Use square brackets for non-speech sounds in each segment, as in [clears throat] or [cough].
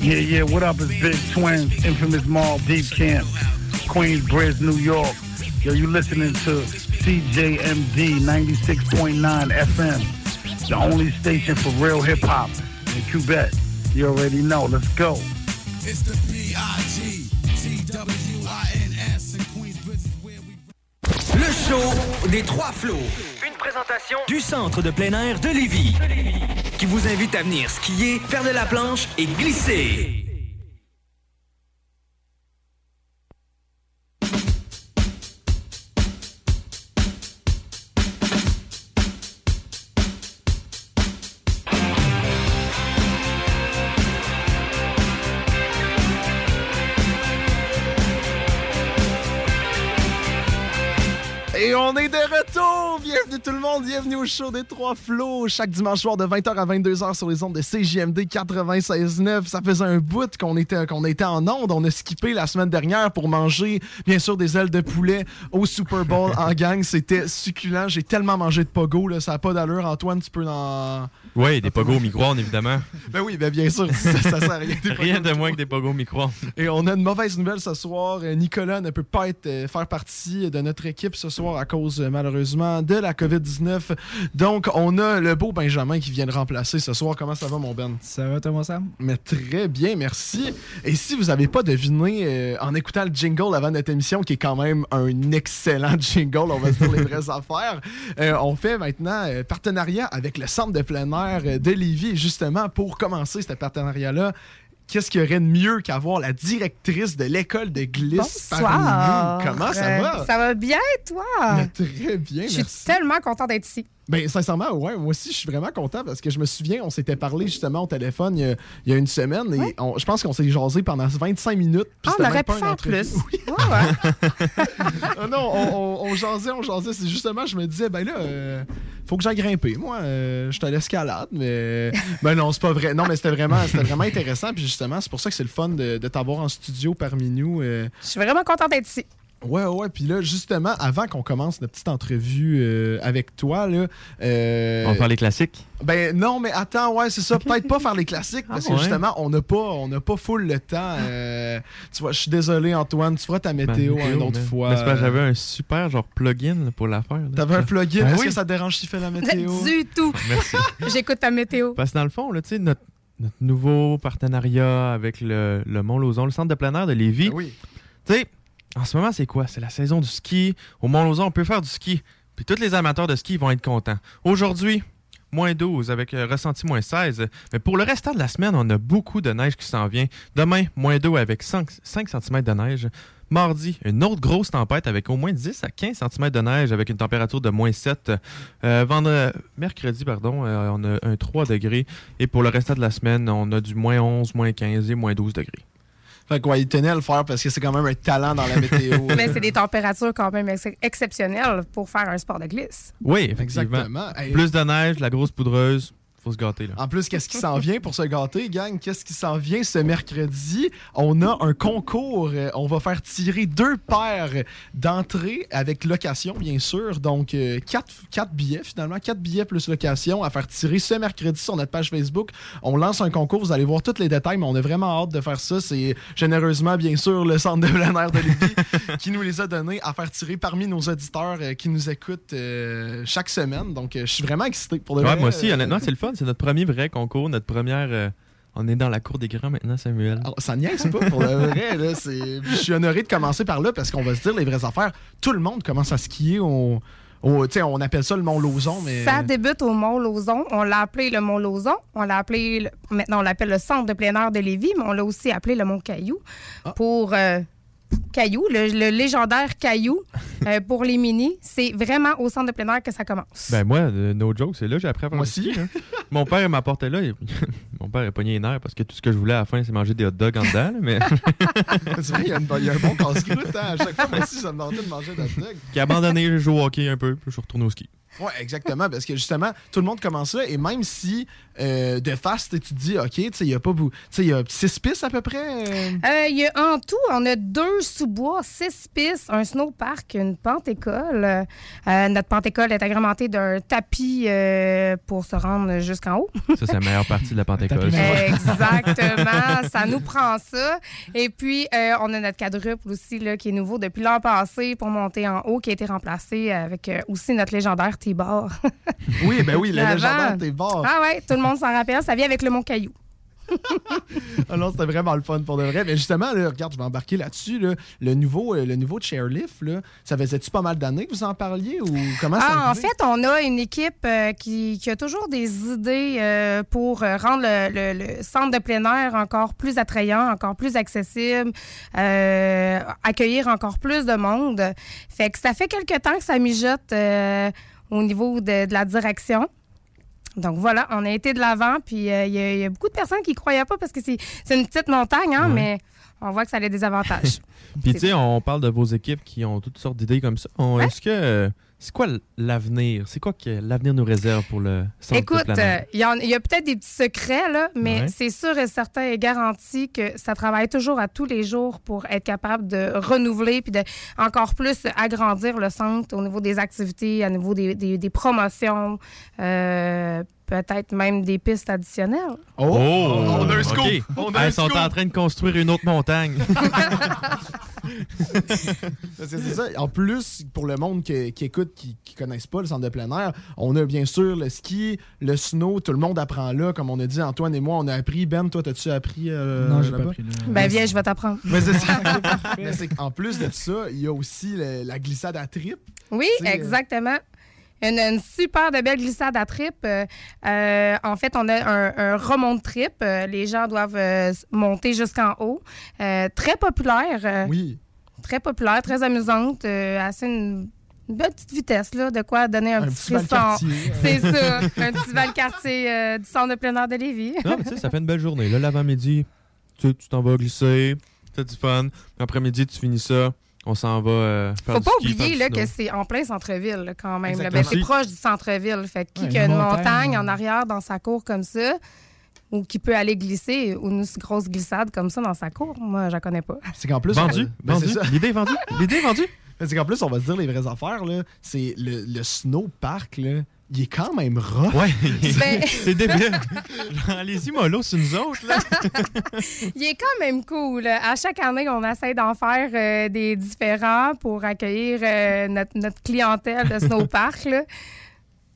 Yeah, yeah, what up? It's Big Twins, Infamous Mall, Deep Camp, Queensbridge, New York. Yo, you listening to CJMD 96.9 FM, the only station for real hip hop in Quebec. You already know. Let's go. It's the B-I-G-T-W-I-N-S in Queensbridge is where we Le show des trois flots. Présentation du centre de plein air de Lévis. Qui vous invite à venir skier, faire de la planche et glisser. Est de retour! Bienvenue tout le monde, bienvenue au show des Trois Flots, chaque dimanche soir de 20h à 22h sur les ondes de CJMD 96.9. Ça faisait un bout qu'on était, qu'on était en onde. On a skippé la semaine dernière pour manger, bien sûr, des ailes de poulet au Super Bowl en [laughs] gang. C'était succulent. J'ai tellement mangé de pogo, là, ça n'a pas d'allure. Antoine, tu peux en... Oui, des pogos au micro-ondes, évidemment. [laughs] Ben oui, ben bien sûr, ça, ça sert à rien. Rien de moins que des pogos au micro-ondes. Et on a une mauvaise nouvelle ce soir. Euh, Nicolas ne peut pas être, euh, faire partie de notre équipe ce soir à cause, malheureusement, de la COVID-19. Donc, on a le beau Benjamin qui vient de remplacer ce soir. Comment ça va, mon Ben? Ça va, Thomas Sam? Mais très bien, merci. Et si vous n'avez pas deviné euh, en écoutant le jingle avant notre émission, qui est quand même un excellent [laughs] jingle, on va se dire les vraies affaires, euh, on fait maintenant euh, partenariat avec le Centre de plein air de Lévis. Justement, pour commencer ce partenariat-là, qu'est-ce qu'il y aurait de mieux qu'avoir la directrice de l'école de glisse parmi Bonsoir. nous? Comment ça Euh, va? Ça va bien, toi? Mais très bien, Je suis merci. tellement content d'être ici. Ben, sincèrement, ouais, moi aussi, je suis vraiment content parce que je me souviens, on s'était parlé justement au téléphone il y a, il y a une semaine et on- je pense qu'on s'est jasé pendant 25 minutes. Ah, on aurait pu faire plus. [laughs] Oui. Ouais, ouais. [laughs] Non, on, on- on jasait, on jasait. C'est justement, je me disais, ben là, euh, faut que j'aille grimper. Moi, euh, je suis à l'escalade, mais. [laughs] ben non, c'est pas vrai. Non, mais c'était vraiment, c'était vraiment intéressant. Puis justement, c'est pour ça que c'est le fun de, de t'avoir en studio parmi nous. euh. Je suis vraiment content d'être ici. Ouais, ouais. Puis là, justement, avant qu'on commence notre petite entrevue euh, avec toi, là. euh, On va faire les classiques? ben non, mais attends, ouais, c'est ça. Peut-être pas faire les classiques parce Ah, que ouais. justement, on n'a pas, on n'a pas full le temps. euh, tu vois, je suis désolé, Antoine. Tu feras ta météo, Ben, une autre mais- fois. mais j'avais un super genre plugin pour la faire. T'avais un plugin. Ben Est-ce oui. que ça te dérange si fait la météo? [laughs] Du tout. [laughs] Merci. [laughs] J'écoute ta météo. Parce que dans le fond, là, tu sais, notre, notre nouveau partenariat avec le, le Mont-Lauzon, le centre de plein air de Lévis. Ben oui. Tu sais, en ce moment, c'est quoi? C'est la saison du ski. Au Mont-Lauzon, on peut faire du ski. Puis tous les amateurs de ski vont être contents. Aujourd'hui, moins 12 avec euh, ressenti moins 16. Mais pour le restant de la semaine, on a beaucoup de neige qui s'en vient. Demain, moins 2 avec 5, 5 cm de neige. Mardi, une autre grosse tempête avec au moins 10 à 15 cm de neige avec une température de moins 7. Euh, vendre- mercredi, pardon, euh, on a un 3 degrés. Et pour le restant de la semaine, on a du moins 11, moins 15 et moins 12 degrés. Fait quoi, il tenait à le faire parce que c'est quand même un talent dans la météo. [laughs] Mais c'est des températures quand même ex- exceptionnelles pour faire un sport de glisse. Oui, effectivement. Exactement. Plus de neige, la grosse poudreuse, se. Là. En plus, qu'est-ce qui s'en vient pour se gâter, gang? Qu'est-ce qui s'en vient ce mercredi? On a un concours. Euh, On va faire tirer deux paires d'entrées avec location, bien sûr. Donc, euh, quatre, quatre billets, finalement. Quatre billets plus location à faire tirer ce mercredi sur notre page Facebook. On lance un concours. Vous allez voir tous les détails, mais on a vraiment hâte de faire ça. C'est généreusement, bien sûr, le Centre de plein air de Lévis [laughs] qui nous les a donnés à faire tirer parmi nos auditeurs euh, qui nous écoutent euh, chaque semaine. Donc, euh, je suis vraiment excité pour de Ouais, vrai. moi aussi, Euh, honnêtement, c'est le fun. C'est notre premier vrai concours, notre première. euh, on est dans la cour des grands maintenant, Samuel. Alors, ça niaise pas pour le vrai. là, c'est- Je suis honoré de commencer par là parce qu'on va se dire les vraies affaires. Tout le monde commence à skier sais, on appelle ça le Mont Lauson, mais. Ça débute au Mont Lauson. On l'a appelé le Mont Lauson. On l'a appelé, le- maintenant on l'appelle le Centre de plein air de Lévis, mais on l'a aussi appelé le Mont Caillou Ah. pour euh, Caillou, le, le légendaire Caillou euh, pour les mini. C'est vraiment au Centre de plein air que ça commence. Ben moi, euh, no joke, c'est là que j'ai appris à faire Moi aussi. ski, hein. Mon père il m'apportait là. il- [laughs] Mon père a pogné les nerfs parce que tout ce que je voulais à la fin, c'est manger des hot dogs en dedans. là, mais [laughs] c'est vrai, il y, a une bonne- il y a un bon casse-croûte. hein. À chaque fois, moi aussi, ça me tentait de manger de hot dog. qui a abandonné, j'ai joué au hockey un peu, puis je suis retourné au ski. Oui, exactement, parce que justement, tout le monde commence là, et même si euh, de face, tu te dis, OK, tu sais, il y a pas beaucoup. Tu sais, il y a six pistes à peu près. euh, Euh, Il y a en tout, on a deux sous-bois, six pistes, un snowpark, une pente-école. Euh, notre pente-école est agrémentée d'un tapis euh, pour se rendre jusqu'en haut. Ça, c'est la meilleure partie de la [laughs] Pentecôte. Exactement, [laughs] ça nous prend ça. Et puis, euh, on a notre quadruple aussi, là, qui est nouveau depuis l'an passé pour monter en haut, qui a été remplacé avec euh, aussi notre légendaire [laughs] Oui, ben oui, le légendaire t'es bord. Ah ouais, tout le monde s'en rappelle, ça vient avec le Mont Caillou. [laughs] Ah non, c'était vraiment le fun pour de vrai. Mais justement, là, regarde, je vais embarquer là-dessus. là. Le, nouveau, euh, le nouveau chairlift, là, ça faisait-tu pas mal d'années que vous en parliez ou comment ça Ah, en arrivé? fait, on a une équipe euh, qui, qui a toujours des idées euh, pour rendre le, le- le centre de plein air encore plus attrayant, encore plus accessible, euh, accueillir encore plus de monde. Fait que ça fait quelque temps que ça mijote au niveau de, de la direction. Donc voilà, on a été de l'avant, puis euh, il y, a- il y a beaucoup de personnes qui ne croyaient pas parce que c'est une petite montagne, hein, Ouais. mais on voit que ça a des avantages. [laughs] Puis tu sais, on parle de vos équipes qui ont toutes sortes d'idées comme ça. Est-ce que euh, c'est quoi l'avenir? C'est quoi que l'avenir nous réserve pour le centre Écoute, euh, il y, a peut-être des petits secrets, là, mais Ouais. c'est sûr et certain et garanti que ça travaille toujours à tous les jours pour être capable de renouveler puis de encore plus agrandir le centre au niveau des activités, au niveau des, des- des promotions, euh, peut-être même des pistes additionnelles. Oh, on a un ok. scoop! On a un Ils sont scoop! en train de construire une autre montagne. [laughs] C'est ça. En plus, pour le monde qui, qui écoute, qui ne connaissent pas le centre de plein air, on a bien sûr le ski, le snow, tout le monde apprend là. Comme on a dit, Antoine et moi, on a appris. Ben, toi, as-tu appris euh, Non, j'ai pas appris là. Ben viens, je vais t'apprendre. Mais c'est ça. [laughs] Mais c'est qu'en plus de ça, il y a aussi le- la glissade à trip. Oui, euh, exactement. Une, une super de belle glissade à trip. Euh, euh, en fait, on a un, un remonte trip. Euh, les gens doivent euh, monter jusqu'en haut. Euh, très populaire. Oui. Très populaire, très amusante. euh, assez une, une belle petite vitesse, là, de quoi donner un, Un petit petit frisson. [laughs] C'est ça. un petit Valcartier euh, du centre de plein air de Lévis. non, mais tu sais, ça fait une belle journée. Là, l'avant-midi, tu tu t'en vas glisser, t'as du fun. Après-midi, tu finis ça, on s'en va euh, faire Faut du pas ski, oublier là, que c'est en plein centre-ville là, quand même. Ben, c'est proche du centre-ville. Fait que qui Ouais, a une montagne. montagne en arrière dans sa cour comme ça, ou qui peut aller glisser, ou une grosse glissade comme ça dans sa cour, moi, je la connais pas. C'est qu'en plus. on Vendu, va- Ben, vendu. ça. L'idée est vendue? [laughs] L'idée est vendue? C'est qu'en plus, on va se dire les vraies affaires. là. C'est le, le snow park, là, il est quand même rough. Ouais, [laughs] Ben- c'est débile. Allez-y, mollo, c'est nous autres. Là. [laughs] Il est quand même cool. À chaque année, on essaie d'en faire euh, des différents pour accueillir euh, notre, notre clientèle de snowpark. [laughs] là.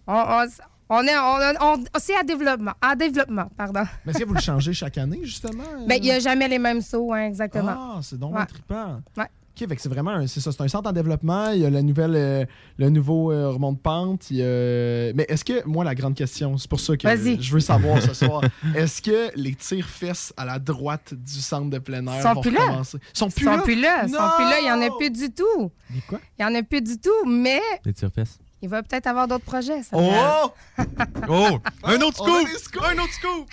On, on, on est, on, on- c'est à développement. À développement, pardon. Mais est-ce que vous le changez chaque année, justement? Ben, il n'y a jamais les mêmes sauts, hein, exactement. Ah, c'est donc Ouais. trippant. Ouais. OK, fait que c'est vraiment un, c'est ça, c'est un centre en développement. Il y a la nouvelle, euh, le nouveau euh, remont de pente. il y a- Mais est-ce que, moi, la grande question, c'est pour ça que Vas-y. je veux savoir ce soir, [laughs] est-ce que les tirs-fesses à la droite du centre de plein air Ils sont vont plus là. sont plus sont là? plus là. Ils sont plus là. Il n'y en a plus du tout. Mais quoi? Il n'y en a plus du tout, mais Les tire-fesses. il va peut-être avoir d'autres projets. ça. Oh! Oh! [laughs] Un autre scoop! Un autre scoop!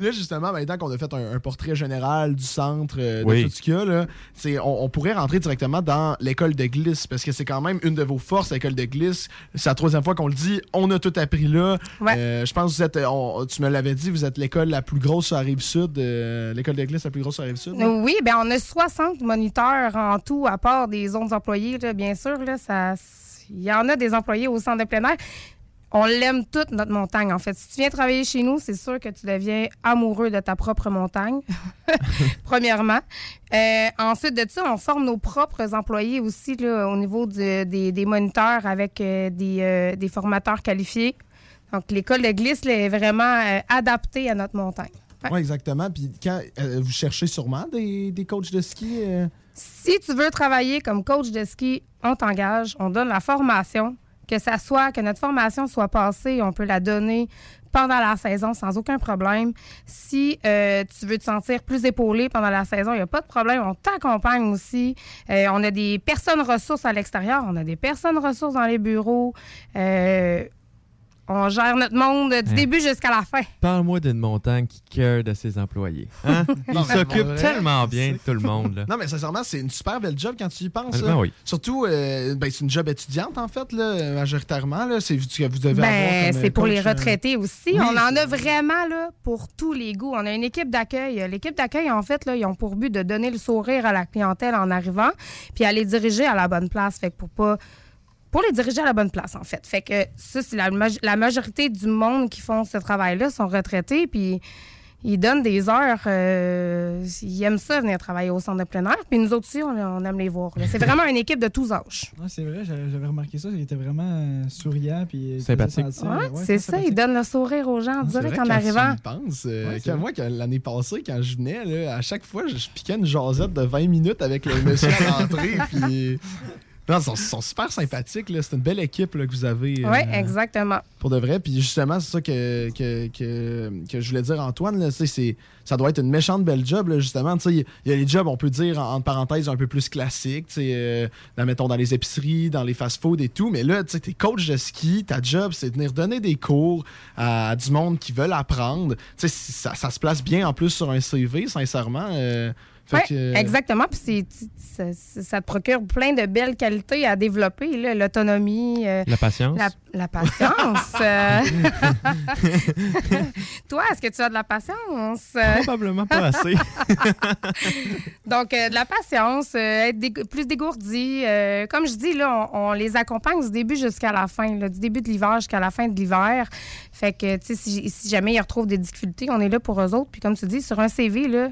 Là, justement, maintenant qu'on a fait un, un portrait général du centre, euh, de Oui. tout ce qu'il y a, là, on, on pourrait rentrer directement dans l'école de glisse, parce que c'est quand même une de vos forces, l'école de glisse. C'est la troisième fois qu'on le dit. On a tout appris là. Ouais. Euh, je pense que vous êtes, on- tu me l'avais dit, vous êtes l'école la plus grosse sur la rive sud, euh, l'école de glisse la plus grosse sur la rive sud. là? Oui, ben on a 60 moniteurs en tout, à part des autres employés, là, bien sûr. Là, ça, il y en a des employés au centre de plein air. On l'aime toute, notre montagne, en fait. Si tu viens travailler chez nous, c'est sûr que tu deviens amoureux de ta propre montagne, [laughs] premièrement. Euh, ensuite de ça, on forme nos propres employés aussi là, au niveau du- des, des moniteurs avec euh, des, euh, des formateurs qualifiés. Donc, l'école de glisse là, est vraiment adaptée à notre montagne. Ouais. Oui, exactement. Puis quand vous cherchez sûrement des, des coachs de ski. Si tu veux travailler comme coach de ski, on t'engage, on donne la formation. Que ça soit, que notre formation soit passée, on peut la donner pendant la saison sans aucun problème. Si euh, tu veux te sentir plus épaulé pendant la saison, il n'y a pas de problème. On t'accompagne aussi. Euh, on a des personnes ressources à l'extérieur, on a des personnes ressources dans les bureaux. Euh, on gère notre monde du Hein? début jusqu'à la fin. Parle-moi d'une montagne qui cœur de ses employés. [laughs] Hein? Il s'occupe tellement bien de tout le monde. Là. Non, mais sincèrement, c'est une super belle job quand tu y penses. Ah, ben oui. Surtout, euh, ben, c'est une job étudiante, en fait, là, majoritairement. Là. C'est ce que vous devez avoir. Ben, comme, c'est euh, pour les coach, euh, retraités aussi. oui, on en a vraiment là, pour tous les goûts. On a une équipe d'accueil. L'équipe d'accueil, en fait, là, ils ont pour but de donner le sourire à la clientèle en arrivant, puis à les diriger à la bonne place. Fait que pour pas. Pour les diriger à la bonne place, en fait. Fait que ça, c'est la, maj- la majorité du monde qui font ce travail-là sont retraités, puis ils donnent des heures. euh, ils aiment ça, venir travailler au centre de plein air. Puis nous autres aussi, on, on aime les voir. là. C'est [laughs] vraiment une équipe de tous âges. Ouais, c'est vrai, j'avais remarqué ça. Il était vraiment euh, souriant. Puis, il faisait Sympathique. sentir- Ouais, ouais, c'est ça, ils donnent le sourire aux gens C'est direct vrai, en quand arrivant. Tu y penses, euh, quand moi, l'année passée, quand je venais, là, à chaque fois, je, je piquais une jasette de 20 minutes avec le monsieur à l'entrée. [laughs] puis... Non, ils sont, super sympathiques. C'est une belle équipe là, que vous avez. euh, Oui, exactement. Pour de vrai. Puis justement, c'est ça que, que, que, que je voulais dire, Antoine. Là, ça doit être une méchante belle job, là, justement. Il y a les jobs, on peut dire, en- entre parenthèses, un peu plus classiques. Euh, dans, mettons, dans les épiceries, dans les fast-food et tout. Mais là, tu sais, t'es coach de ski. Ta job, c'est de venir donner des cours à, du monde qui veulent apprendre. Ça, ça se place bien en plus sur un CV, sincèrement. Euh, que, euh, exactement. Puis ça, ça- te procure plein de belles qualités à développer, l'autonomie, euh, La patience. la, la patience. euh. [laughs] Toi, est-ce que tu as de la patience? Probablement pas assez. [laughs] Donc, euh, de la patience, euh, être dég- plus dégourdi. comme je dis, là, on, on les accompagne du début jusqu'à la fin, là, du début de l'hiver jusqu'à la fin de l'hiver. Fait que, tu sais, si, si jamais ils retrouvent des difficultés, on est là pour eux autres. Puis, comme tu dis, sur un CV, là,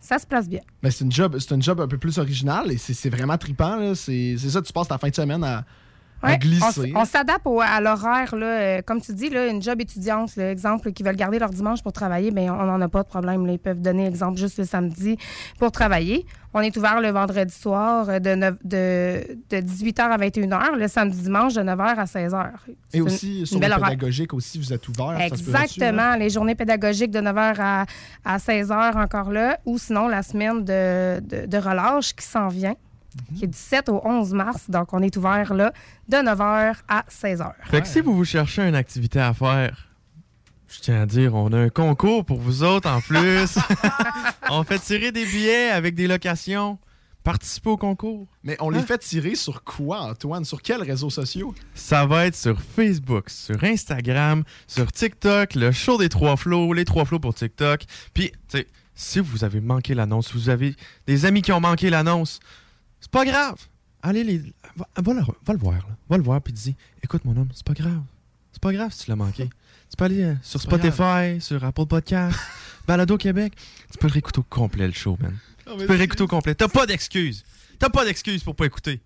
ça se place bien. Mais c'est une job, un peu plus originale et c'est, vraiment trippant. c'est ça, tu passes ta fin de semaine à, à Ouais, glisser. on s'adapte à l'horaire. là. Euh, comme tu dis, là, une job étudiante, là, exemple, qui veulent garder leur dimanche pour travailler, ben, on n'en a pas de problème. là. Ils peuvent donner exemple juste le samedi pour travailler. On est ouvert le vendredi soir euh, de, de, de 18h à 21h, le samedi dimanche de 9h à 16h. C'est Et une- aussi, une sur le belle horaire. pédagogique aussi, vous êtes ouvert. là? Exactement. Les journées pédagogiques de 9h à, à 16h encore là, ou sinon la semaine de, de, de relâche qui s'en vient, Mhm. qui est du 7 au 11 mars. Donc, on est ouvert là de 9h à 16h. Fait que si vous vous cherchez une activité à faire, je tiens à dire, on a un concours pour vous autres en plus. [laughs] [laughs] on fait tirer des billets avec des locations. Participez au concours. Mais on les Hein? fait tirer sur quoi, Antoine? Sur quels réseaux sociaux? Ça va être sur Facebook, sur Instagram, sur TikTok, le show des trois flots, les trois flots pour TikTok. Puis, tu sais, si vous avez manqué l'annonce, si vous avez des amis qui ont manqué l'annonce, c'est pas grave. Allez les. Va, va le, va le voir, là. Va le voir, puis dis Écoute, mon homme, c'est pas grave. C'est pas grave si tu l'as manqué. [laughs] Tu peux aller euh, sur Spotify, sur Apple Podcast, [laughs] Balado Québec. Tu peux le réécouter au complet, le show, man. Tu peux le réécouter au complet. T'as pas d'excuses. T'as pas d'excuses pour pas écouter.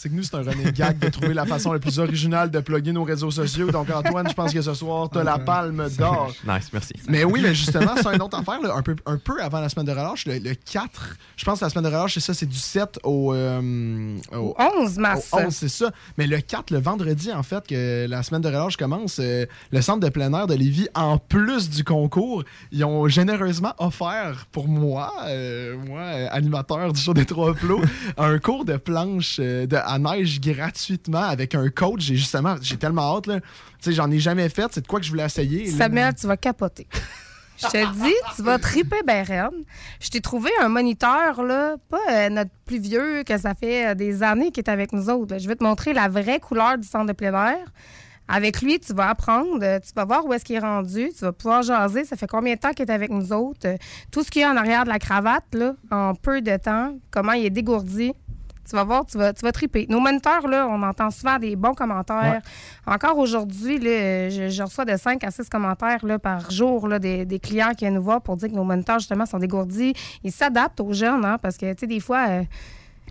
C'est que nous, c'est un running gag de trouver la façon la plus originale de plugger nos réseaux sociaux. Donc, Antoine, je pense que ce soir, t'as la palme d'or. Nice, merci. Mais oui, mais justement, c'est une autre affaire. là, un, peu, un peu avant la semaine de relâche, le, le 4, je pense que la semaine de relâche, c'est ça, c'est du 7 au, euh, au 11 mars. au 11, c'est ça. Mais le 4, le vendredi, en fait, que la semaine de relâche commence, euh, le centre de plein air de Lévis, en plus du concours, ils ont généreusement offert pour moi, euh, moi, animateur du show des Trois Flots, un cours de planche euh, de, à neige gratuitement avec un coach. J'ai justement, j'ai tellement hâte, là. Tu sais, j'en ai jamais fait. C'est de quoi que je voulais essayer. Samuel, tu vas capoter. Je te dis, tu vas triper ben raide. Je t'ai trouvé un moniteur, là, pas euh, notre plus vieux, que ça fait euh, des années qu'il est avec nous autres. Je vais te montrer la vraie couleur du centre de plein air. Avec lui, tu vas apprendre, euh, tu vas voir où est-ce qu'il est rendu, tu vas pouvoir jaser. Ça fait combien de temps qu'il est avec nous autres? Tout ce qu'il y a en arrière de la cravate, là, en peu de temps, comment il est dégourdi. Tu vas voir, tu vas, tu vas triper. Nos moniteurs, là, on entend souvent des bons commentaires. Encore aujourd'hui, là, je, je reçois de 5 à 6 commentaires là, par jour là, des, des clients qui viennent nous voir pour dire que nos moniteurs, justement, sont dégourdis. Ils s'adaptent aux jeunes, hein, parce que, tu sais, des fois, euh,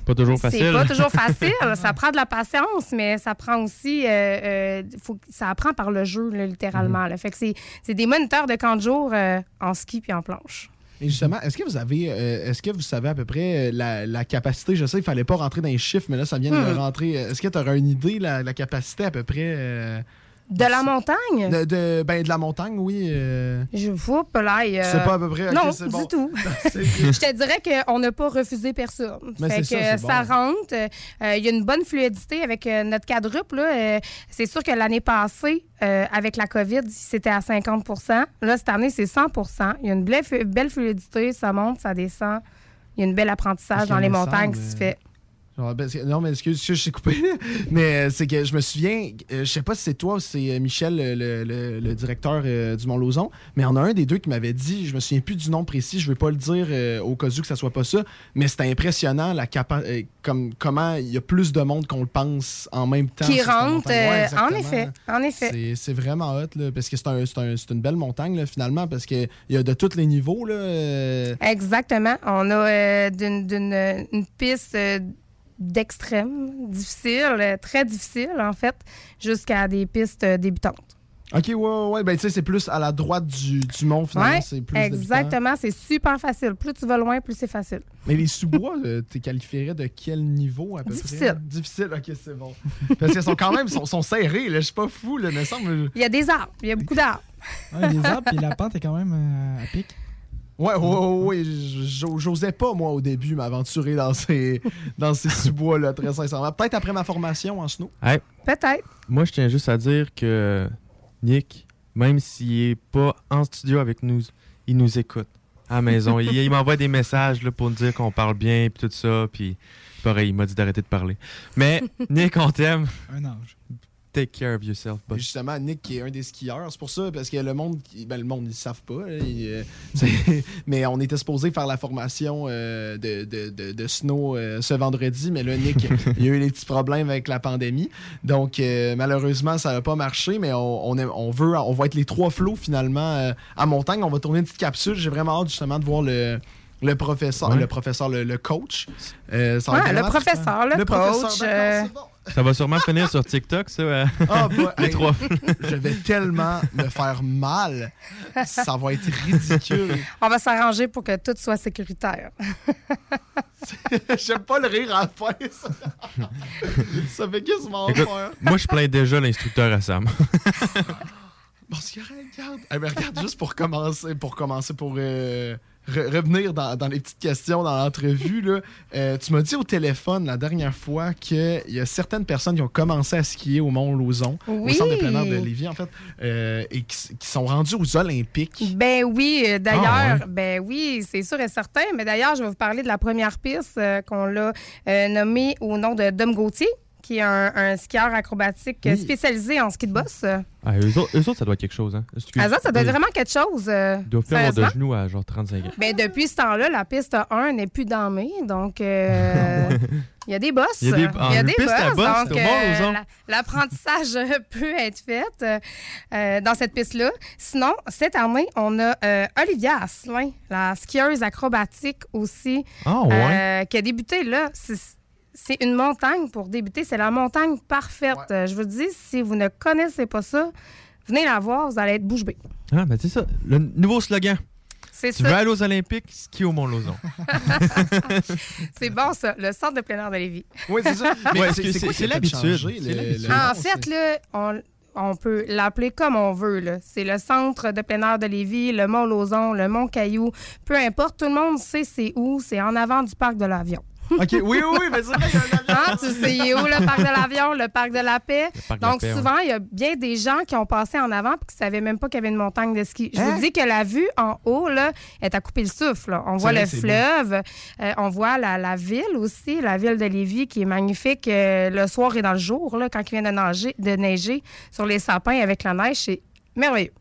Pas toujours c'est facile. pas toujours facile. [laughs] ça prend de la patience, mais ça prend aussi. euh, euh, faut, ça apprend par le jeu, là, littéralement. Mhm. là. Fait que c'est, c'est des moniteurs de camp de jour euh, en ski puis en planche. Et justement, est-ce que vous avez, euh, est-ce que vous savez à peu près euh, la, la capacité? Je sais qu'il fallait pas rentrer dans les chiffres, mais là, ça vient de Hmm. rentrer. Est-ce que tu auras une idée, la, la capacité à peu près? Euh, De la montagne? de, de- ben, de la montagne, oui. euh, Je vois là. euh, Tu sais pas à peu près? Non, c'est du bon. tout. [laughs] C'est- [laughs] Je te dirais qu'on n'a pas refusé personne. Mais fait que c'est ça, c'est ça bon. rentre. Euh, Il y a une bonne fluidité avec euh, notre quadruple. Euh, c'est sûr que l'année passée, euh, avec la COVID, c'était à 50% Là, cette année, c'est 100% Il y a une belle, belle fluidité. Ça monte, ça descend. Il y a un bel apprentissage dans les montagnes qui se euh, fait. Genre, parce que- non, mais excuse, excuse, je suis coupé. [laughs] mais euh, c'est que je me souviens, euh, je sais pas si c'est toi ou c'est euh, Michel, le, le- directeur euh, du Mont-Lauzon, mais en a un des deux qui m'avait dit, je me souviens plus du nom précis, je vais pas le dire euh, au cas où que ça soit pas ça, mais c'était impressionnant la capa- euh, comme, comment il y a plus de monde qu'on le pense en même temps. Qui rentre. Ouais, en effet. En effet. C'est- vraiment hot, là, parce que c'est un- c'est un- une belle montagne, là, finalement, parce qu'il y a de tous les niveaux. Là, Exactement. On a d'une, une piste d'extrême, difficile, très difficile, en fait, jusqu'à des pistes débutantes. Ok, ouais, ouais, ouais. Ben, tu sais, c'est plus à la droite du, du mont, finalement. Ouais, c'est plus débutant. exactement. C'est super facile. Plus tu vas loin, plus c'est facile. Mais les sous-bois, euh, tu qualifierais de quel niveau à peu Difficile. près? Difficile. ok, c'est bon. Parce qu'ils sont quand même sont, sont serrés, là. Je suis pas fou, là, mais ça me. Il y a des arbres. Il y a beaucoup d'arbres. Ouais, les arbres, puis la pente est quand même euh, à pic. Ouais, ouais, ouais, J'osais pas, moi, au début, m'aventurer dans ces, dans ces sous-bois-là, très sincèrement. Peut-être après ma formation en snow. Hey, Peut-être. moi, je tiens juste à dire que Nick, même s'il est pas en studio avec nous, il nous écoute à la maison. [laughs] il il m'envoie des messages là, pour nous dire qu'on parle bien puis tout ça. Puis pareil, il m'a dit d'arrêter de parler. Mais Nick, on t'aime. Un ange. Take care of yourself. Justement, Nick qui est un des skieurs, c'est pour ça, parce que le monde, ben, le monde, ils savent pas. ils, euh, [laughs] mais on était supposé faire la formation euh, de, de, de- de snow euh, ce vendredi, mais là, Nick, il y a eu des petits problèmes avec la pandémie. Donc, euh, malheureusement, ça n'a pas marché, mais on, on, aime- on veut, on va être les trois flots finalement euh, à montagne. On va tourner une petite capsule. J'ai vraiment hâte justement de voir le. Le professeur, Ouais. le professeur, le, le coach. Euh, ça Ouais, le professeur, le, Le professeur, coach. d'accord, euh, c'est bon. Ça va sûrement finir sur TikTok, ça. euh, Ah, bah, [laughs] les hey, trois. je vais tellement me faire mal. Ça va être ridicule. on va s'arranger pour que tout soit sécuritaire. [laughs] J'aime pas le rire à la fin. Ça, ça fait quasiment Écoute, peur. moi, je plains déjà l'instructeur à Sam. Bon, c'est correct, regarde. Eh ben, regarde, juste pour commencer, pour commencer, pour euh, re- revenir dans, dans les petites questions dans l'entrevue, euh, tu m'as dit au téléphone la dernière fois qu'il y a certaines personnes qui ont commencé à skier au Mont-Lauzon, au Oui. centre de plein air de Lévis, en fait, euh, et qui, qui sont rendus aux Olympiques. Ben oui, euh, d'ailleurs, Ah, ouais. ben oui, c'est sûr et certain. Mais d'ailleurs, je vais vous parler de la première piste qu'on l'a nommée au nom de Dom Gauthier, qui est un, un skieur acrobatique Oui. spécialisé en ski de boss. Ah, eux, autres, eux autres, ça doit être quelque chose. Hein? Excuse. Ah, ça, doit être vraiment quelque chose. euh, Ils doivent de genoux à genre 35 ans. Ben, depuis ce temps-là, la piste 1 n'est plus dammée. Donc, euh, [laughs] il y a des bosses. Il y a des- ah, y a des boss, donc, euh, l'apprentissage [laughs] peut être fait dans cette piste-là. Sinon, cette année, on a Olivia Asselin, la skieuse acrobatique aussi, Ah, ouais. qui a débuté là. C'est- c'est une montagne pour débuter. C'est la montagne parfaite. Je vous dis, si vous ne connaissez pas ça, venez la voir, vous allez être bouche bée. Ah, ben c'est ça. Le nouveau slogan. C'est Tu ça. veux aller aux Olympiques, ski au Mont-Lozon. [laughs] C'est bon, ça. Le centre de plein air de Lévis. Oui, c'est ça. [laughs] Mais Ouais, c'est- c'est- c'est quoi c'est qui a fait l'habitude. C'est Ah, en fait, là, on, on peut l'appeler comme on veut. là. C'est le centre de plein air de Lévis, le Mont-Lozon, le Mont-Caillou. Peu importe, tout le monde sait c'est où. C'est en avant du parc de l'avion. [laughs] OK, oui, oui, oui, mais c'est vrai. Hein, tu sais, il est où le parc de l'avion, le parc de la paix? parc de la Donc, paix, souvent, il y a bien des gens qui ont passé en avant et qui ne savaient même pas qu'il y avait une montagne de ski. Je Hein? vous dis que la vue en haut, là, est à couper le souffle. là. On voit vrai, le fleuve, euh, on voit la, la ville aussi, la ville de Lévis qui est magnifique euh, le soir et dans le jour, là, quand il vient de, nager, de neiger sur les sapins avec la neige. C'est merveilleux.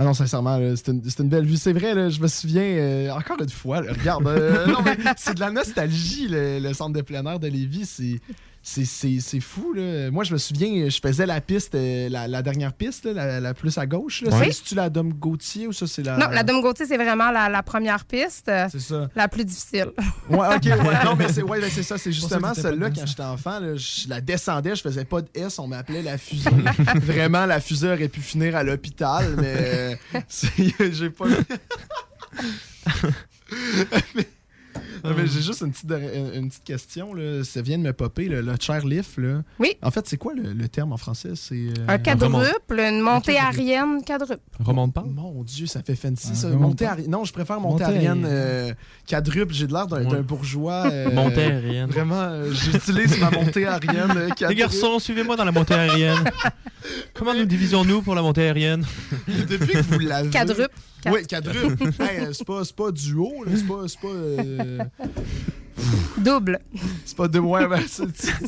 Ah non, sincèrement, c'est une, une belle vue. C'est vrai, je me souviens, euh, encore une fois, regarde, euh, [laughs] c'est de la nostalgie, le, le centre de plein air de Lévis. C'est. C'est, c'est- c'est fou, là. Moi, je me souviens, je faisais la piste, euh, la, la dernière piste, là, la, la plus à gauche. Là. Oui. C'est- C'est-tu la Dom Gauthier ou ça, c'est la. Non, la Dome Gauthier, c'est vraiment la, la première piste, euh, C'est ça. la plus difficile. Ouais, ok, ouais, non, mais c'est ouais, ben, c'est ça. C'est justement celle-là, quand j'étais enfant, là, je la descendais, je faisais pas de S, on m'appelait la fusée. [laughs] Vraiment, la fusée aurait pu finir à l'hôpital, mais euh, [laughs] j'ai pas. mais [laughs] non, mais j'ai juste une petite, une, une petite question. Là. Ça vient de me popper, le, le chairlift. Là. Oui. En fait, c'est quoi le, le terme en français? C'est, euh, Un quadruple, une montée quadruple. aérienne quadruple. Remonte pas. Mon Dieu, ça fait fancy, Ah, ça. Montée ari- Non, je préfère montée Montée aérienne aérienne. euh, quadruple. J'ai de l'air d'un Ouais. bourgeois. euh, Montée aérienne. Vraiment, j'utilise ma montée aérienne. Les garçons, suivez-moi dans la montée aérienne. [laughs] Comment nous divisons-nous pour la montée aérienne? Depuis que vous l'avez. Quadruple. Quatre. Oui, quadruple. [laughs] Hey, euh, c'est pas, pas duo, c'est pas. Pas, euh, Double. c'est pas de. Ouais, ben,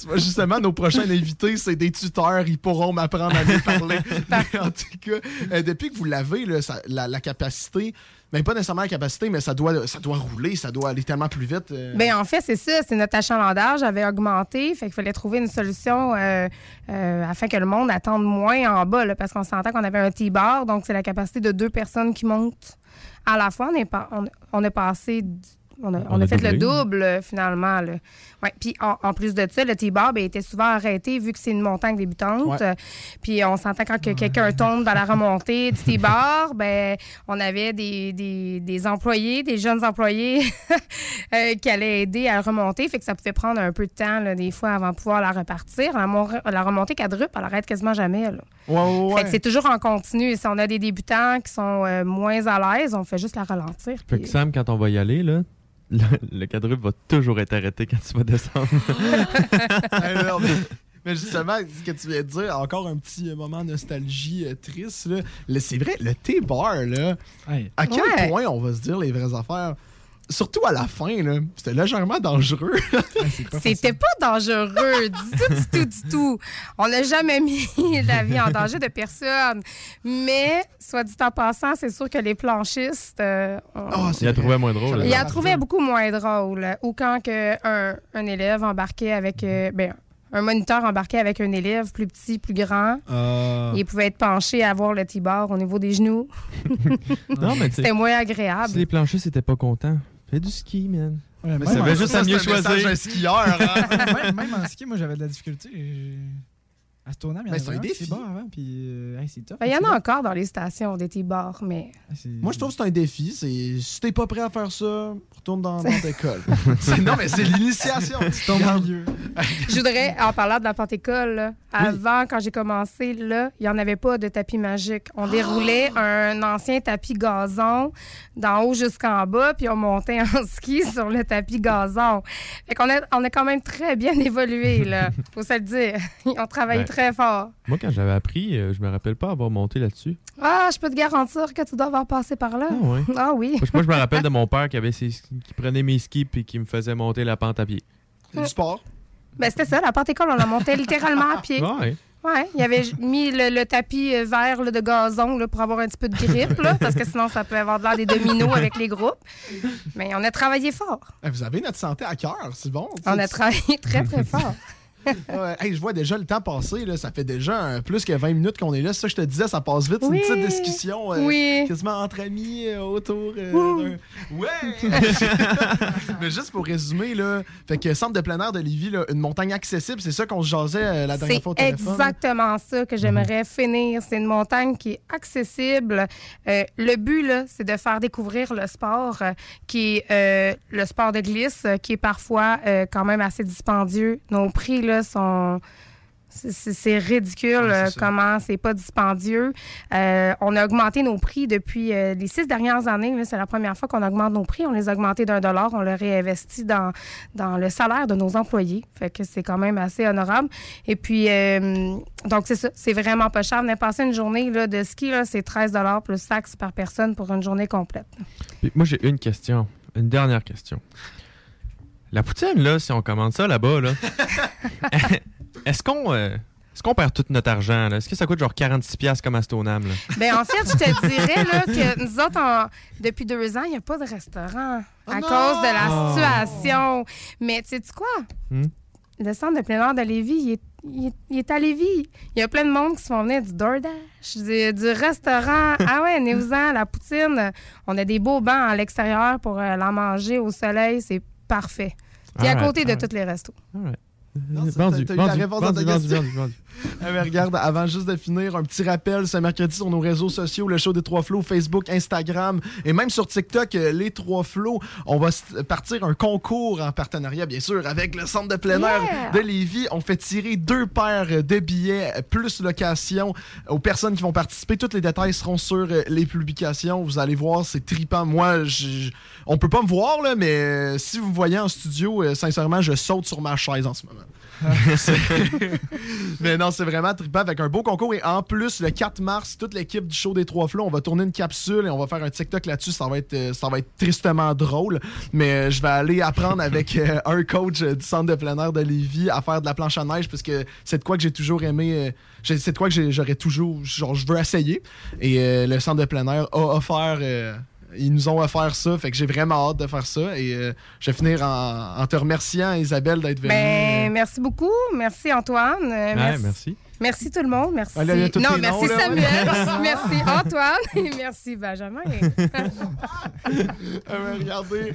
vois, justement, nos prochains invités, c'est des tuteurs, ils pourront m'apprendre à mieux parler. Mais [laughs] en tout cas, euh, depuis que vous l'avez, la capacité, mais pas nécessairement la capacité, mais ça doit, ça doit rouler, ça doit aller tellement plus vite. euh. Bien, en fait, c'est ça. C'est notre achalandage avait augmenté. Fait qu'il fallait trouver une solution euh, euh, afin que le monde attende moins en bas. là, parce qu'on s'entend qu'on avait un T-bar. Donc, c'est la capacité de deux personnes qui montent à la fois. On est, pas, on, on est passé. On a, on On a a fait le double, finalement. là. Ouais. Puis, en, en plus de ça, le T-bar ben, était souvent arrêté vu que c'est une montagne débutante. Ouais. Euh, Puis, on s'entend quand que quelqu'un tombe dans la remontée du [laughs] T-bar, ben, on avait des, des, des employés, des jeunes employés [laughs] euh, qui allaient aider à le remonter. Fait que ça pouvait prendre un peu de temps, là, des fois, avant de pouvoir la repartir. La, mon- la remontée quadruple, elle arrête quasiment jamais. Là. Ouais, ouais, Fait que c'est toujours en continu. Si on a des débutants qui sont euh, moins à l'aise, on fait juste la ralentir. Fait que Sam, quand on va y aller, là, le, le quadruple va toujours être arrêté quand tu vas descendre. [laughs] Mais, [laughs] mais justement, ce que tu viens de dire, encore un petit moment nostalgie euh, triste. Là. Le- C'est vrai, le T-bar, là, Hey, à quel Ouais. point on va se dire les vraies affaires? Surtout à la fin, là, c'était légèrement dangereux. [laughs] hey, c'est pas C'était pas dangereux du tout, du tout, du tout. On n'a jamais mis [laughs] la vie en danger de personne. Mais, soit dit en passant, c'est sûr que les planchistes, euh, ont- Ah, c'est Il a vrai. trouvé moins drôle. Ça Il l'a trouvé beaucoup moins drôle. Ou quand que un, un élève embarquait avec. euh, ben, un moniteur embarquait avec un élève plus petit, plus grand. Ah. Il pouvait être penché à voir le T-bar au niveau des genoux. [laughs] Non, mais tu sais, C'était moins si agréable. les planchers c'était pas contents, fais du ski, man. Ouais, Mais ça veut juste à mieux un choisir. d'un skieur. hein. [laughs] même, même en ski, moi, j'avais de la difficulté. J'ai- À ce tournant, mais il y en avait. C'est bon avant, puis euh, hey, c'est top. Ben, Il y en a encore dans les stations des T-bars, mais Ah, Moi, je trouve que c'est un défi. C'est si t'es pas prêt à faire ça, retourne dans, dans l'école. [laughs] [laughs] non, mais c'est [laughs] l'initiation. Tu tombes au milieu. je voudrais, en parlant de la Panthécole, là, avant, quand j'ai commencé, là, il n'y en avait pas de tapis magique. On déroulait un ancien tapis gazon d'en haut jusqu'en bas, puis on montait en ski sur le tapis gazon. Fait qu'on a, on a quand même très bien évolué, là. Faut se le dire. On travaille Ouais. Très fort. Moi, quand j'avais appris, euh, je me rappelle pas avoir monté là-dessus. Ah, je peux te garantir que tu dois avoir passé par là. Ah ouais. Ah oui. Moi, je- moi, je me rappelle de [laughs] mon père qui avait ses qui prenait mes skis puis qui me faisait monter la pente à pied. C'est du sport? Ben, c'était ça, la Panthécole, on la montait littéralement à pied. Ouais. Ouais, il avait mis le, le tapis euh, vert là, de gazon là, pour avoir un petit peu de grippe, là, parce que sinon, ça peut avoir de l'air des dominos avec les groupes. Mais on a travaillé fort. Eh, Vous avez notre santé à cœur, c'est bon. On a travaillé très, très fort. [laughs] Ouais, hey, je vois déjà le temps passer. Là. Ça fait déjà euh, plus que 20 minutes qu'on est là. Ça, je te disais, ça passe vite. C'est Oui. une petite discussion euh, Oui. quasiment entre amis euh, autour d'un- Ouais! [laughs] Mais juste pour résumer, là, fait que centre de plein air de Lévis, là, une montagne accessible, c'est ça qu'on se jasait la dernière C'est fois au téléphone? exactement ça que j'aimerais finir. C'est une montagne qui est accessible. Le but, c'est de faire découvrir le sport, qui est le sport de glisse, qui est parfois quand même assez dispendieux. Nos prix, là, sont... c'est- ridicule euh, comment c'est pas dispendieux. Euh, on a augmenté nos prix depuis euh, les six dernières années. C'est la première fois qu'on augmente nos prix. On les a augmentés d'un dollar. On le réinvestit dans, dans le salaire de nos employés. Fait que c'est quand même assez honorable. Et puis, euh, donc c'est ça. C'est vraiment pas cher. Venez passer une journée là, de ski, c'est 13 dollars plus taxes par personne pour une journée complète. Puis moi, j'ai une question. Une dernière question. La poutine, là, si on commande ça là-bas, là, [laughs] est-ce qu'on euh, est-ce qu'on perd tout notre argent? là? Est-ce que ça coûte genre 46$ piastres comme à Stoneham? Là? Ben en fait, je te dirais là, que nous autres, en- depuis deux ans, il n'y a pas de restaurant à non! cause de la Oh. situation. Mais tu sais quoi? Hmm? Le centre de plein air de Lévis, il est, il est- il est à Lévis. Il y a plein de monde qui se font venir du DoorDash, du, du restaurant. [laughs] ah ouais, venez-vous-en, la poutine. On a des beaux bancs à l'extérieur pour euh, la manger au soleil. C'est parfait. Puis à côté de tous les restos. vendu, vendu, vendu, vendu, vendu. Eh ben, regarde, avant juste de finir, un petit rappel, ce mercredi sur nos réseaux sociaux, le show des Trois Flots, Facebook, Instagram et même sur TikTok, euh, les Trois Flots, on va partir un concours en partenariat, bien sûr, avec le Centre de plein air Yeah! de Lévis. On fait tirer deux paires de billets euh, plus location aux personnes qui vont participer. Tous les détails seront sur euh, les publications. Vous allez voir, c'est tripant. Moi, je- on peut pas me voir, là, mais si vous me voyez en studio, sincèrement, je saute sur ma chaise en ce moment. [laughs] Mais non, c'est vraiment trippant avec un beau concours. Et en plus, le 4 mars, toute l'équipe du show des Trois Flots, on va tourner une capsule et on va faire un TikTok là-dessus. Ça va être, euh, ça va être tristement drôle. Mais euh, je vais aller apprendre avec [laughs] euh, un coach du centre de plein air de Lévis à faire de la planche à neige parce que c'est de quoi que j'ai toujours aimé. c'est de quoi que j'aurais toujours. Genre, je veux essayer. Et le centre de plein air a offert. Ils nous ont offert ça, fait que j'ai vraiment hâte de faire ça. Et euh, je vais finir en, en te remerciant, Isabelle, d'être venue. Ben, merci beaucoup. Merci Antoine. Euh, Ouais, merci. Merci tout le monde. Merci. Non, merci noms, là, Samuel. ouais. [laughs] merci Antoine. Et merci Benjamin. [laughs] Ouais, regardez,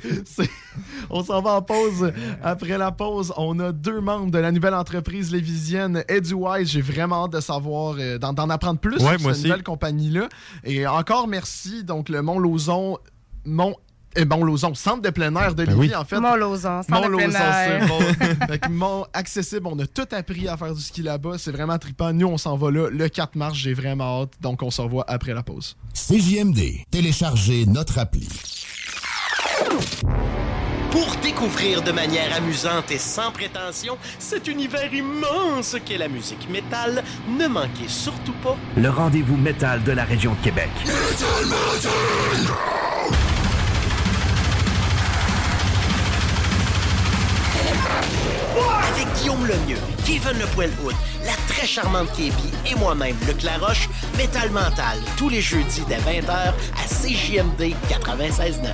on s'en va en pause. Après la pause, on a deux membres de la nouvelle entreprise lévisienne EduWise. J'ai vraiment hâte de savoir, euh, d'en d'en apprendre plus Ouais, sur moi cette aussi. nouvelle compagnie-là. Et encore merci, donc le Mont Lauson, Mont, eh, Mont Lauson, centre de plein air de Ben Lévis, oui. en fait. Mont-Lauson, centre de plein air. c'est bon. [laughs] Fait que Mont accessible, on a tout appris à faire du ski là-bas. C'est vraiment trippant. Nous, on s'en va là le 4 mars. J'ai vraiment hâte. Donc, on se revoit après la pause. CJMD, téléchargez notre appli. Pour découvrir de manière amusante et sans prétention cet univers immense qu'est la musique métal, ne manquez surtout pas Le rendez-vous métal de la région de Québec. Avec Guillaume Lemieux, Kevin Le Poilhoud, la très charmante Kébi et moi-même, Luc Laroche, Métal Mental, tous les jeudis dès 20h à CJMD 96.9.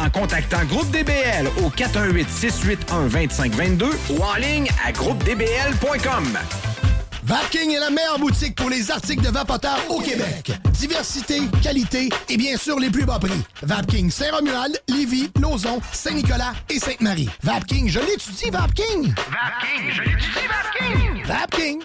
en contactant Groupe DBL au 418-681-2522 ou en ligne à groupedbl.com. Vapking est la meilleure boutique pour les articles de vapoteurs au Québec. Diversité, qualité et bien sûr les plus bas prix. Vapking Saint-Romuald, Lévis, Lauson, Saint-Nicolas et Sainte-Marie. Vapking, je l'étudie, Vapking! Vapking, je l'étudie, Vapking! Vapking!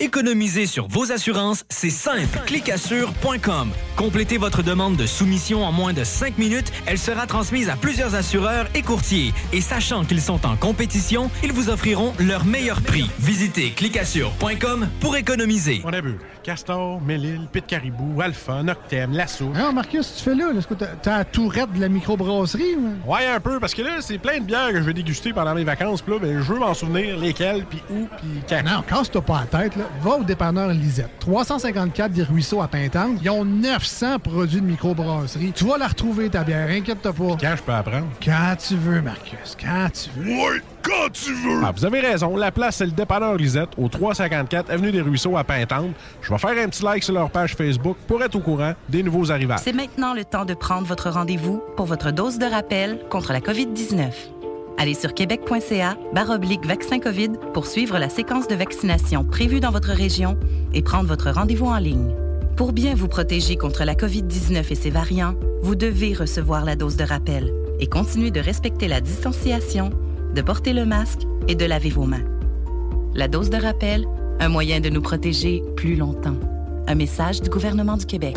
Économiser sur vos assurances, c'est simple. Clicassure.com. Complétez votre demande de soumission en moins de 5 minutes. Elle sera transmise à plusieurs assureurs et courtiers. Et sachant qu'ils sont en compétition, ils vous offriront leur meilleur prix. Visitez clicassure.com pour économiser. On a vu. Castor, Mélile, Pit Caribou, Alpha, Noctem, Lasso. Alors, Marcus, tu fais là? Est-ce que t'as- la tourette de la microbrasserie? ou? Ouais, un peu, parce que là, c'est plein de bières que je vais déguster pendant mes vacances. Puis là, ben, je veux m'en souvenir lesquelles, puis où, puis quand. Non, casse-toi pas la tête. Là. Va au dépanneur Lisette. 354 des Ruisseaux à Pintante. Ils ont 900 produits de microbrasserie. Tu vas la retrouver, ta bière. Inquiète-toi pas. Quand je peux apprendre? Quand tu veux, Marcus. Quand tu veux. Ouais, quand tu veux. Ah, vous avez raison. La place, c'est le dépanneur Lisette, au 354 Avenue des Ruisseaux à Pintante. Je vais faire un petit like sur leur page Facebook pour être au courant des nouveaux arrivages. C'est maintenant le temps de prendre votre rendez-vous pour votre dose de rappel contre la COVID-19. Allez sur québec.ca baroblique vaccin COVID pour suivre la séquence de vaccination prévue dans votre région et prendre votre rendez-vous en ligne. Pour bien vous protéger contre la COVID-19 et ses variants, vous devez recevoir la dose de rappel et continuer de respecter la distanciation, de porter le masque et de laver vos mains. La dose de rappel, un moyen de nous protéger plus longtemps. Un message du gouvernement du Québec.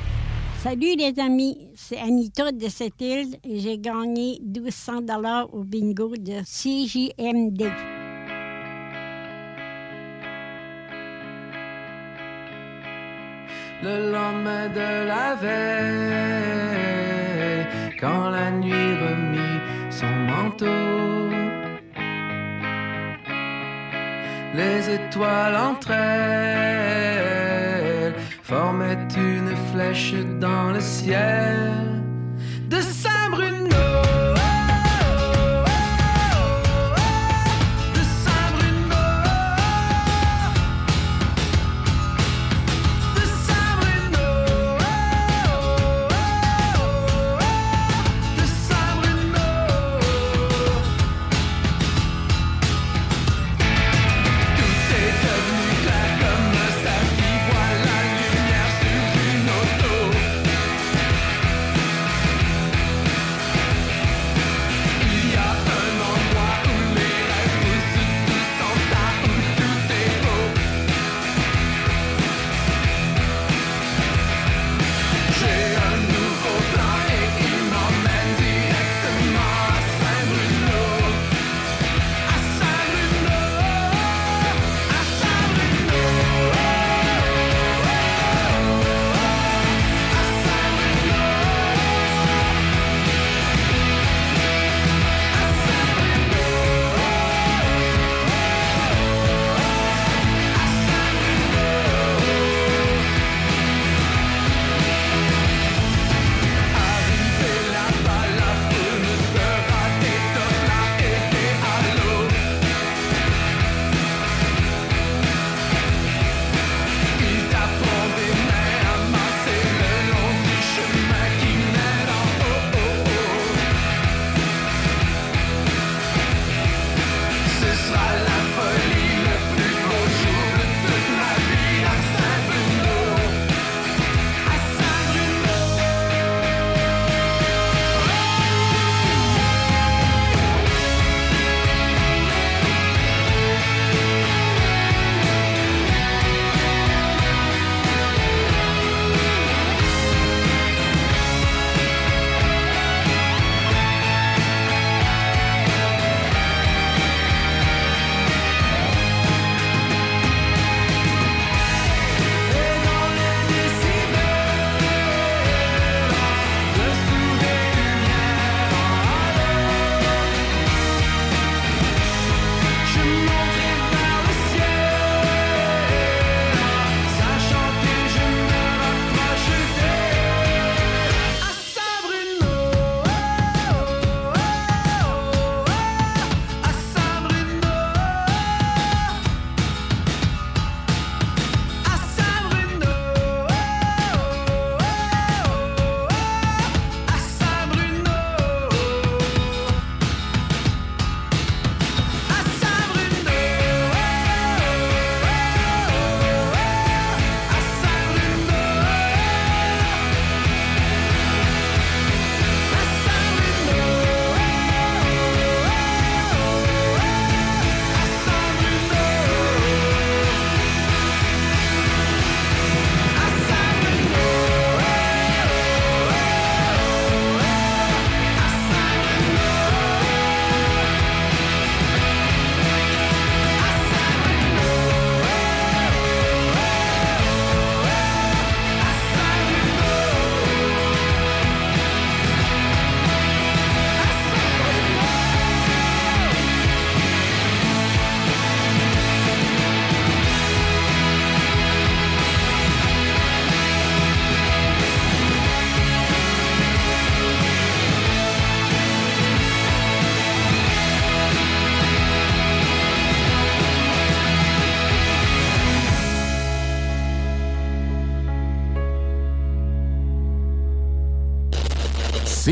Salut les amis, c'est Anita de cette île et j'ai gagné 1200 dollars au bingo de CJMD. Le lendemain de la veille, quand la nuit remit son manteau, les étoiles entre elles formaient une flèche dans le ciel de Saint-Bruno.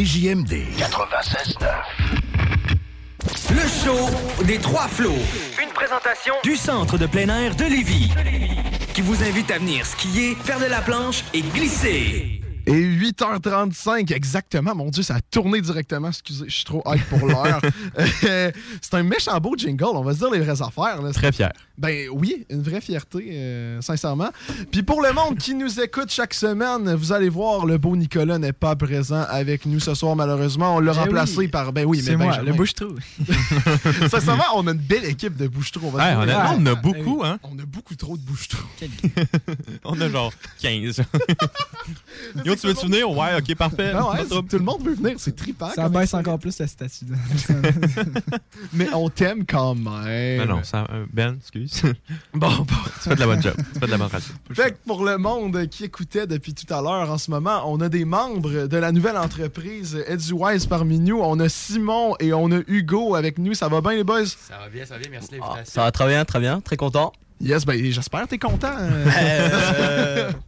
CJMD 96.9. Le show des trois flots. Une présentation du centre de plein air de Lévis. Qui vous invite à venir skier, faire de la planche et glisser. Et 8h35, exactement. Mon Dieu, ça a tourné directement. Excusez, je suis trop hype pour l'heure. [laughs] Euh, c'est un méchant beau jingle, on va se dire les vraies affaires. là. Très fier. Ben oui, une vraie fierté, euh, sincèrement. Puis pour le monde qui nous écoute chaque semaine, vous allez voir, le beau Nicolas n'est pas présent avec nous ce soir, malheureusement. On l'a Ben remplacé oui. par. Ben oui, mais C'est moi, Benjamin. le bouche-trou. [laughs] sincèrement, on a une belle équipe de bouche-trou. on va se Ouais, dire. honnêtement, on a beaucoup, hein? On a beaucoup trop de bouche-trou. [laughs] On a genre 15. Yo, tu veux te? Ouais, ok, parfait. Ah ouais, trouble. tout le monde veut venir, c'est trippant. Ça baisse encore plus la statue. [laughs] Mais on t'aime quand même. Non, non, ça, euh, Ben, excuse. [laughs] Bon, bon. tu fais de la bonne job. Tu fais de la bonne radio. Fait que pour le monde qui écoutait depuis tout à l'heure, en ce moment, on a des membres de la nouvelle entreprise EduWise parmi nous. On a Simon et on a Hugo avec nous. Ça va bien, les boys? Ça va bien, ça va bien, merci de l'invitation. Ça va très bien, très bien, très content. Yes, ben j'espère que t'es content. Euh, [laughs]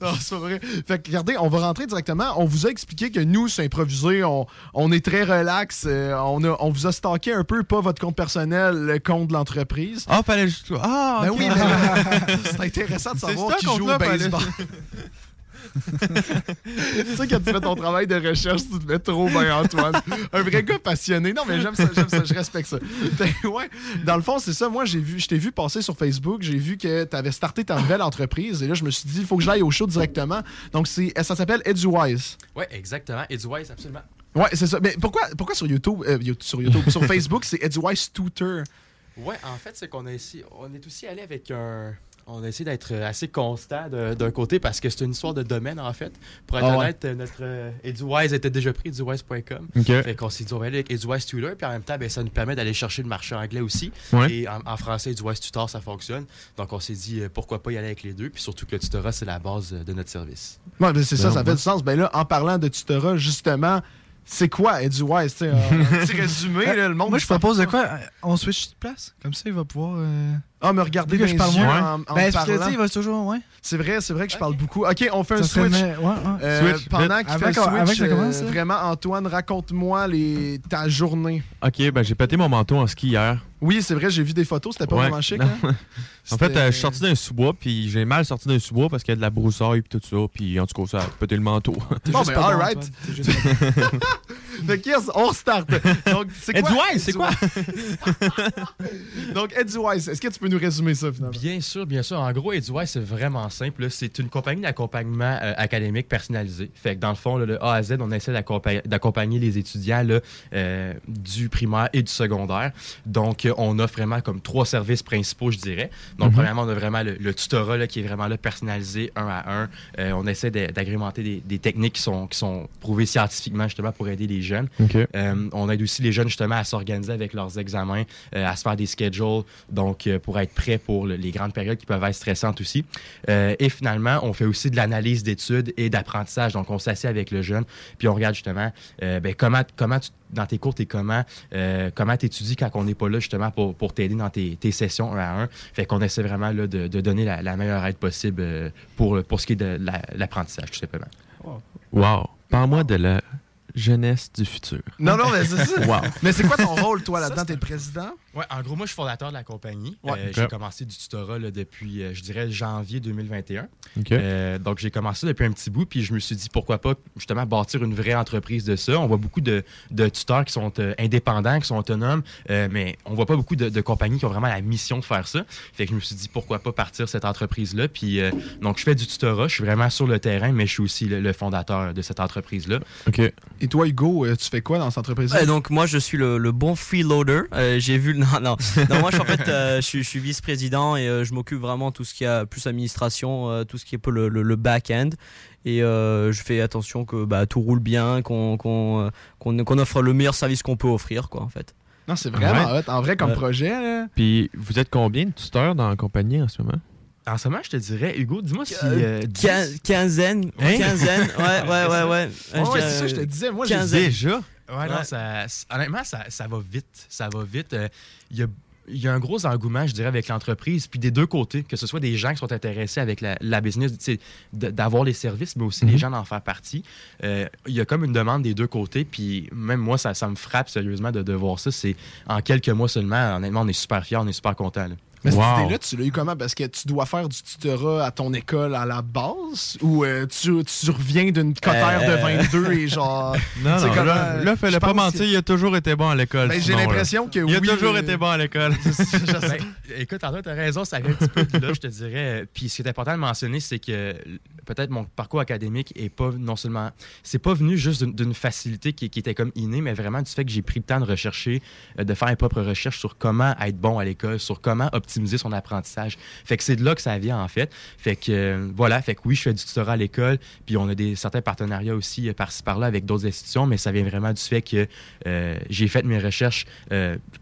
Non, c'est vrai. Fait que regardez, on va rentrer directement. On vous a expliqué que nous, c'est improvisé. On, on est très relax. euh, on, a- on vous a stocké un peu, pas votre compte personnel, le compte de l'entreprise. Ah, fallait juste. Ah, Ben oui, mais [laughs] c'est intéressant de savoir qui joue au baseball. [laughs] tu sais, quand tu fais ton travail de recherche, tu te mets trop bien, Antoine. Un vrai gars passionné. Non, mais j'aime ça, j'aime ça, je respecte ça. Que, ouais, dans le fond, c'est ça. Moi, j'ai vu, je t'ai vu passer sur Facebook, j'ai vu que tu avais starté ta nouvelle entreprise, et là, je me suis dit, il faut que j'aille au show directement. Donc, c'est, ça s'appelle EduWise. Ouais, exactement. EduWise, absolument. Ouais, c'est ça. Mais pourquoi, pourquoi sur YouTube, euh, You- sur YouTube, sur Facebook, c'est EduWise Tutor? Ouais, en fait, c'est qu'on a ici, on est aussi allé avec un. On a essayé d'être assez constant d'un côté parce que c'est une histoire de domaine, en fait. Pour être Ah ouais. honnête, euh, notre euh, EduWise était déjà pris, eduwise.com. Ok. Fait qu'on s'est dit, on va aller avec EduWise Tutor, puis en même temps, ben, ça nous permet d'aller chercher le marché anglais aussi. Ouais. Et en, en français, EduWise Tutor, ça fonctionne. Donc, on s'est dit, euh, pourquoi pas y aller avec les deux, puis surtout que le tutorat, c'est la base euh, de notre service. Ouais, ben c'est ça, Ben, ça fait du sens. Ben là, en parlant de tutorat, justement, c'est quoi EduWise? tu sais, [laughs] Un, petit résumé, là, le monde. Moi, je propose de quoi? On switch de place? Comme ça, il va pouvoir. euh, Ah, me regarder dans je parle yeux moins. en, en Ben, parlant. tu sais, il va toujours. Ouais. C'est vrai, c'est vrai que je parle beaucoup. OK, on fait un Ça serait switch. mais- ouais, ouais. Euh, Switch, pendant qu'il fait le switch, que ça? commence, euh, vraiment, Antoine, raconte-moi les... ta journée. Ok, ben j'ai pété mon manteau en ski hier. Oui, c'est vrai, j'ai vu des photos, c'était pas Ouais, vraiment chic. non. hein? [laughs] En fait, euh, je suis sorti d'un sous-bois, puis j'ai mal sorti d'un sous-bois parce qu'il y a de la broussaille et tout ça, puis en tout cas, ça a pété le manteau. Bon, ben, all right. [laughs] Fait que yes, on start. Donc, c'est quoi? C'est quoi? [laughs] Donc, Edwise, est-ce que tu peux nous résumer ça, finalement? Bien sûr, bien sûr. En gros, EduWise, c'est vraiment simple. C'est une compagnie d'accompagnement euh, académique personnalisé. Fait que dans le fond, là, le A à Z, on essaie d'accompa- d'accompagner les étudiants là, euh, du primaire et du secondaire. Donc, euh, on offre vraiment comme trois services principaux, je dirais. Donc, Mhm. premièrement, on a vraiment le, le tutorat là, qui est vraiment là, personnalisé, un à un. Euh, on essaie d'agrémenter des, des techniques qui sont, qui sont prouvées scientifiquement, justement, pour aider les jeunes. Euh, on aide aussi les jeunes justement à s'organiser avec leurs examens, euh, à se faire des schedules, donc euh, pour être prêts pour le- les grandes périodes qui peuvent être stressantes aussi. Euh, et finalement, on fait aussi de l'analyse d'études et d'apprentissage. Donc, on s'assied avec le jeune, puis on regarde justement euh, ben, comment, comment tu- dans tes cours, t'es comment, euh, comment t'étudies quand on n'est pas là justement pour, pour t'aider dans tes, tes sessions un à un. Fait qu'on essaie vraiment là, de, de donner la, la meilleure aide possible euh, pour, pour ce qui est de la- l'apprentissage, tout simplement. Wow. Parle-moi de la jeunesse du futur. Non, non, mais c'est ça. Wow. Mais c'est quoi ton [laughs] rôle, toi, là-dedans? T'es le président? Ouais, en gros, moi, je suis fondateur de la compagnie. Ouais. Euh. J'ai commencé du tutorat là, depuis, euh, je dirais, janvier 2021. Ok. Euh, donc, j'ai commencé depuis un petit bout, puis je me suis dit, pourquoi pas, justement, bâtir une vraie entreprise de ça. On voit beaucoup de, de tuteurs qui sont euh, indépendants, qui sont autonomes, euh, mais on voit pas beaucoup de, de compagnies qui ont vraiment la mission de faire ça. Fait que je me suis dit, pourquoi pas partir cette entreprise-là. Puis, euh, donc, je fais du tutorat, je suis vraiment sur le terrain, mais je suis aussi le, le fondateur de cette entreprise-là. OK. Et toi, Hugo, tu fais quoi dans cette entreprise Ouais, donc moi je suis le, le bon freeloader. Euh, J'ai vu [laughs] non non non moi je suis en fait euh, je suis, je suis vice-président et euh, je m'occupe vraiment de tout ce qui a plus administration, euh, tout ce qui est peu le, le, le back-end et euh, je fais attention que bah, tout roule bien, qu'on qu'on euh, qu'on qu'on offre le meilleur service qu'on peut offrir quoi en fait. Non, c'est vraiment Ouais. hot. En vrai, comme projet, là. Puis vous êtes combien de tuteurs dans la compagnie en ce moment? En ce moment, je te dirais, Hugo, dis-moi si. Euh, euh, quinzaine, Hein? quinzaine, ouais ouais ouais ouais. Ouais, Euh, c'est ça, je te disais, moi, j'ai-. Déjà? Ouais, non, ça, honnêtement, ça, ça va vite. Ça va vite. Euh, Il y a y a un gros engouement, je dirais, avec l'entreprise, puis des deux côtés, que ce soit des gens qui sont intéressés avec la, la business, d'avoir les services, mais aussi les gens d'en faire partie. Euh, il y a comme une demande des deux côtés, puis même moi, ça, ça me frappe sérieusement de, de voir ça. C'est en quelques mois seulement, honnêtement, on est super fiers, on est super contents. là. Mais cette idée-là, tu l'as eu comment? Parce que tu dois faire du tutorat à ton école à la base ou euh, tu, tu reviens d'une cotère Euh, de 22 et genre. [laughs] Non, non, comment- là, là, fallait je pas mentir, il a toujours été bon à l'école. Ben, j'ai l'impression que Il a toujours euh, été bon à l'école. [laughs] Ben, écoute, Antoine, t'as raison, ça vient un petit peu de là, je te dirais. Puis ce qui est important de mentionner, c'est que peut-être mon parcours académique est pas non seulement. C'est pas venu juste d'une- facilité qui, qui était comme innée, mais vraiment du fait que j'ai pris le temps de rechercher, euh, de faire mes propres recherches sur comment être bon à l'école, sur comment optimiser son apprentissage. C'est de là que ça vient, en fait. Fait euh, voilà, fait oui, je fais du tutorat à l'école, puis on a des, certains partenariats aussi euh, par-ci par-là avec d'autres institutions, mais ça vient vraiment du fait que euh, j'ai fait mes recherches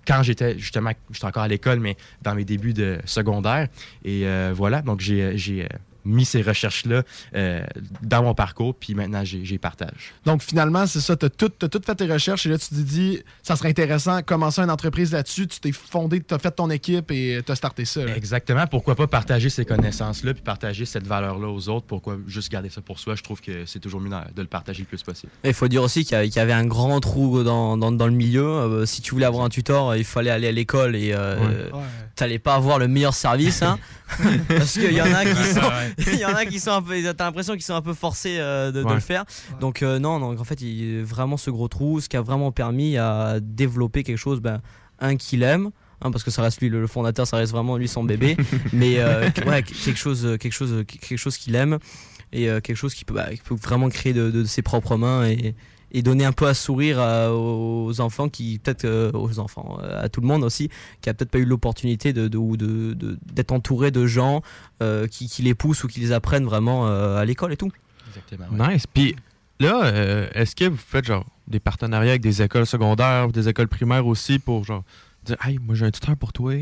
quand j'étais justement, j'étais encore à l'école, mais dans mes débuts de secondaire. Et voilà, donc j'ai mis ces recherches-là euh, dans mon parcours, puis maintenant j'ai j'ai partage. Donc finalement, c'est ça, tu as tout, t'as tout fait tes recherches et là tu t'es dit, ça serait intéressant, commencer une entreprise là-dessus, tu t'es fondé, tu as fait ton équipe et tu as starté ça. là. Exactement. Pourquoi pas partager ces connaissances-là, puis partager cette valeur-là aux autres? Pourquoi juste garder ça pour soi? Je trouve que c'est toujours mieux de le partager le plus possible. Il faut dire aussi qu'il y avait un grand trou dans, dans, dans le milieu. Euh, si tu voulais avoir un tutor, il fallait aller à l'école et euh, Ouais. t'allais pas avoir le meilleur service. Hein, [laughs] parce qu'il y en a qui sont. [laughs] il y en a qui sont un peu, t'as l'impression qu'ils sont un peu forcés euh, de, le faire. Donc euh, non, donc en fait, il, vraiment ce gros trou, ce qui a vraiment permis à développer quelque chose, ben, un qu'il aime. hein, parce que ça reste lui le, fondateur, ça reste vraiment lui son bébé, [laughs] mais euh, ouais, quelque chose, quelque chose, quelque chose qu'il aime et euh, quelque chose qui peut, bah, qui peut vraiment créer de, de ses propres mains et, et donner un peu à sourire à- aux enfants qui peut-être euh, aux enfants euh, à tout le monde aussi qui a peut-être pas eu l'opportunité de, de- ou de- de- d'être entouré de gens euh, qui, qui les poussent ou qui les apprennent vraiment euh, à l'école et tout Exactement. Nice. Puis là, euh, est-ce que vous faites genre des partenariats avec des écoles secondaires, des écoles primaires aussi pour genre dire Hey, moi j'ai un tuteur pour toi,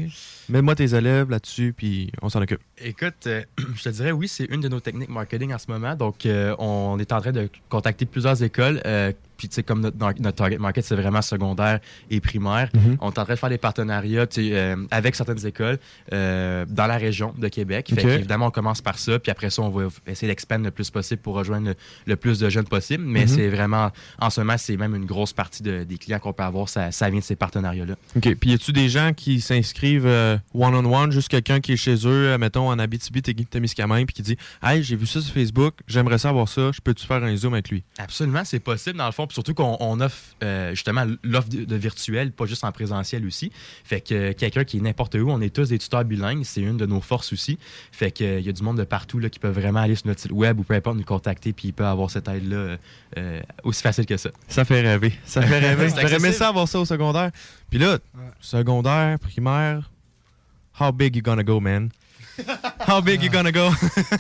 mets-moi tes élèves là-dessus, puis on s'en occupe. Écoute, euh, [clears throat] je te dirais, oui, c'est une de nos techniques marketing en ce moment. Donc, euh, on est en train de contacter plusieurs écoles. euh, puis, tu sais, comme notre, notre target market, c'est vraiment secondaire et primaire, Mhm. on est en train de faire des partenariats euh, avec certaines écoles euh, dans la région de Québec. Fait évidemment, on commence par ça. Puis après ça, on va essayer d'expandre le plus possible pour rejoindre le, le plus de jeunes possible. Mais Mhm. c'est vraiment, en ce moment, c'est même une grosse partie de- des clients qu'on peut avoir. Ça, ça vient de ces partenariats-là. OK. Puis y a-tu des gens qui s'inscrivent euh, one-on-one, juste quelqu'un qui est chez eux, mettons en Abitibi, Témiscamingue, puis qui dit Hey, j'ai vu ça sur Facebook, j'aimerais savoir ça, je peux-tu faire un zoom avec lui Absolument, c'est possible dans le fond. Puis surtout qu'on on offre euh, justement l'offre de, de virtuel, pas juste en présentiel aussi. Fait que euh, quelqu'un qui est n'importe où, on est tous des tuteurs bilingues, c'est une de nos forces aussi. Fait que euh, il y a du monde de partout là, qui peut vraiment aller sur notre site web ou peu importe nous contacter, puis il peut avoir cette aide-là euh, euh, aussi facile que ça. Ça fait rêver. Ça fait rêver. J'aurais aimé ça avoir ça au secondaire. Puis là, secondaire, primaire, how big you gonna go, man? How big you gonna go?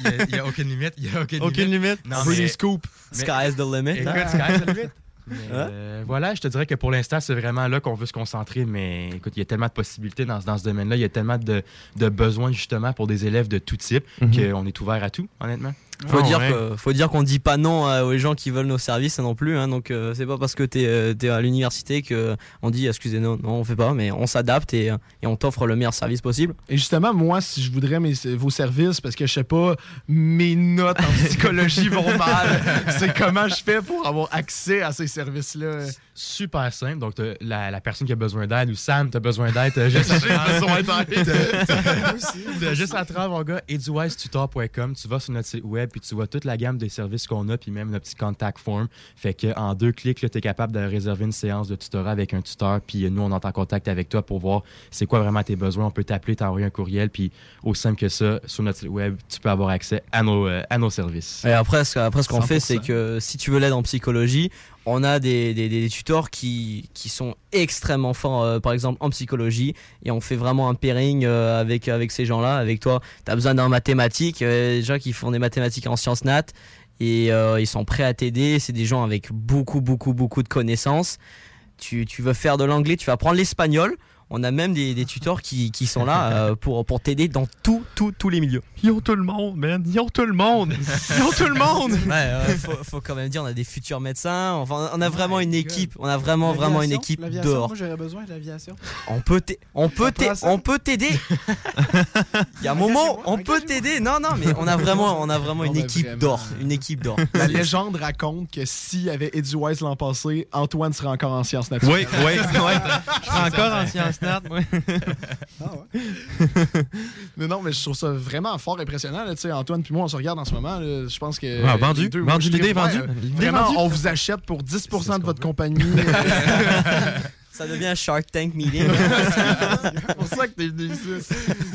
Il n'y a, aucune limite. Il y a aucune, Aucune limite? Non, mais- scoop. mais- Sky's the limit, Écoute, hein? sky's the limit. [laughs] Mais, euh, voilà, je te dirais que pour l'instant, c'est vraiment là qu'on veut se concentrer. Mais écoute, il y a tellement de possibilités dans, dans ce domaine-là. Il y a tellement de, de besoins justement pour des élèves de tout type Mhm. qu'on est ouvert à tout, honnêtement. Faut, Ah, dire ouais. que, faut dire qu'on dit pas non euh, aux gens qui veulent nos services non plus. hein. donc euh, c'est pas parce que t'es es à l'université que on dit excusez nous non on fait pas, mais on s'adapte et, euh, et on t'offre le meilleur service possible. Et justement, moi, si je voudrais mes- vos services, parce que je sais pas, mes notes en psychologie vont mal, [laughs] c'est comment je fais pour avoir accès à ces services-là? Super simple. Donc, t'as la, la personne qui a besoin d'aide ou Sam, tu as [laughs] besoin d'aide, t'as juste d'aide. T'as juste à travers, mon gars, eduwisetutor.com. Tu vas sur notre site web, puis tu vois toute la gamme des services qu'on a, puis même notre petit contact form. Fait que en deux clics, tu es capable de réserver une séance de tutorat avec un tuteur, puis euh, nous, on est en contact avec toi pour voir c'est quoi vraiment tes besoins. On peut t'appeler, t'envoyer un courriel, puis aussi simple que ça, sur notre site web, tu peux avoir accès à nos, euh, à nos services. Et après, ce, après, ce qu'on fait, 100%. c'est que si tu veux l'aide en psychologie, on a des, des, tuteurs qui, qui sont extrêmement forts, euh, par exemple en psychologie, et on fait vraiment un pairing euh, avec, avec ces gens-là. Avec toi, tu as besoin d'un mathématique, euh, des gens qui font des mathématiques en sciences nat, et ils sont prêts à t'aider. C'est des gens avec beaucoup, beaucoup, beaucoup de connaissances. Tu, tu veux faire de l'anglais, tu vas apprendre l'espagnol. On a même des, des tuteurs qui, qui sont là euh, [laughs] pour, pour t'aider dans tout, tout, tous les milieux. Ils ont tout le monde, man. Ils ont tout le monde. Ils ont tout le monde. Ouais, ouais, faut, faut quand même dire, on a des futurs médecins. Enfin, on a vraiment une équipe. On a vraiment, vraiment une équipe l'aviation, dehors. Moi, j'aurais besoin de l'aviation. On peut on peut ça. on peut t'aider. Il [laughs] y a un moment, on peut t'aider. Non, non, mais on a vraiment, on a vraiment une équipe d'or, une équipe d'or. La légende raconte que s'il y avait Eddie Wise l'an passé, Antoine serait encore en sciences naturelles. Oui, oui, oui. Je serais encore en sciences moi. [laughs] mais non, mais je trouve ça vraiment fort impressionnant. là. Tu sais, Antoine puis moi, on se regarde en ce moment. là. Je pense que. Ah, vendu. deux, Vendu, l'idée L'idée est Vraiment, on vous achète pour 10% de votre compagnie. [laughs] [laughs] Ça devient un Shark Tank meeting. [laughs] C'est pour ça que t'es venu ici.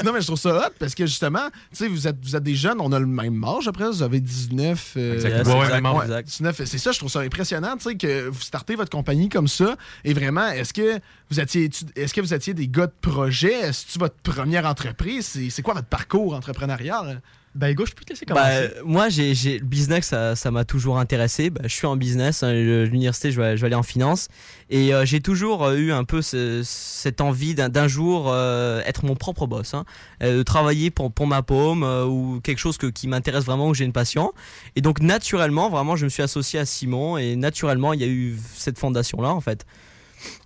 Non, mais je trouve ça hot parce que justement, tu sais, vous êtes, vous êtes des jeunes, on a le même âge après, vous avez 19. euh, Exactement. Ouais, ouais, même âge. ouais, Exact. 19. C'est ça, je trouve ça impressionnant, tu sais, que vous startez votre compagnie comme ça. Et vraiment, est-ce que vous étiez, est-ce que vous étiez des gars de projet? Est-ce que votre première entreprise? C'est, c'est quoi votre parcours entrepreneurial? Ben, Hugo, je peux te laisser Bah, commencer. moi, j'ai, j'ai- le business, ça, ça m'a toujours intéressé. Bah, je suis en business, hein, l'université, je vais, je vais aller en finance. Et euh, j'ai toujours euh, eu un peu ce- cette envie d'un, d'un jour euh, être mon propre boss, hein, euh, de travailler pour, pour ma paume ou quelque chose que, qui m'intéresse vraiment, où j'ai une passion. Et donc, naturellement, vraiment, je me suis associé à Simon et naturellement, il y a eu cette fondation-là, en fait.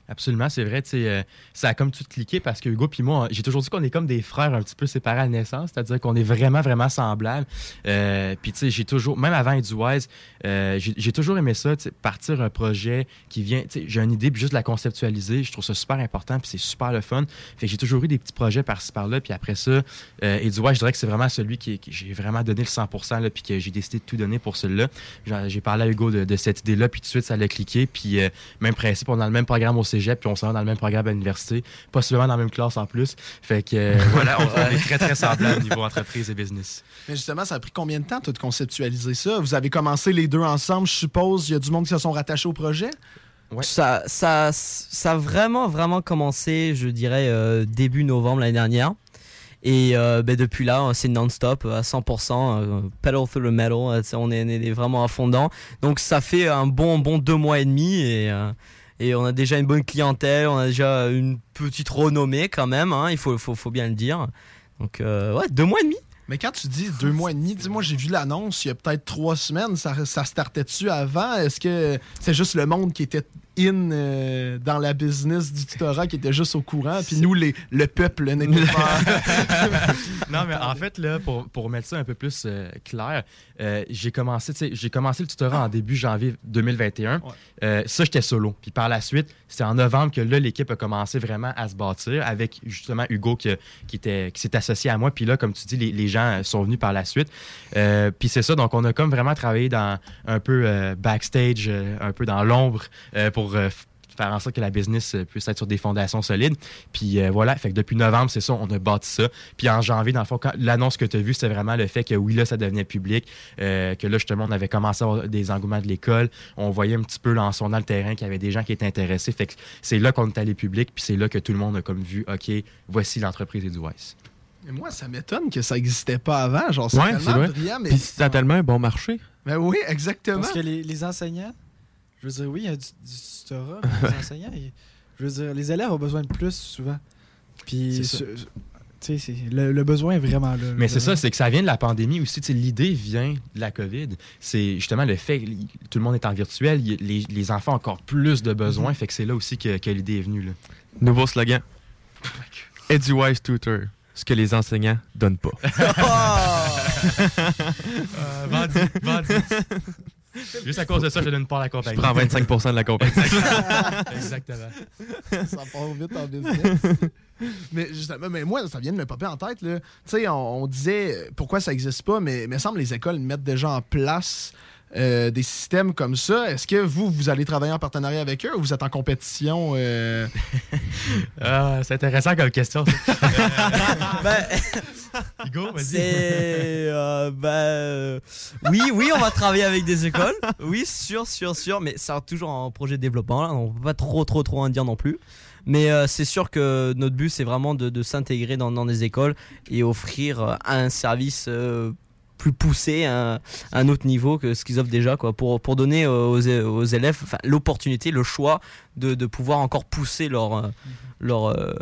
Absolument, c'est vrai. euh, ça a comme tout cliqué parce que Hugo puis moi, j'ai toujours dit qu'on est comme des frères un petit peu séparés à la naissance, c'est-à-dire qu'on est vraiment, vraiment semblables. Euh, puis tu sais, j'ai toujours, même avant EduWise, euh, j'ai toujours aimé ça, partir un projet qui vient, j'ai une idée puis juste la conceptualiser, je trouve ça super important puis c'est super le fun. Fait que j'ai toujours eu des petits projets par-ci par-là puis après ça, euh, je dirais que c'est vraiment celui qui, j'ai vraiment donné le 100% là, puis que j'ai décidé de tout donner pour celui-là. J'ai parlé à Hugo de, cette idée-là puis tout de suite ça a cliqué puis euh, même principe, on dans le même programme au cégep puis on s'en va dans le même programme à l'université, possiblement dans la même classe en plus. Fait que euh, [laughs] voilà, on, on est très très semblables niveau entreprise et business. Mais justement, ça a pris combien de temps, toi, de conceptualiser ça? Vous avez commencé les deux ensemble, je suppose. Il y a du monde qui se sont rattachés au projet? Ça, ça, ça a vraiment, vraiment commencé, je dirais, euh, début novembre l'année dernière. Et euh, ben, depuis là, c'est non-stop, à 100%, euh, pedal through the metal, on est, on est vraiment à fond dedans. Donc ça fait un bon, bon deux mois et demi et, euh, et on a déjà une bonne clientèle, on a déjà une petite renommée quand même, hein, il faut, faut, faut bien le dire. Donc euh, ouais, deux mois et demi. Mais quand tu dis deux mois et demi, dis-moi, j'ai vu l'annonce il y a peut-être trois semaines. Ça, ça startait dessus avant? Est-ce que c'est juste le monde qui était in euh, dans la business du tutorat qui était juste au courant? Puis nous, les, le peuple, n'était [laughs] pas. non, mais en fait, là, pour, pour mettre ça un peu plus euh, clair, euh, j'ai commencé, j'ai commencé le tutorat en début janvier 2021. Euh, ça, j'étais solo. Puis par la suite, c'est en novembre que là, l'équipe a commencé vraiment à se bâtir avec justement Hugo qui, qui, était, qui s'est associé à moi. Puis là, comme tu dis, les, les gens sont venus par la suite. Euh, puis c'est ça, donc on a comme vraiment travaillé dans un peu euh, backstage, euh, un peu dans l'ombre euh, pour euh, faire en sorte que la business euh, puisse être sur des fondations solides. Puis euh, voilà, fait que depuis novembre, c'est ça, on a bâti ça. Puis en janvier, dans le fond, quand l'annonce que tu as vue, c'était vraiment le fait que oui, là, ça devenait public, euh, que là, justement, on avait commencé à avoir des engouements de l'école. On voyait un petit peu là, en sondant le terrain qu'il y avait des gens qui étaient intéressés. Fait que c'est là qu'on est allé public, puis c'est là que tout le monde a comme vu, OK, voici l'entreprise Edwise. Mais moi, ça m'étonne que ça n'existait pas avant. Genre, c'est Ouais, c'est tellement vrai. brillant. Mais... Puis ça a tellement un bon marché. Ben oui, exactement. Parce que les, les enseignants, je veux dire, oui, il y a du, du tutorat, mais les [laughs] enseignants, ils- je veux dire, les élèves ont besoin de plus souvent. Puis, tu sais, le, le besoin est vraiment là. Mais c'est ça, c'est que ça vient de la pandémie aussi. Tu sais, L'idée vient de la COVID. C'est justement le fait que tout le monde est en virtuel. y Les, les enfants ont encore plus de besoins. Mhm. Fait que c'est là aussi que, que l'idée est venue. Là. Nouveau slogan. EduWise Tutor. Ce que les enseignants donnent pas. [laughs] [laughs] Euh, vendu, vendu. [laughs] Juste à cause de ça, je donne pas à la compagnie. Je prends 25% de la compagnie. [laughs] Exactement. ça part vite en business. [laughs] mais justement, mais moi, ça vient de me popper en tête. là. Tu sais, on, on disait pourquoi ça n'existe pas, mais il me semble que les écoles mettent déjà en place euh, des systèmes comme ça. Est-ce que vous, vous allez travailler en partenariat avec eux ou vous êtes en compétition? euh? [laughs] Ah, c'est intéressant comme question. ça. [laughs] Ben, [laughs] Hugo, vas-y. Euh, ben, euh, oui, oui, on va travailler avec des écoles. Oui, sûr, sûr, sûr. Mais ça reste toujours un projet de développement. Là. On peut pas trop, trop, trop en dire non plus. Mais euh, c'est sûr que notre but, c'est vraiment de, de s'intégrer dans, dans des écoles et offrir euh, un service euh, plus poussé à un, à un autre niveau que ce qu'ils offrent déjà, quoi, pour, pour donner aux, aux élèves l'opportunité, le choix de, de pouvoir encore pousser leur, euh, leur, euh,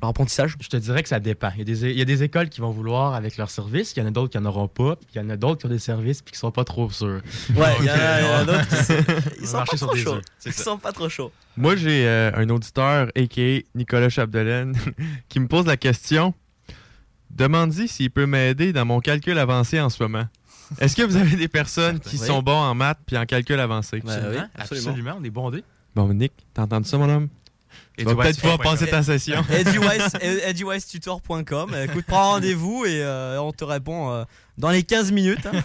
leur apprentissage. Je te dirais que ça dépend. Il y, a des, il y a des écoles qui vont vouloir avec leur service, il y en a d'autres qui n'en auront pas, puis il y en a d'autres qui ont des services puis qui sont pas trop sûrs. Ouais, il y en a- euh, d'autres qui sont- [laughs] on ils sont pas trop chauds. Ils sont pas trop chauds. Moi, j'ai euh, un auditeur, a.k.a. Nicolas Chapdelaine, [laughs] qui me pose la question. Demande-y s'il peut m'aider dans mon calcul avancé en ce moment. Est-ce que vous avez des personnes [laughs] qui Oui. sont bons en maths puis en calcul avancé? Absolument, absolument. on est bondés. Bon, Nick, t'as entendu ça, mon homme? Tu vas peut-être pouvoir passer ta session. [laughs] eduwise.com. [laughs] Écoute, prends rendez-vous et euh, on te répond euh, dans les 15 minutes. hein.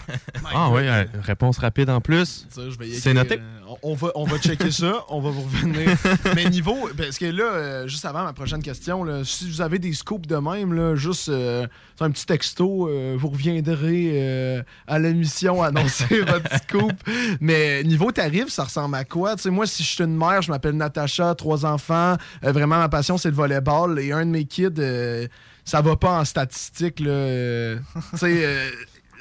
Ah oui, euh, réponse rapide en plus. C'est noté. On, va, on va checker ça, on va vous revenir. [laughs] Mais niveau, parce que là, euh, juste avant ma prochaine question, là, si vous avez des scoops de même, là, juste euh, un petit texto, euh, vous reviendrez à l'émission annoncer [laughs] votre scoop. Mais niveau tarif, ça ressemble à quoi? Tu sais, moi, si je suis une mère, je m'appelle Natacha, trois enfants, vraiment ma passion, c'est le volleyball. Et un de mes kids, ça va pas en statistique. là. Tu sais, euh,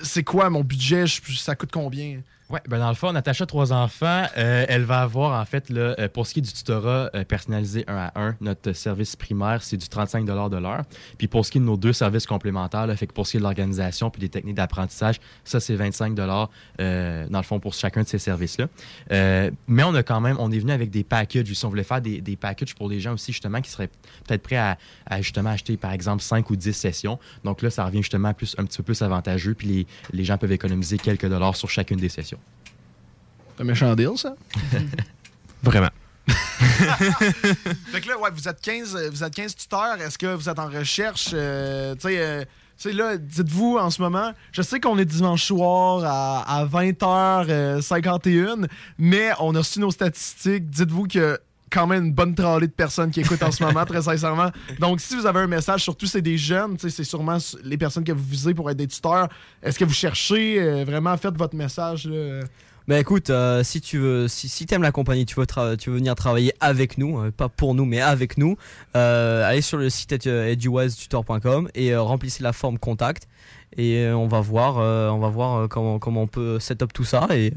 c'est quoi mon budget? Ça coûte combien? Ouais, ben dans le fond, Natacha, trois enfants, euh, elle va avoir, en fait, là, euh, pour ce qui est du tutorat euh, personnalisé 1 à 1, notre service primaire, c'est du 35 de l'heure. Puis pour ce qui est de nos deux services complémentaires, fait que pour ce qui est de l'organisation puis des techniques d'apprentissage, ça, c'est 25 euh, dans le fond, pour chacun de ces services-là. Mais on a quand même, on est venu avec des packages. Si on voulait faire des, des packages pour les gens aussi, justement, qui seraient peut-être prêts à, à, justement acheter, par exemple, 5 ou 10 sessions. Donc là, ça revient justement plus, un petit peu plus avantageux. Puis les, les gens peuvent économiser quelques dollars sur chacune des sessions. C'est un méchant deal, ça? [laughs] Vraiment. [laughs] fait que là, ouais, vous êtes 15, euh, vous êtes 15 tuteurs. Est-ce que vous êtes en recherche? euh, tu sais, euh, tu sais, là, dites-vous en ce moment, je sais qu'on est dimanche soir à, à 20h51, mais on a reçu nos statistiques. Dites-vous que quand même une bonne tralée de personnes qui écoutent en ce moment, très sincèrement. Donc, si vous avez un message, surtout c'est des jeunes, tu sais, c'est sûrement les personnes que vous visez pour être des tuteurs. Est-ce que vous cherchez euh, vraiment, faites votre message, là? Bah écoute, euh, si tu veux, si, si t'aimes la compagnie, tu veux, tu veux venir travailler avec nous, euh, pas pour nous, mais avec nous, euh, allez sur le site edu- eduwisetutor.com et remplissez la forme contact et on va voir, on va voir comment, comment on peut set up tout ça et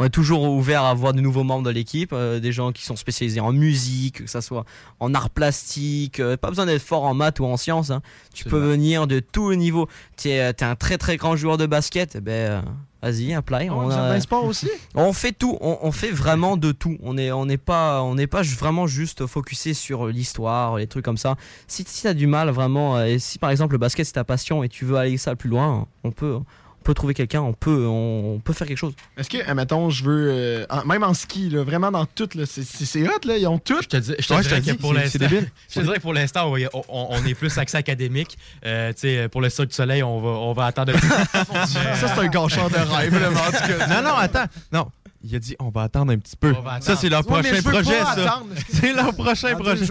on est toujours ouvert à avoir de nouveaux membres de l'équipe, euh, des gens qui sont spécialisés en musique, que ça soit en art plastique, euh, pas besoin d'être fort en maths ou en sciences. hein. Tu peux venir de tous les niveaux. Tu es, un très très grand joueur de basket, eh ben euh, vas-y, apply. Oh, on a- sport aussi? [laughs] on fait tout, on, on fait vraiment de tout. On n'est on pas, on vraiment juste focusé sur l'histoire, les trucs comme ça. Si, si tu as du mal vraiment, euh, et si par exemple le basket c'est ta passion et tu veux aller ça plus loin, on peut, peut trouver quelqu'un, on peut, on, on peut faire quelque chose. Est-ce que, admettons, je veux. euh, en- même en ski, là, vraiment dans tout, là, c'est- hot, là, ils ont tout. Je te, dis- je te Ouais, dirais dis, que pour c'est- l'instant, [laughs] je te dirais que pour l'instant, on, on- on est plus accès académique. Euh, tu sais, pour le Cirque du Soleil, on va, on va attendre. [laughs] Ça, c'est un gâcheur de rêve, vraiment. en tout cas. Non, non, attends. Non. Il a dit on va attendre un petit peu. On Ça, c'est leur. Ouais, prochain projet, ça. [laughs] C'est leur prochain projet.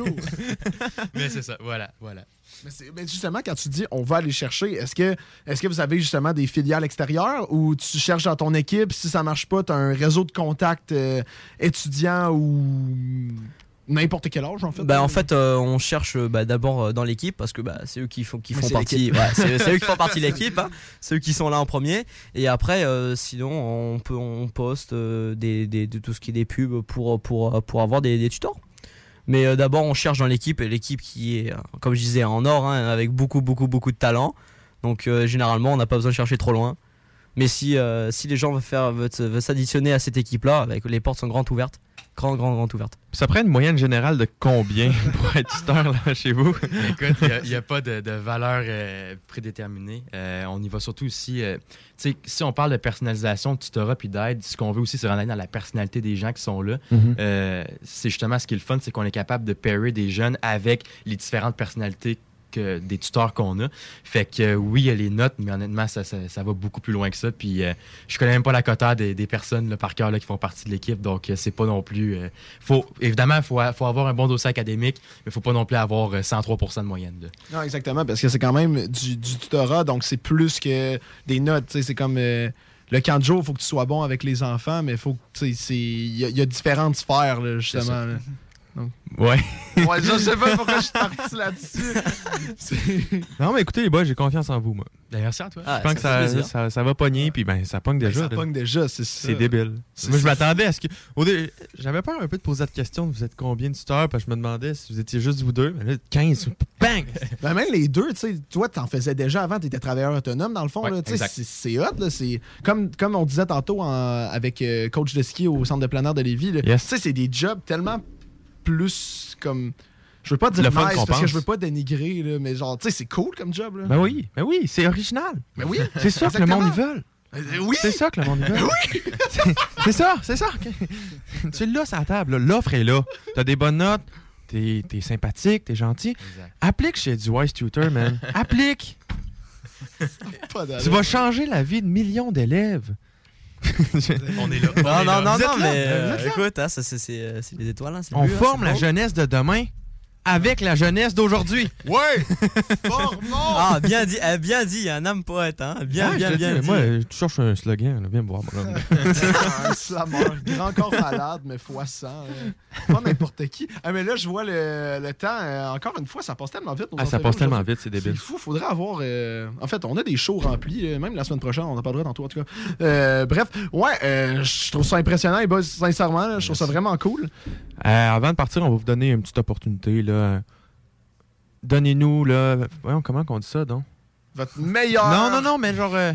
Mais c'est ça, voilà, voilà. Mais, justement, quand tu dis on va aller chercher, est-ce que, est que vous avez justement des filiales extérieures ou tu cherches dans ton équipe, si ça marche pas, tu as un réseau de contacts euh, étudiants ou n'importe quel âge, en fait? Bah en fait, euh, on cherche euh, bah, d'abord dans l'équipe parce que bah, c'est eux qui font, qui font partie. ouais, c'est c'est eux qui font partie de [laughs] l'équipe. hein. C'est eux qui sont là en premier. Et après, euh, sinon, on peut on poste euh, des, des- de tout ce qui est des pubs pour pour pour avoir des, des tutors. Mais euh, d'abord, on cherche dans l'équipe l'équipe qui est, euh, comme je disais, en or, hein, avec beaucoup beaucoup beaucoup de talent. Donc euh, généralement, on n'a pas besoin de chercher trop loin. Mais si si les gens veulent faire veulent, veulent s'additionner à cette équipe-là, avec les portes sont grandes ouvertes, grandes grandes grandes ouvertes. Ça prend une moyenne générale de combien [laughs] pour être tuteur là, chez vous? Écoute, il n'y a, pas de, de valeur euh, prédéterminée. Euh, on y va surtout aussi. euh, tu sais, si on parle de personnalisation, de tutorat puis d'aide, ce qu'on veut aussi, c'est rentrer dans la personnalité des gens qui sont là. Mhm. Euh, c'est justement ce qui est le fun, c'est qu'on est capable de pairer des jeunes avec les différentes personnalités que des tuteurs qu'on a. Fait que euh, oui, il y a les notes, mais honnêtement, ça, ça, ça va beaucoup plus loin que ça. Puis euh, je connais même pas la quota des, des personnes là, par cœur là, qui font partie de l'équipe, donc euh, c'est pas non plus. euh, faut évidemment, il faut, faut avoir un bon dossier académique, mais faut pas non plus avoir euh, 103% de moyenne. là. Non, exactement, parce que c'est quand même du, du tutorat, donc c'est plus que des notes. C'est comme euh, le camp de jour, il faut que tu sois bon avec les enfants, mais faut que, tu sais, c'est- il y, a- il y a différentes sphères, là, justement. Ça. Ouais. Ouais, je sais pas pourquoi je suis parti là-dessus. [laughs] Non, mais écoutez, les boys, j'ai confiance en vous, moi. Ben, merci à toi. je pense que ça, ça, ça va pogner, puis ben, ça pogne déjà. ça là. pogne déjà, c'est ça. C'est débile. Moi, je ça. m'attendais à ce que. dé- J'avais peur un peu de poser cette question vous êtes combien de tuteurs Parce que je me demandais si vous étiez juste vous deux. Mais là, 15. Bang [laughs] Ben, même les deux, tu sais, toi, t'en faisais déjà avant, t'étais travailleur autonome, dans le fond. Ouais, là, tu sais, exact. c'est hot, là. C'est comme, comme on disait tantôt en- avec euh, coach de ski au centre de plein air de Lévis. Yes. Tu sais, c'est des jobs tellement plus comme. Je veux pas dire Le nice parce que je veux pas dénigrer, là, mais genre, tu sais, c'est cool comme job. Là. Ben oui, ben oui, c'est original. Ben oui, C'est ça que le monde y veut. Euh, oui! C'est ça que le monde y veut. Oui! C'est- ça, c'est ça. [laughs] tu l'as sur la table. là. L'offre est là. T'as des bonnes notes. T'es es sympathique, t'es gentil. Applique chez du Wise Tutor, man. [laughs] Applique. Tu vas changer la vie de millions d'élèves. [laughs] On est là. Non, non, non, non, mais euh, écoute, hein, ça, c'est- c'est euh, les étoiles. hein, On but, hein, forme la beau. jeunesse de demain avec la jeunesse d'aujourd'hui. [laughs] Ouais! Formons! Ah, bien dit, eh, bien dit, un homme poète, hein. Bien, Ouais, bien, bien dit. Moi, tu cherches un slogan, là, viens me voir. mon homme. [laughs] un slammer, grand corps malade, mais fois 100. hein. Pas n'importe qui. Ah, mais là, je vois le, le temps. euh, encore une fois, ça passe tellement vite. Ah, ça passe tellement vite, c'est débile. C'est fou, faudrait avoir. euh, En fait, on a des shows remplis, euh, même la semaine prochaine, on en parlera tantôt en tout cas. Euh, bref, ouais, euh, je trouve ça impressionnant, les boys, sincèrement, je trouve ça vraiment cool. Euh, avant de partir, on va vous donner une petite opportunité. là. Donnez-nous, là. Voyons, comment qu'on dit ça, donc? Votre meilleur. Non, non, non, mais genre. euh,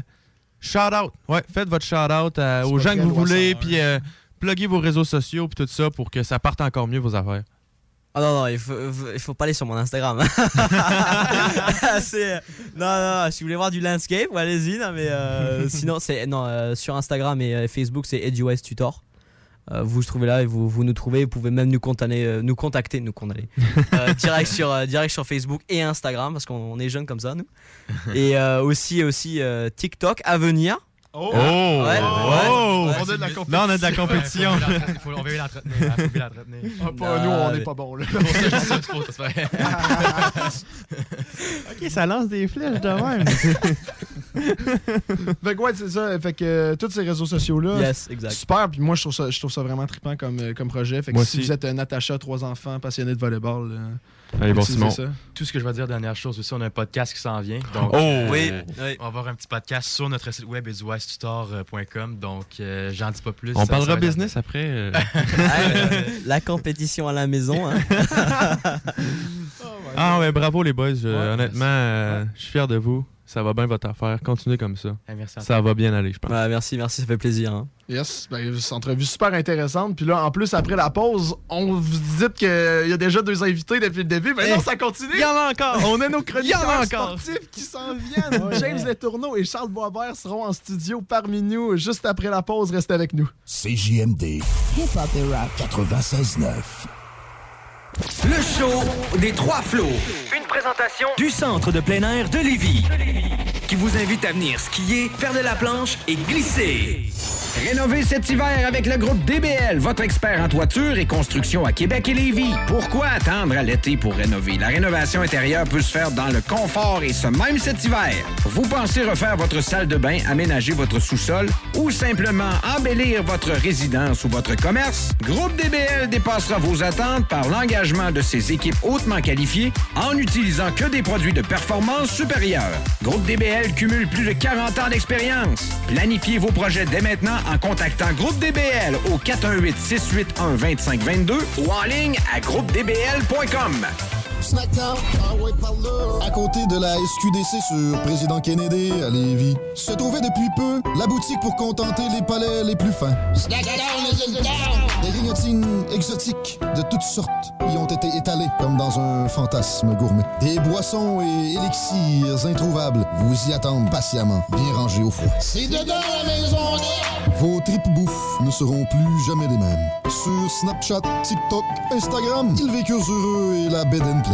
shout-out. Ouais, faites votre shout-out euh, aux gens que vous voulez, puis euh, pluguez vos réseaux sociaux, puis tout ça pour que ça parte encore mieux, vos affaires. Ah non, non, il faut, il faut pas aller sur mon Instagram. [laughs] C'est- non, non, non, si vous voulez voir du landscape, allez-y. Non, mais euh, sinon, c'est non, euh, sur Instagram et euh, Facebook, c'est EduWise Tutor. Euh, vous vous trouvez là et vous, vous nous trouvez. Vous pouvez même nous contacter, euh, nous contacter, nous condamner. [laughs] Euh, direct, sur, direct sur Facebook et Instagram parce qu'on on est jeunes comme ça, nous. Et aussi, aussi TikTok à venir. Oh! Ouais, ouais, Oh! ouais. On a de la compétition. Là, on a de la compétition. Il faut- On veut l'entretenir. Ah, pas nous, on n'est pas bons, là. [laughs] ok, ça lance des flèches de même. [laughs] fait que ouais, c'est ça. Fait que euh, tous ces réseaux sociaux-là. Yes, exact. Super. Puis moi, je trouve ça, je trouve ça vraiment trippant comme, euh, comme projet. Fait que Moi si aussi. vous êtes un Natacha, trois enfants, passionné de volleyball, euh, Allez, bon, Simon. Tout ce que je vais dire, dernière chose aussi, on a un podcast qui s'en vient. Donc, Oh! euh, Oui, oui. On va avoir un petit podcast sur notre site web eduwisetutor.com. Donc, euh, j'en dis pas plus. On Ça- parlera ça business après. [laughs] euh. La compétition à la maison. hein. [laughs] Ah ouais, bravo les boys. Ouais, honnêtement, euh, je suis fier de vous. Ça va bien votre affaire. Continuez comme ça. Eh, merci à Ça va bien aller, je pense. Ouais, merci, merci, ça fait plaisir. hein. Yes, ben, c'est une entrevue super intéressante. Puis là, en plus, après la pause, on vous dit qu'il y a déjà deux invités depuis le début. Mais Eh, non, ça continue. Il y en a encore. On a nos [laughs] Il y en chroniqueurs a encore. sportifs qui s'en viennent. James Letourneau et Charles Boisvert seront en studio parmi nous juste après la pause. Restez avec nous. CJMD. Hip-hop et rap. 96.9. Le show des trois flots. Une présentation du centre de plein air de Lévis. Qui vous invite à venir skier, faire de la planche et glisser. Rénover cet hiver avec le groupe DBL, votre expert en toiture et construction à Québec et Lévis. Pourquoi attendre à l'été pour rénover? La rénovation intérieure peut se faire dans le confort et ce même cet hiver. Vous pensez refaire votre salle de bain, aménager votre sous-sol ou simplement embellir votre résidence ou votre commerce? Groupe DBL dépassera vos attentes par l'engagement de ses équipes hautement qualifiées en n'utilisant que des produits de performance supérieure. Groupe DBL cumule plus de 40 ans d'expérience. Planifiez vos projets dès maintenant en contactant Groupe DBL au 418-681-2522 ou en ligne à groupedbl.com. Snackdown, ah ouais, par là. À côté de la SQDC sur Président Kennedy à Lévis, se trouvait depuis peu la boutique pour contenter les palais les plus fins. Des grignotines exotiques de toutes sortes y ont été étalées comme dans un fantasme gourmet. Des boissons et élixirs introuvables vous y attendent patiemment, bien rangés au froid. C'est dedans la maison Vos tripes bouffe ne seront plus jamais les mêmes. Sur Snapchat, TikTok, Instagram, ils vécurent heureux et la bed and pleine.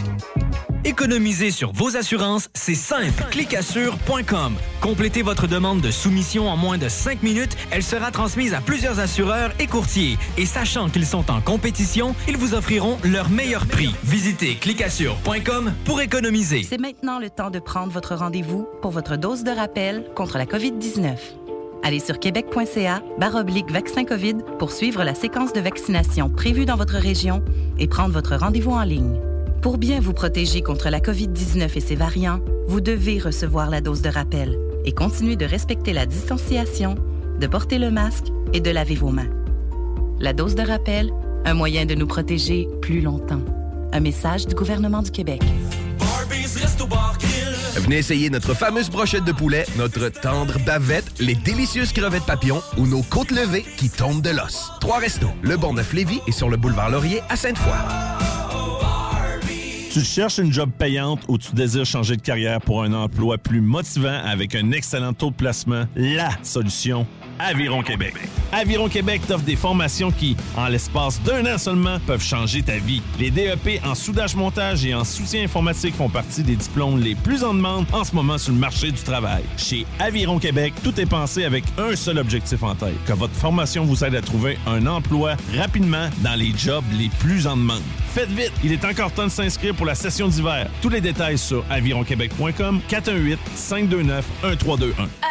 Économiser sur vos assurances, c'est simple. Clicassure.com. Complétez votre demande de soumission en moins de 5 minutes. Elle sera transmise à plusieurs assureurs et courtiers. Et sachant qu'ils sont en compétition, ils vous offriront leur meilleur prix. Visitez clicassure.com pour économiser. C'est maintenant le temps de prendre votre rendez-vous pour votre dose de rappel contre la COVID-19. Allez sur québec.ca baroblique vaccin COVID pour suivre la séquence de vaccination prévue dans votre région et prendre votre rendez-vous en ligne. Pour bien vous protéger contre la COVID-19 et ses variants, vous devez recevoir la dose de rappel et continuer de respecter la distanciation, de porter le masque et de laver vos mains. La dose de rappel, un moyen de nous protéger plus longtemps. Un message du gouvernement du Québec. Venez essayer notre fameuse brochette de poulet, notre tendre bavette, les délicieuses crevettes papillons ou nos côtes levées qui tombent de l'os. Trois restos, le Bonneuf Lévis et sur le boulevard Laurier à Sainte-Foy. Tu cherches une job payante ou tu désires changer de carrière pour un emploi plus motivant avec un excellent taux de placement? La solution, Aviron Québec. Aviron Québec t'offre des formations qui, en l'espace d'un an seulement, peuvent changer ta vie. Les DEP en soudage-montage et en soutien informatique font partie des diplômes les plus en demande en ce moment sur le marché du travail. Chez Aviron Québec, tout est pensé avec un seul objectif en tête, que votre formation vous aide à trouver un emploi rapidement dans les jobs les plus en demande. Faites vite, il est encore temps de s'inscrire pour la session d'hiver. Tous les détails sur avironquebec.com 418 529 1321.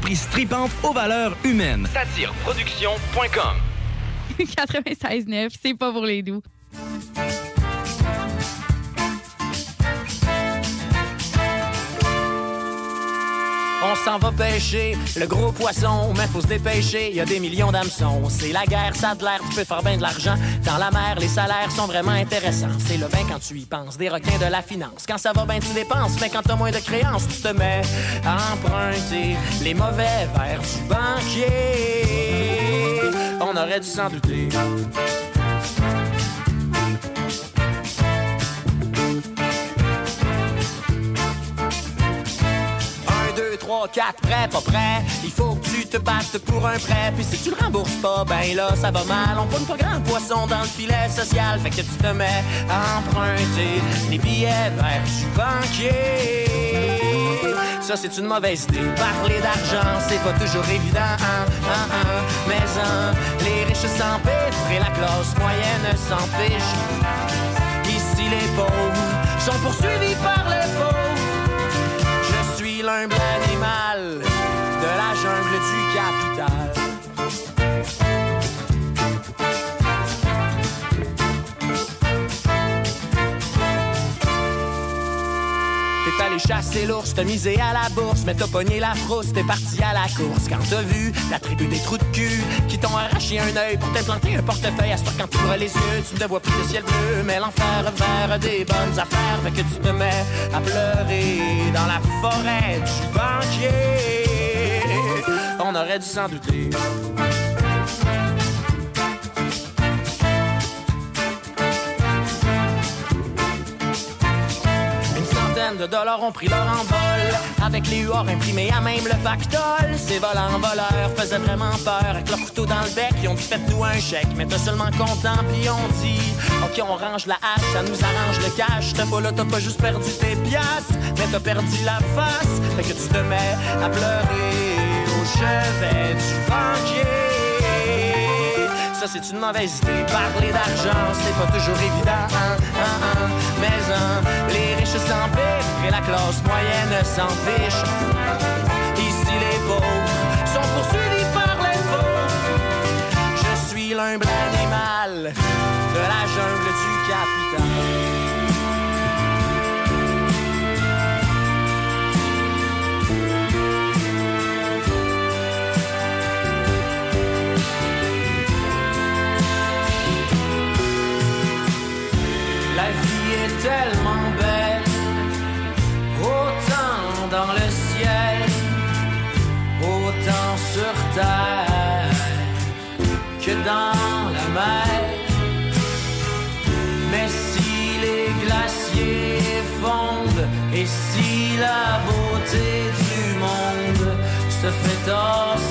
tripante aux valeurs humaines. Satireproduction.com 96.9, c'est pas pour les doux. On s'en va pêcher le gros poisson, mais faut se dépêcher, y a des millions d'hameçons. C'est la guerre, ça de l'air, tu peux faire bien de l'argent. Dans la mer, les salaires sont vraiment intéressants. C'est le vin quand tu y penses, des requins de la finance. Quand ça va bien, tu dépenses, mais quand t'as moins de créances, tu te mets à emprunter les mauvais vers du banquier. On aurait dû s'en douter. 3, 4, prêt, pas prêt. Il faut que tu te battes pour un prêt. Puis si tu le rembourses pas, ben là, ça va mal. On pogne pas grand poisson dans le filet social. Fait que tu te mets à emprunter les billets vers du banquier. Ça, c'est une mauvaise idée. Parler d'argent, c'est pas toujours évident. hein, hein, hein. Mais les riches s'empiffrent et la classe moyenne s'en fiche. Ici, les pauvres sont poursuivis par les pauvres. Je suis l'humble animal Chasser l'ours, t'as misé à la bourse, mais t'as pogné la frousse, t'es parti à la course. Quand t'as vu la tribu des trous de cul qui t'ont arraché un œil pour t'implanter un portefeuille, à ce quand tu ouvres les yeux, tu ne vois plus le ciel bleu, mais l'enfer vers des bonnes affaires, fait que tu te mets à pleurer dans la forêt du banquier. On aurait dû s'en douter. De dollars ont pris leur envol Avec les huards imprimés à même le pactole Ces volants voleurs faisaient vraiment peur Avec leur couteau dans le bec, ils ont dit faites-nous un chèque Mais t'es seulement content, puis on dit Ok, on range la hache, ça nous arrange le cash T'as pas là, t'as pas juste perdu tes piastres Mais t'as perdu la face Fait que tu te mets à pleurer au chevet du banquier ça c'est une mauvaise idée. Parler d'argent, c'est pas toujours évident. hein, hein, hein. Mais hein, les riches s'empiffrent et la classe moyenne s'en fiche. Se fait tasser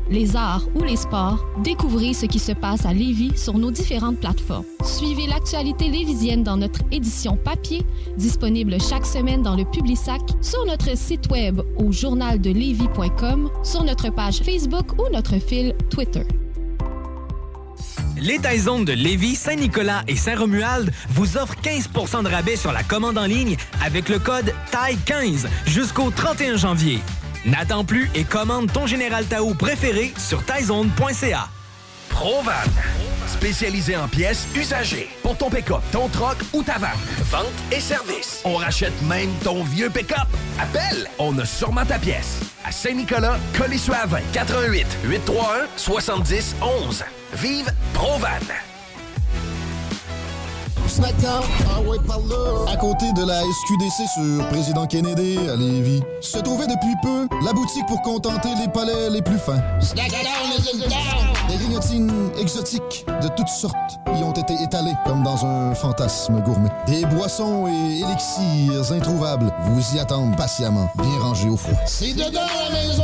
les arts ou les sports, découvrez ce qui se passe à Lévis sur nos différentes plateformes. Suivez l'actualité lévisienne dans notre édition papier, disponible chaque semaine dans le Publisac, sur notre site web au journaldelevis.com, sur notre page Facebook ou notre fil Twitter. Les Taizones de Lévis, Saint-Nicolas et Saint-Romuald vous offrent 15% de rabais sur la commande en ligne avec le code TAI15 jusqu'au 31 janvier. N'attends plus et commande ton Général Tao préféré sur taizone.ca. Provan. Spécialisé en pièces usagées. Pour ton pick-up, ton troc ou ta vanne. Vente et service. On rachète même ton vieux pick-up. Appelle, on a sûrement ta pièce. À Saint-Nicolas, Colissois 20 88 831 70 11. Vive Provan. Ah ouais, par là. À côté de la SQDC sur Président Kennedy à Lévis, se trouvait depuis peu la boutique pour contenter les palais les plus fins. Des grignotines exotiques de toutes sortes y ont été étalées comme dans un fantasme gourmet. Des boissons et élixirs introuvables vous y attendent patiemment, bien rangés au froid. C'est dedans la maison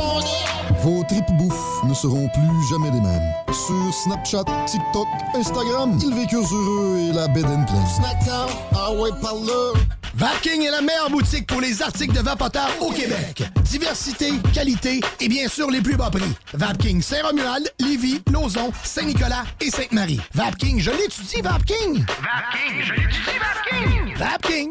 Vos tripes bouffe ne seront plus jamais les mêmes. Sur Snapchat, TikTok, Instagram, ils vécurent heureux et la bed and pleine. Snackdown, ah ouais, par là. Vapking est la meilleure boutique pour les articles de vapoteurs au Québec. Diversité, qualité et bien sûr les plus bas prix. Vapking Saint-Romuald, Lévis, Lauson, Saint-Nicolas et Sainte-Marie. Vapking, je l'étudie, Vapking? Vapking, je l'étudie, Vapking? Vapking.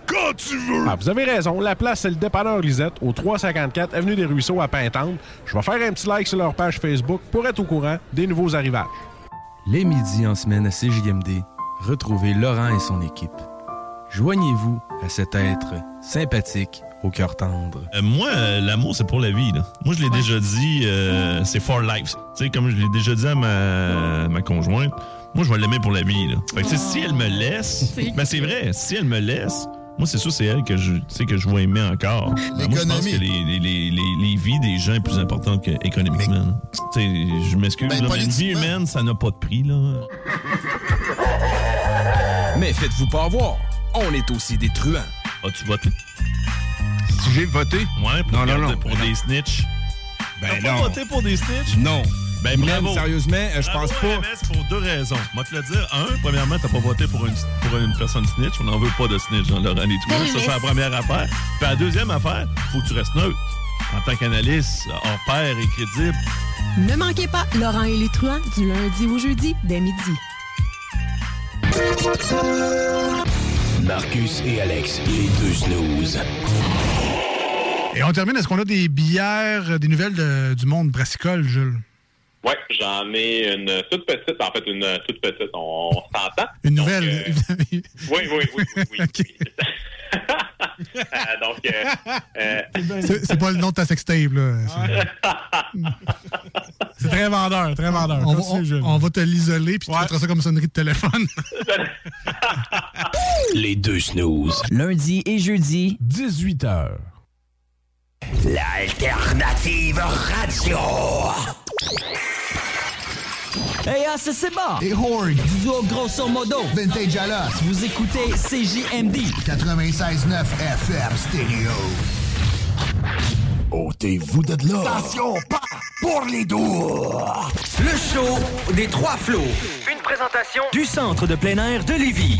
quand tu veux! Ah, vous avez raison, la place, c'est le dépanneur Lisette, au 354 Avenue des Ruisseaux à Pintante. Je vais faire un petit like sur leur page Facebook pour être au courant des nouveaux arrivages. Les midis en semaine à CJMD, retrouvez Laurent et son équipe. Joignez-vous à cet être sympathique au cœur tendre. Euh, moi, euh, l'amour, c'est pour la vie. là. Moi, je l'ai déjà dit, euh, c'est for life. Tu sais, comme je l'ai déjà dit à ma, ma conjointe, moi, je vais l'aimer pour la vie. Là. Fait que, tu sais, si elle me laisse, [laughs] ben c'est vrai, si elle me laisse, moi, c'est sûr, c'est elle que je, tu sais, que je vais aimer encore. Ben, moi, je pense que les, les, les, les, vies des gens est plus importante qu'économiquement. là. Tu sais, je m'excuse, Ben, là, mais une vie humaine, ça n'a pas de prix. là. Mais faites-vous pas avoir. On est aussi des truands. As-tu voté? Si j'ai voté? Ouais, pour, non, non, non. pour des non. snitch. Ben T'as pas voté pour des snitch? Non. Ben bravo. sérieusement, euh, je pense pas. RMS, pour deux raisons. Moi, te le dire. Un, premièrement, t'as pas voté pour une, pour une personne snitch. On n'en veut pas de snitch dans Laurent et tout. Ça, c'est la première affaire. Puis la deuxième affaire, faut que tu restes neutre. En tant qu'analyste, hors pair et crédible. Ne manquez pas Laurent et les truands du lundi au jeudi dès midi. Marcus et Alex, les deux snooze. Et on termine, est-ce qu'on a des bières, des nouvelles de- du monde brassicole, Jules? Ouais, j'en ai une toute petite, en fait, une toute petite, on, on s'entend. Une nouvelle. [laughs] Oui, oui, oui, oui. oui, [laughs] oui. Euh, donc, euh, euh, C'est c'est pas le nom de ta sextape, là. C'est- C'est très vendeur, très vendeur. On, va- Continue, Jules. on- on va te l'isoler, puis tu mettras ça comme sonnerie de téléphone. [laughs] Les deux snooze. Lundi et jeudi, 18h. L'alternative radio. Hey, ah, c'est bon! Et Horde. Duo grosso modo! Vintage Alas. Vous écoutez CJMD! 96.9 FM stéréo. Ôtez-vous de là. Attention, pas pour les doux. Le show des trois flots. Une présentation du centre de plein air de Lévis.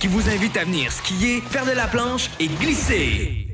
Qui vous invite à venir skier, faire de la planche et glisser.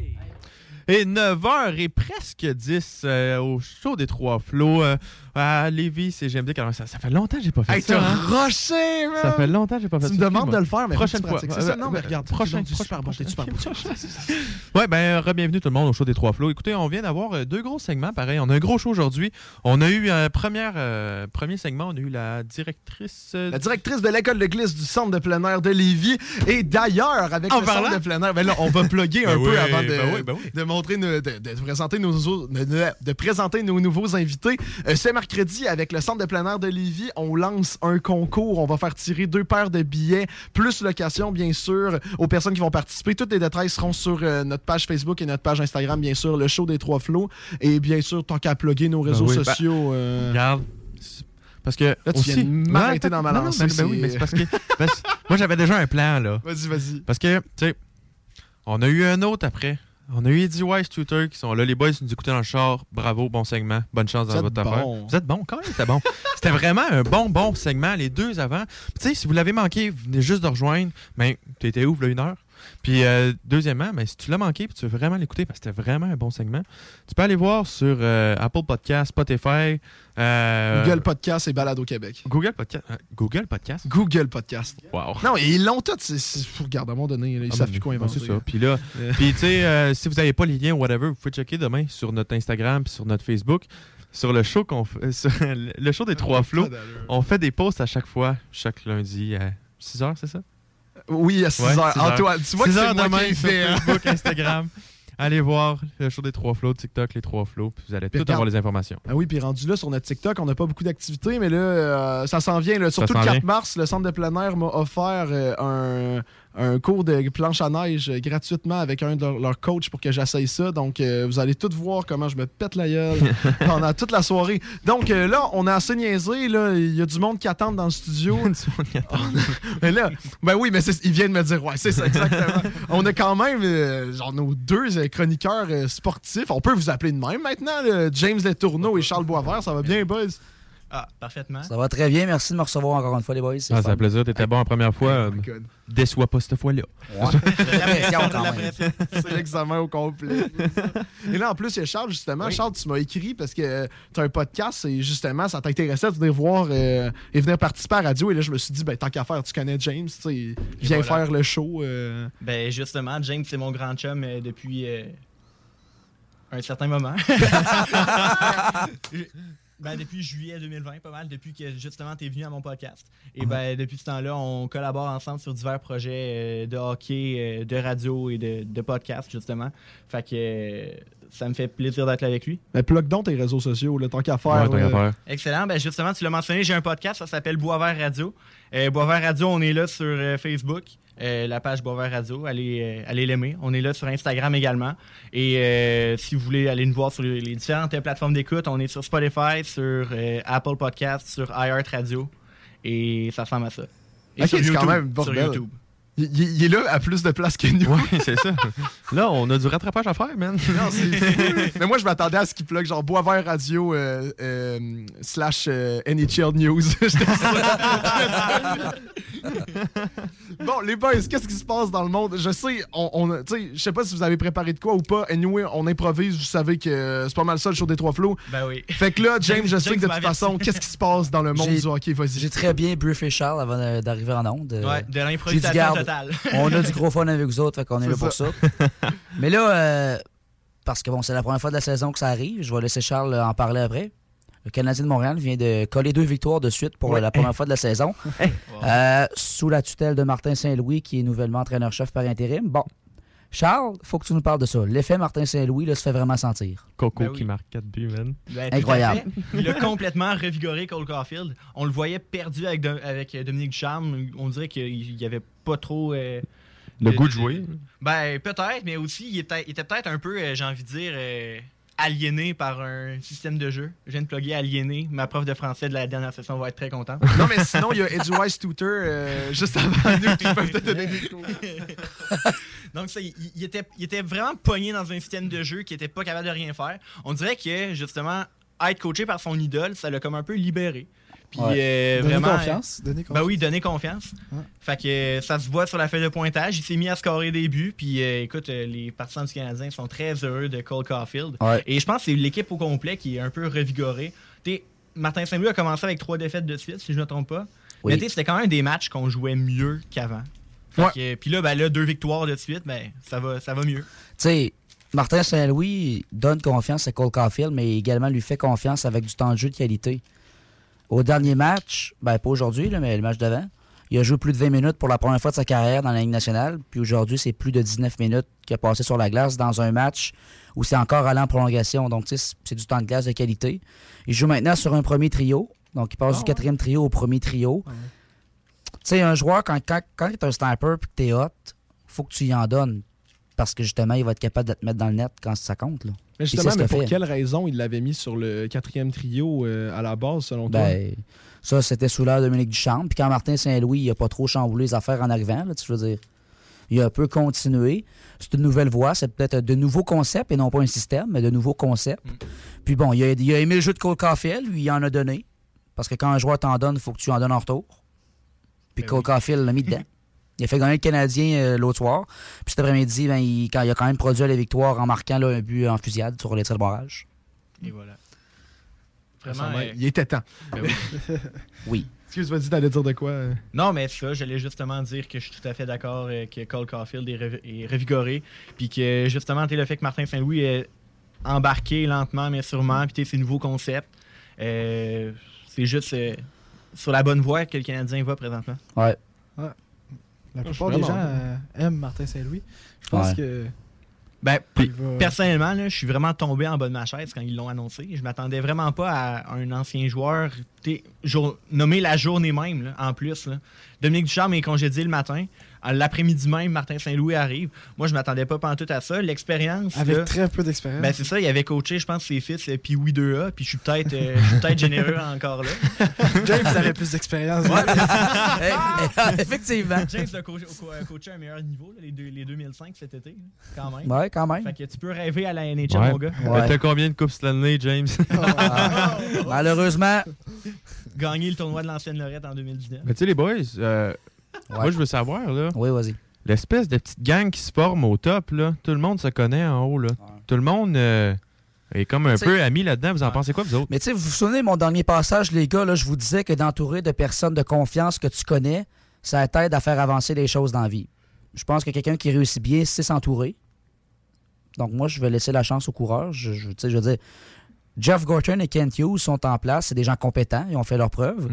Et 9h et presque 10 euh, au show des Trois Flots euh, à Lévis, c'est GMD. Ça, ça fait longtemps que j'ai pas fait Hey, ça. t'as hein. rushé, man! Ça fait longtemps que j'ai pas fait Tu ça. me demandes de le faire, mais prochaine fois. tu. C'est ça? Euh, Non, mais euh, regarde, prochain, c'est super bon, c'est super bon. [laughs] Ouais, ben, bienvenue tout le monde au show des Trois Flots. Écoutez, on vient d'avoir euh, deux gros segments, pareil. On a un gros show aujourd'hui. On a eu un premier segment, on a eu la directrice. La directrice de l'école de glisse du centre de plein air de Lévis. Et d'ailleurs, avec le centre de plein air, ben là, on va plugger [laughs] un Ben peu avant de, montrer, de, présenter nos, de, de- de présenter nos nouveaux invités. Euh, ce mercredi, avec le centre de plein air de Lévis, on lance un concours. On va faire tirer deux paires de billets, plus location, bien sûr, aux personnes qui vont participer. Tous les détails seront sur euh, notre page Facebook et notre page Instagram, bien sûr, le show des trois flots. Et bien sûr, tant qu'à plugger nos réseaux Ben oui, ben, sociaux. euh, Regarde. Parce que. Là, tu aussi, viens de m'arrêter dans ma non, non, lancée, ben- ben oui, c'est- mais c'est parce que. parce- moi, j'avais déjà un plan, là. [laughs] Vas-y, vas-y. Parce que, tu sais, on a eu un autre après. On a eu Eddie Wise Tutor qui sont là. Les boys, ils nous écoutaient dans le char. Bravo, bon segment. Bonne chance dans votre êtes affaire. bon. Vous êtes bon, quand même, c'était bon. [laughs] c'était vraiment un bon, bon segment, les deux avant. Tu sais, si vous l'avez manqué, vous venez juste de rejoindre. Ben, t'étais où, là, une heure? Puis, euh, deuxièmement, ben, si tu l'as manqué puis tu veux vraiment l'écouter parce que c'était vraiment un bon segment, tu peux aller voir sur euh, Apple Podcast, Spotify, euh, Google Podcast et Balado Québec. Google Podcast. Google Podcast? Google Podcast. Wow. Non, ils l'ont c'est- Regarde, à un moment donné, là, ils Ah, savent plus quoi ben, inventer. C'est ça. Puis là, [laughs] puis tu sais, si vous n'avez pas les liens ou whatever, vous pouvez checker demain sur notre Instagram puis sur notre Facebook. Sur le show qu'on fait, sur [laughs] le show des trois flots, on fait des posts à chaque fois, chaque lundi à 6 h, c'est ça? Oui, à 6 heures. Antoine, tu vois que 6 c'est moi demain qui sur hein. Facebook, [laughs] Instagram. Allez voir le show des trois flots, TikTok, les trois flots, puis vous allez Puis tout avoir les informations. Ah oui, puis rendu là sur notre TikTok, on n'a pas beaucoup d'activités, mais là, euh, ça s'en vient. là. Surtout le 4 vient. mars, le centre de plein air m'a offert euh, un, un cours de planche à neige gratuitement avec un de leurs coachs pour que j'essaye ça. Donc, euh, vous allez tout voir comment je me pète la gueule [laughs] pendant toute la soirée. Donc, euh, là, on a assez niaisé. Il y a du monde qui attend dans le studio. [laughs] mais là, ben oui, mais il vient de me dire, ouais, c'est ça, exactement. [laughs] on a quand même, euh, genre, nos deux chroniqueurs sportifs. On peut vous appeler de même maintenant, là. James Letourneau et Charles Boisvert. Ça va bien, boys? Ah, parfaitement. Ça va très bien. Merci de me recevoir encore une fois, les boys. C'est Ah, ça fait plaisir, t'étais bon la première fois. euh, God. Déçois pas cette fois-là. Ouais. [laughs] C'est l'examen au complet. Et là, en plus, il y a Charles, justement. Charles, tu m'as écrit parce que tu as un podcast et justement, ça t'intéressait de venir voir euh, et venir participer à la radio. Et là, je me suis dit, ben, tant qu'à faire, tu connais James, tu sais, viens voilà. faire le show. euh. Ben justement, James, c'est mon grand chum euh, depuis euh, un certain moment. [laughs] [laughs] ben, [laughs] depuis juillet 2020, pas mal, depuis que justement tu es venu à mon podcast. Et ben depuis ce temps-là, on collabore ensemble sur divers projets euh, de hockey, euh, de radio et de, de podcast, justement. Fait que euh, ça me fait plaisir d'être là avec lui. Ben, plug donc tes réseaux sociaux, là, tant qu'à faire. Ouais, tant qu'à euh, faire. Excellent. Ben justement, tu l'as mentionné, j'ai un podcast, ça s'appelle Boisvert Radio. Euh, Boisvert Radio, on est là sur euh, Facebook, euh, la page Boisvert Radio. Allez, euh, allez l'aimer. On est là sur Instagram également. Et euh, si vous voulez aller nous voir sur les, les différentes plateformes d'écoute, on est sur Spotify, sur Apple Podcast, sur iHeart Radio. Et ça ressemble à ça. Et Ok, sur c'est quand même sur. YouTube. Il, il- il est là à plus de place que nous. Ouais, c'est ça. Là, on a du rattrapage à faire, man. Non. Mais moi, je m'attendais à ce qu'il plug genre Boisvert Radio euh, euh, slash euh, NHL News. [laughs] Bon, les boys, qu'est-ce qui se passe dans le monde? Je sais, on, on je sais pas si vous avez préparé de quoi ou pas. Anyway, on improvise. Vous savez que c'est pas mal ça le show des trois flots. Ben oui. Fait que là, James, James- je sais James que de toute façon, qu'est-ce qui se passe dans le monde du hockey? Vas-y. J'ai très bien briefé Charles avant d'arriver en onde. Euh, Ouais, de l'improvisation [laughs] on a du gros fun avec vous autres, fait qu'on est, là pour ça. ça. Mais là, euh, parce que bon, c'est la première fois de la saison que ça arrive, je vais laisser Charles en parler après. Le Canadien de Montréal vient de coller deux victoires de suite pour Ouais. la première fois de la saison. Euh, sous la tutelle de Martin Saint-Louis, qui est nouvellement entraîneur-chef par intérim. Bon, Charles, faut que tu nous parles de ça. L'effet Martin Saint-Louis là, se fait vraiment sentir. Coco Ben oui. qui marque 4 buts, man. Ben, Incroyable. Il a complètement revigoré Cole Caulfield. On le voyait perdu avec, avec euh, Dominique Ducharme. On dirait qu'il n'y avait pas trop. euh, Le goût de jouer. Ben, peut-être, mais aussi, il était, il était peut-être un peu, euh, j'ai envie de dire, euh, aliéné par un système de jeu. Je viens de plugger aliéné. Ma prof de français de la dernière session va être très contente. [laughs] Non, mais sinon, il y a Edgewise Tutor euh, juste avant [laughs] nous qui peuvent te donner des cours. [laughs] Donc, ça, il, il était, il était vraiment pogné dans un système de jeu qui était pas capable de rien faire. On dirait que, justement, être coaché par son idole, ça l'a comme un peu libéré. Puis, Ouais. euh, Donner vraiment. confiance, donner Ben oui, donner confiance. Ouais. Fait que euh, ça se voit sur la feuille de pointage. Il s'est mis à scorer des buts. Puis, euh, écoute, euh, les partisans du Canadien sont très heureux de Cole Caulfield. Ouais. Et je pense que c'est l'équipe au complet qui est un peu revigorée. T'sais, Martin Saint-Louis a commencé avec trois défaites de suite, si je ne me trompe pas. Oui. Mais t'sais, c'était quand même des matchs qu'on jouait mieux qu'avant. Puis là, ben, là, deux victoires de suite, ben, ça va, ça va mieux. Tu sais, Martin Saint-Louis donne confiance à Cole Caulfield, mais également lui fait confiance avec du temps de jeu de qualité. Au dernier match, ben pas aujourd'hui, mais le match d'avant, il a joué plus de 20 minutes pour la première fois de sa carrière dans la Ligue nationale. Puis aujourd'hui, c'est plus de 19 minutes qu'il a passé sur la glace dans un match où c'est encore allé en prolongation. Donc, c'est du temps de glace de qualité. Il joue maintenant sur un premier trio. Donc, il passe du quatrième trio au premier trio. Tu sais, un joueur, quand, quand, quand tu es un sniper et que tu es hot, faut que tu y en donnes. Parce que justement, il va être capable de te mettre dans le net quand ça compte. Là. Mais justement, mais pour fait. quelle raison il l'avait mis sur le quatrième trio euh, à la base, selon toi? Ben, ça, c'était sous l'heure de Dominique Duchamp. Puis quand Martin Saint-Louis, il a pas trop chamboulé les affaires en arrivant, là, tu veux dire. Il a un peu continué. C'est une nouvelle voie. C'est peut-être de nouveaux concepts et non pas un système, mais de nouveaux concepts. Puis bon, il a, il a aimé le jeu de Cole Caulfield, lui, il en a donné. Parce que quand un joueur t'en donne, il faut que tu en donnes en retour. Puis Cole Caulfield l'a mis dedans. [laughs] Il a fait gagner le Canadien euh, l'autre soir. Puis cet après-midi, ben, il, quand il a quand même produit la victoire en marquant là, un but en fusillade sur les tirs de barrage. Et voilà. Vraiment, Vraiment, euh, il était temps. ben oui. [laughs] Oui. Excuse, vas-y, t'allais dire de quoi? euh? Non, mais ça, j'allais justement dire que je suis tout à fait d'accord euh, que Cole Caulfield est, rev- est revigoré. Puis que justement, tu sais, le fait que Martin Saint-Louis est embarqué lentement, mais sûrement. Puis tu ces nouveaux concepts. euh, c'est juste euh, sur la bonne voie que le Canadien va présentement. Ouais. Ouais. La plupart des gens euh, aiment Martin Saint-Louis. Je pense Ouais. que. Ben, va- personnellement, là, je suis vraiment tombé en bas de ma chaise quand ils l'ont annoncé. Je m'attendais vraiment pas à un ancien joueur jour- nommé la journée même, là, en plus. là. Dominique Ducharme est congédié le matin. L'après-midi même, Martin Saint-Louis arrive. Moi, je m'attendais pas pantoute à ça. L'expérience. Avec là, très peu d'expérience. Ben, c'est ça, il avait coaché, je pense, ses fils, puis oui 2A, puis je suis peut-être euh, généreux [laughs] encore là. James avait plus d'expérience. Ouais. [laughs] [laughs] Effectivement. James a coaché, un meilleur niveau, là, les, deux- les 2005 cet été, quand même. Ouais, quand même. Fait que tu peux rêver à la NHL, Ouais. mon gars. Mais T'as combien de coupes Stanley, James? Ah. Malheureusement. Gagner le tournoi de l'ancienne Lorette en 2019. Mais tu sais, les boys, euh, moi, je veux savoir, là. Oui, vas-y. L'espèce de petite gang qui se forme au top, là. Tout le monde se connaît en haut, là. Tout le monde euh, est comme un T'sais- peu ami là-dedans. Vous en pensez quoi, vous autres? Mais tu sais, vous vous souvenez de mon dernier passage, les gars, là, je vous disais que d'entourer de personnes de confiance que tu connais, ça t'aide à faire avancer les choses dans la vie. Je pense que quelqu'un qui réussit bien, c'est s'entourer. Donc moi, je vais laisser la chance aux coureurs. Je, je- tu sais, je veux dire, Jeff Gorton et Kent Hughes sont en place. C'est des gens compétents. Ils ont fait leurs preuves.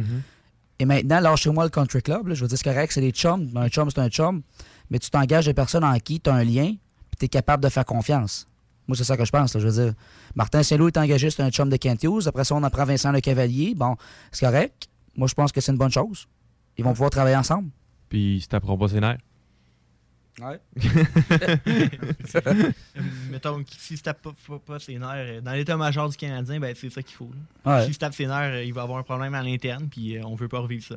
Et maintenant, lâchez-moi le country club. là. Je veux dire, c'est correct, c'est des chums. Un chum, c'est un chum. Mais tu t'engages des personnes en qui tu as un lien, puis tu es capable de faire confiance. Moi, c'est ça que je pense. là. Je veux dire, Martin Saint-Louis est engagé, c'est un chum de Kent Hughes. Après ça, on apprend Vincent Le Cavalier. Bon, c'est correct. Moi, je pense que c'est une bonne chose. Ils vont pouvoir travailler ensemble. Puis ils se taperont pas ses nerfs. Ouais. [laughs] [laughs] Mettons, que s'il se tape pas, pas- pas ses nerfs, euh, dans l'état-major du Canadien, ben, c'est ça qu'il faut. Ouais. S'il se tape ses nerfs, euh, il va avoir un problème à l'interne, puis euh, on veut pas revivre ça.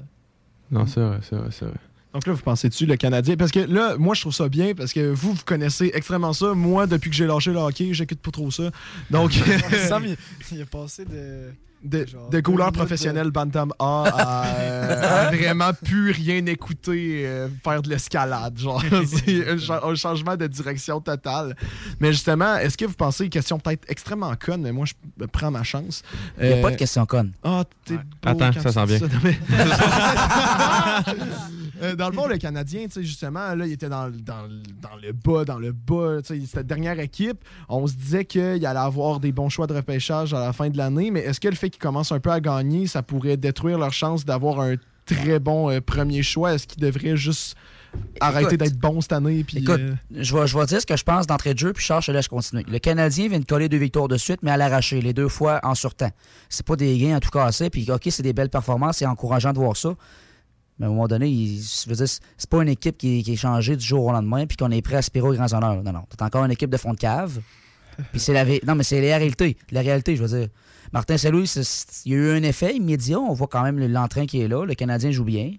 Non, c'est vrai, c'est vrai, c'est vrai. Donc là, vous pensez-tu le Canadien? Parce que là, moi, je trouve ça bien parce que vous, vous connaissez extrêmement ça. Moi, depuis que j'ai lâché le hockey, j'écoute pas trop ça. Donc, [laughs] Sam, il, il est passé de. De, genre de minutes professionnel de- Bantam A à, euh, [laughs] à vraiment plus rien écouter, euh, faire de l'escalade. Genre, [laughs] c'est un, cha- un changement de direction totale. Mais justement, est-ce que vous pensez, question peut-être extrêmement conne, mais moi, je prends ma chance. Il n'y a Euh, pas de question conne. Ah, Attends, ça sent bien. Mais- [laughs] Euh, dans le fond, le Canadien, tu sais, justement, là, il était dans, le- dans, le- dans le bas, dans le bas. tu sais, C'était la dernière équipe. On se disait qu'il allait avoir des bons choix de repêchage à la fin de l'année, mais est-ce que le fait qu'ils commencent un peu à gagner, ça pourrait détruire leur chance d'avoir un très bon euh, premier choix. Est-ce qu'il devrait juste arrêter d'être bon cette année? Puis, Écoute, euh, je vais, je vais dire ce que je pense d'entrée de jeu, puis Charles, je te laisse continuer. Le Canadien vient de coller deux victoires de suite, mais à l'arraché, les deux fois en surtemps. C'est pas des gains en tout casser, puis OK, c'est des belles performances, c'est encourageant de voir ça. Mais à un moment donné, il- je veux dire, c'est c'est pas une équipe qui, qui est changée du jour au lendemain, puis qu'on est prêt à aspirer aux grands honneurs. Non, non. T'es encore une équipe de fond de cave. Puis c'est la Non, mais c'est la réalité. La réalité, je veux dire. Martin Saint-Louis, il y a eu un effet immédiat. On voit quand même l'entrain qui est là. Le Canadien joue bien.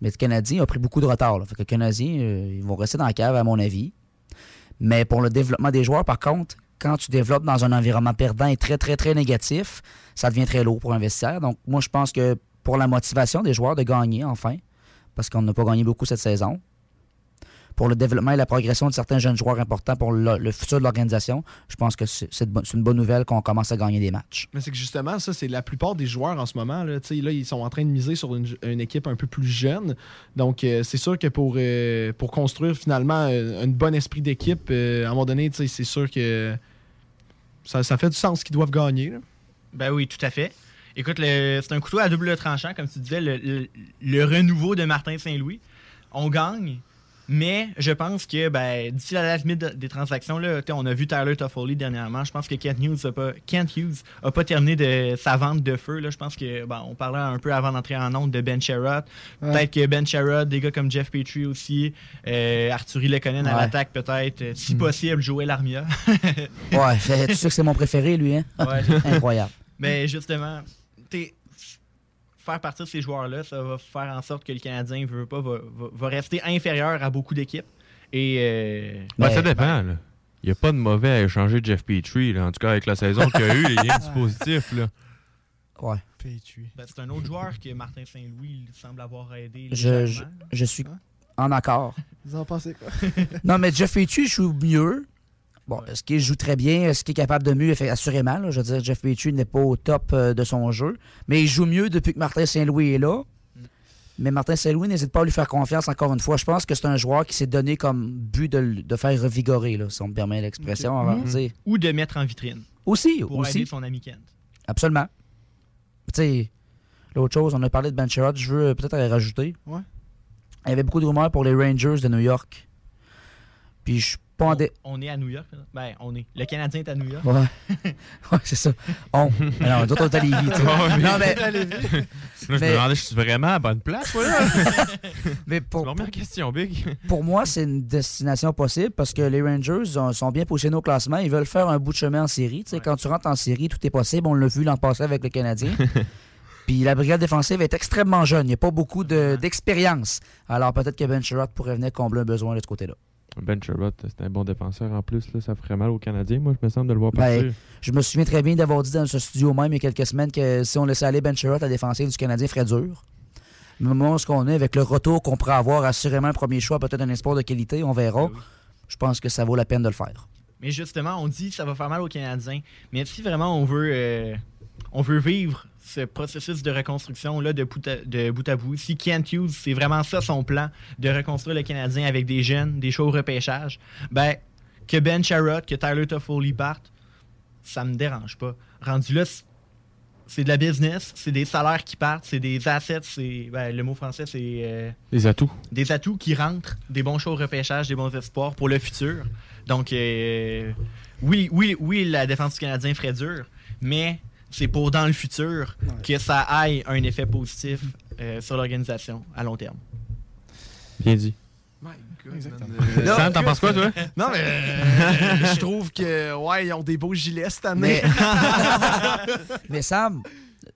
Mais le Canadien a pris beaucoup de retard. Le Canadien, euh, ils vont rester dans la cave, à mon avis. Mais pour le développement des joueurs, par contre, quand tu développes dans un environnement perdant et très, très, très négatif, ça devient très lourd pour un vestiaire. Donc, moi, je pense que pour la motivation des joueurs de gagner, enfin, parce qu'on n'a pas gagné beaucoup cette saison, pour le développement et la progression de certains jeunes joueurs importants pour le, le futur de l'organisation, je pense que c'est une bonne nouvelle qu'on commence à gagner des matchs. Mais c'est que justement, ça, c'est la plupart des joueurs en ce moment. Là, là ils sont en train de miser sur une, une équipe un peu plus jeune. Donc, euh, c'est sûr que pour, euh, pour construire finalement euh, un bon esprit d'équipe, euh, à un moment donné, c'est sûr que ça, ça fait du sens qu'ils doivent gagner. là. Ben oui, tout à fait. Écoute, c'est un couteau à double tranchant, comme tu disais, le, le- le renouveau de Martin Saint-Louis. On gagne, mais je pense que ben, d'ici la date limite de- des transactions, là, on a vu Tyler Toffoli dernièrement. Je pense que Kent Hughes n'a pas, Kent Hughes a pas terminé de sa vente de feu. Là. Je pense que ben, on parlait un peu avant d'entrer en onde de Ben Sherrod. Ouais. Peut-être que Ben Sherrod, des gars comme Jeff Petrie aussi, euh, Lekonen à l'attaque peut-être, euh, si possible, Joël Armia. Ouais, tu sais que c'est mon préféré, lui, hein? Ouais. [laughs] Incroyable. Mais justement, t'es- faire partir ces joueurs-là, ça va faire en sorte que le Canadien veut pas, va, va- va rester inférieur à beaucoup d'équipes. Et euh, Ben, ça dépend. là. Il n'y a pas de mauvais à échanger Jeff Petrie. Là. En tout cas, avec la saison qu'il y a eu, il y a du [laughs] positif. Là. Ouais. ben, c'est un autre joueur que Martin Saint-Louis semble avoir aidé. Je, je, suis en accord. Vous en pensez quoi? Non, mais Jeff Petrie joue mieux. Bon, est-ce qu'il joue très bien? Est-ce qu'il est capable de mieux? Fait- Assurément, là, je veux dire, Jeff Petrie n'est pas au top euh, de son jeu. Mais il joue mieux depuis que Martin Saint-Louis est là. Mais Martin Saint-Louis n'hésite pas à lui faire confiance encore une fois. Je pense que c'est un joueur qui s'est donné comme but de, le- de faire revigorer, là, si on me permet l'expression. on va Ou- dire. Ou de mettre en vitrine. Aussi, Pour aussi. aider son ami Kent. Absolument. Tu sais, l'autre chose, on a parlé de Ben Sherrod, je veux euh, peut-être rajouter. Ouais. Il y avait beaucoup de rumeurs pour les Rangers de New York. Puis je dé- On est à New York. Ben, on est. Le Canadien est à New York. Ouais, [laughs] ouais c'est ça. On. Mais non, nous autres, on est à Lévis, tu Non, mais. [laughs] Là, je me demandais, je suis vraiment à la bonne place. [laughs] mais pour, en question, Big. pour moi, c'est une destination possible parce que les Rangers ont- sont bien positionnés au classement. Ils veulent faire un bout de chemin en série. Tu sais, Quand tu rentres en série, tout est possible. On l'a vu l'an passé avec le Canadien. Puis la brigade défensive est extrêmement jeune. Il n'y a pas beaucoup de- d'expérience. Alors peut-être que Ben Sherrod pourrait venir combler un besoin de ce côté-là. Ben Sherrod, c'est un bon défenseur en plus. Là, ça ferait mal aux Canadiens, moi, je me semble, de le voir Ben, partir. je me souviens très bien d'avoir dit dans ce studio même il y a quelques semaines que si on laissait aller Ben Sherrod, la défensive du Canadien ferait dur. Mais au moment où ce qu'on est, avec le retour qu'on pourrait avoir, assurément un premier choix, peut-être un espoir de qualité, on verra. Je pense que ça vaut la peine de le faire. Mais justement, on dit que ça va faire mal aux Canadiens. Mais si vraiment on veut, euh, on veut vivre ce processus de reconstruction là de bout à, de bout à bout, si Kent Hughes, c'est vraiment ça son plan, de reconstruire le Canadien avec des jeunes, des shows au repêchage, ben, que Ben Sherrod, que Tyler Toffoli partent, ça me dérange pas. Rendu là, c'est de la business, c'est des salaires qui partent, c'est des assets, c'est ben, le mot français c'est euh, Les atouts. des atouts qui rentrent, des bons shows au repêchage, des bons espoirs pour le futur. Donc, euh, oui, oui, oui, la défense du Canadien ferait dur, mais c'est pour dans le futur que ça aille un effet positif euh, sur l'organisation à long terme. Bien dit. Là, Sam, t'en [laughs] penses quoi, toi? Non, mais euh, je trouve que, ouais, ils ont des beaux gilets cette année. Mais, [laughs] mais Sam,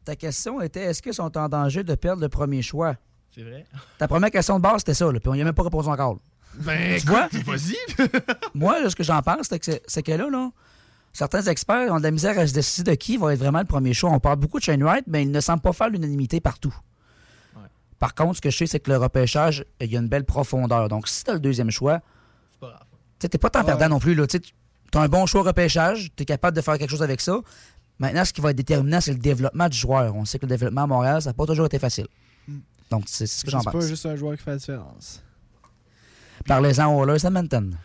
ta question était est-ce qu'ils sont en danger de perdre le premier choix? C'est vrai? Ta première question de base, c'était ça, là, puis on n'y a même pas répondu encore. là. Ben, tu vois? vas-y. Moi, là, ce que j'en pense, c'est que, c'est- c'est que là, là, certains experts ont de la misère à se décider de qui va être vraiment le premier choix. On parle beaucoup de Shane Wright, mais il ne semble pas faire l'unanimité partout. Par contre, ce que je sais, c'est que le repêchage, il y a une belle profondeur. Donc, si tu as le deuxième choix, tu t'es pas tant perdant non plus. Tu as un bon choix au repêchage, tu es capable de faire quelque chose avec ça. Maintenant, ce qui va être déterminant, c'est le développement du joueur. On sait que le développement à Montréal, ça n'a pas toujours été facile. Donc, c'est c'est ce que j'en C'est pas pense. juste un joueur qui fait la différence. Parlez-en aux Oilers Edmonton.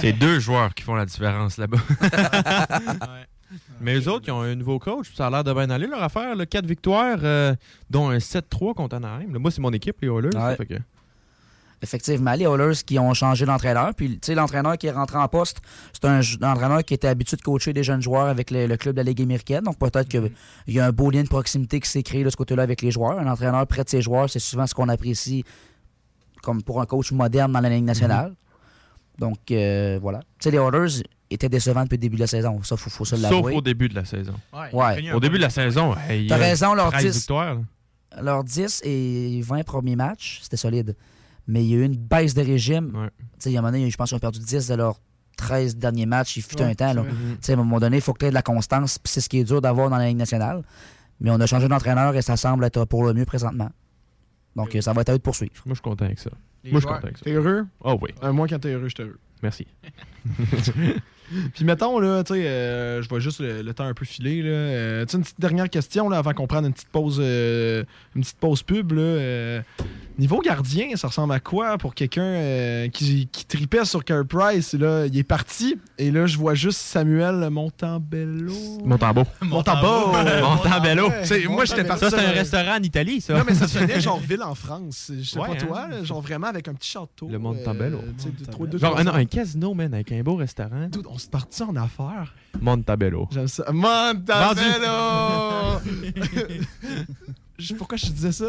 C'est deux joueurs qui font la différence là-bas. [laughs] Mais eux autres, ils ont un nouveau coach. Ça a l'air de bien aller leur affaire. Là. Quatre victoires, euh, dont un 7-3 contre Anaheim. Là, moi, c'est mon équipe, les Oilers. ça Ouais. fait que- Effectivement, les Oilers qui ont changé d'entraîneur. Puis, tu sais, l'entraîneur qui est rentré en poste, c'est un, entraîneur qui était habitué de coacher des jeunes joueurs avec le, le club de la Ligue américaine. Donc, peut-être qu'il y a un beau lien de proximité qui s'est créé de ce côté-là avec les joueurs. Un entraîneur près de ses joueurs, c'est souvent ce qu'on apprécie comme pour un coach moderne dans la Ligue nationale. Donc, euh, voilà. Tu sais, les Oilers étaient décevants depuis le début de la saison. Ça, faut, faut se Sauf l'avouer. au début de la saison. Ouais. Ouais. Au début de la saison, hey, T'as raison, leur 13 10, victoires. là. leurs 10 et 20 premiers matchs, c'était solide. Mais il y a eu une baisse de régime. Tu sais, il y a un moment donné, je pense qu'ils ont perdu 10 de leurs 13 derniers matchs. Il fut Ouais, un temps. là. Tu sais, À un moment donné, il faut que tu aies de la constance. Puis c'est ce qui est dur d'avoir dans la Ligue nationale. Mais on a changé d'entraîneur et ça semble être pour le mieux présentement. Donc, ça va être à eux de poursuivre. Moi, je suis content avec ça. Les Moi, je suis content avec ça. T'es heureux? Oh oui. Euh, moi, quand t'es heureux, je suis heureux. Merci. [laughs] Puis mettons, là, tu sais, euh, je vois juste le, le temps un peu filer. Là. Euh, tu sais, une petite dernière question là, avant qu'on prenne une petite pause euh, une petite pause pub. Là, euh, niveau gardien, ça ressemble à quoi pour quelqu'un euh, qui, qui tripait sur Carey Price? Là, il est parti et là, je vois juste Samuel Montambello. Montambeau! Montabello. C'est- Moi, j'étais parti Ça, c'est un restaurant en Italie, ça. Non, mais ça sonnait genre ville en France. Je sais Ouais, pas hein. toi, là, genre vraiment avec un petit château. Le Montabello. euh, deux, Genre un, un casino, man, avec un beau restaurant. Dude, on se partit en affaires? Montabello. J'aime ça. Montabello! Pourquoi je te disais ça?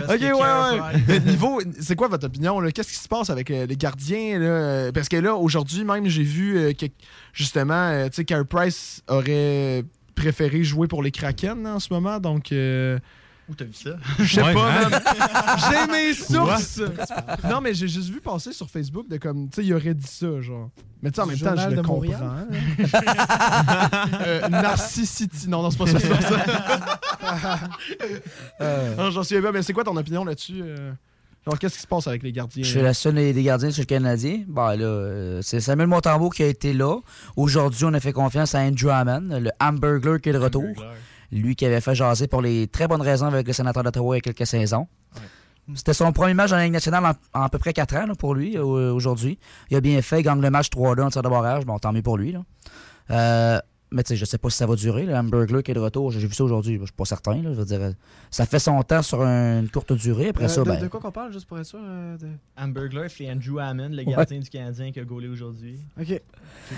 Parce ok, ouais, ouais. Mais niveau, c'est quoi votre opinion? Qu'est-ce qui se passe avec euh, les gardiens? Là? Parce que là, aujourd'hui, même, j'ai vu euh, que, justement, euh, tu sais, Carey Price aurait préféré jouer pour les Kraken là, en ce moment. Donc, euh, Où t'as vu ça? je sais Ouais, pas, hein? man. J'ai mes Quoi? sources. non, mais j'ai juste vu passer sur Facebook de comme, tu sais, il aurait dit ça, genre. Mais tu sais, en même temps, je le de comprends. Euh, Narcissity. Non, non, c'est pas ça. ça. [laughs] Euh. Non, j'en suis pas, mais c'est quoi ton opinion là-dessus? euh? Genre, qu'est-ce qui se passe avec les gardiens? Je suis la seule des gardiens sur le Canadien. Bah là, euh, c'est Samuel Montembeau qui a été là. Aujourd'hui, on a fait confiance à Andrew Hammond, le Hamburglar qui est de retour. Lui qui avait fait jaser pour les très bonnes raisons avec le sénateur d'Ottawa il y a quelques saisons. C'était son premier match la Ligue nationale en, en à peu près 4 ans pour lui euh, aujourd'hui. Il a bien fait, il gagne le match 3-2 en tir de barrage. Bon, tant mieux pour lui. Là. Euh, mais tu sais, je sais pas si ça va durer. Le Hamburglar qui est de retour, j'ai vu ça aujourd'hui. Je suis pas certain. là. je veux dire, ça fait son temps sur une courte durée. Après Euh, ça, de, ben, de quoi qu'on parle, juste pour être sûr? euh, de- c'est Andrew Hammond, le Ouais. gardien du Canadien qui a gaulé aujourd'hui. Ok. Je sais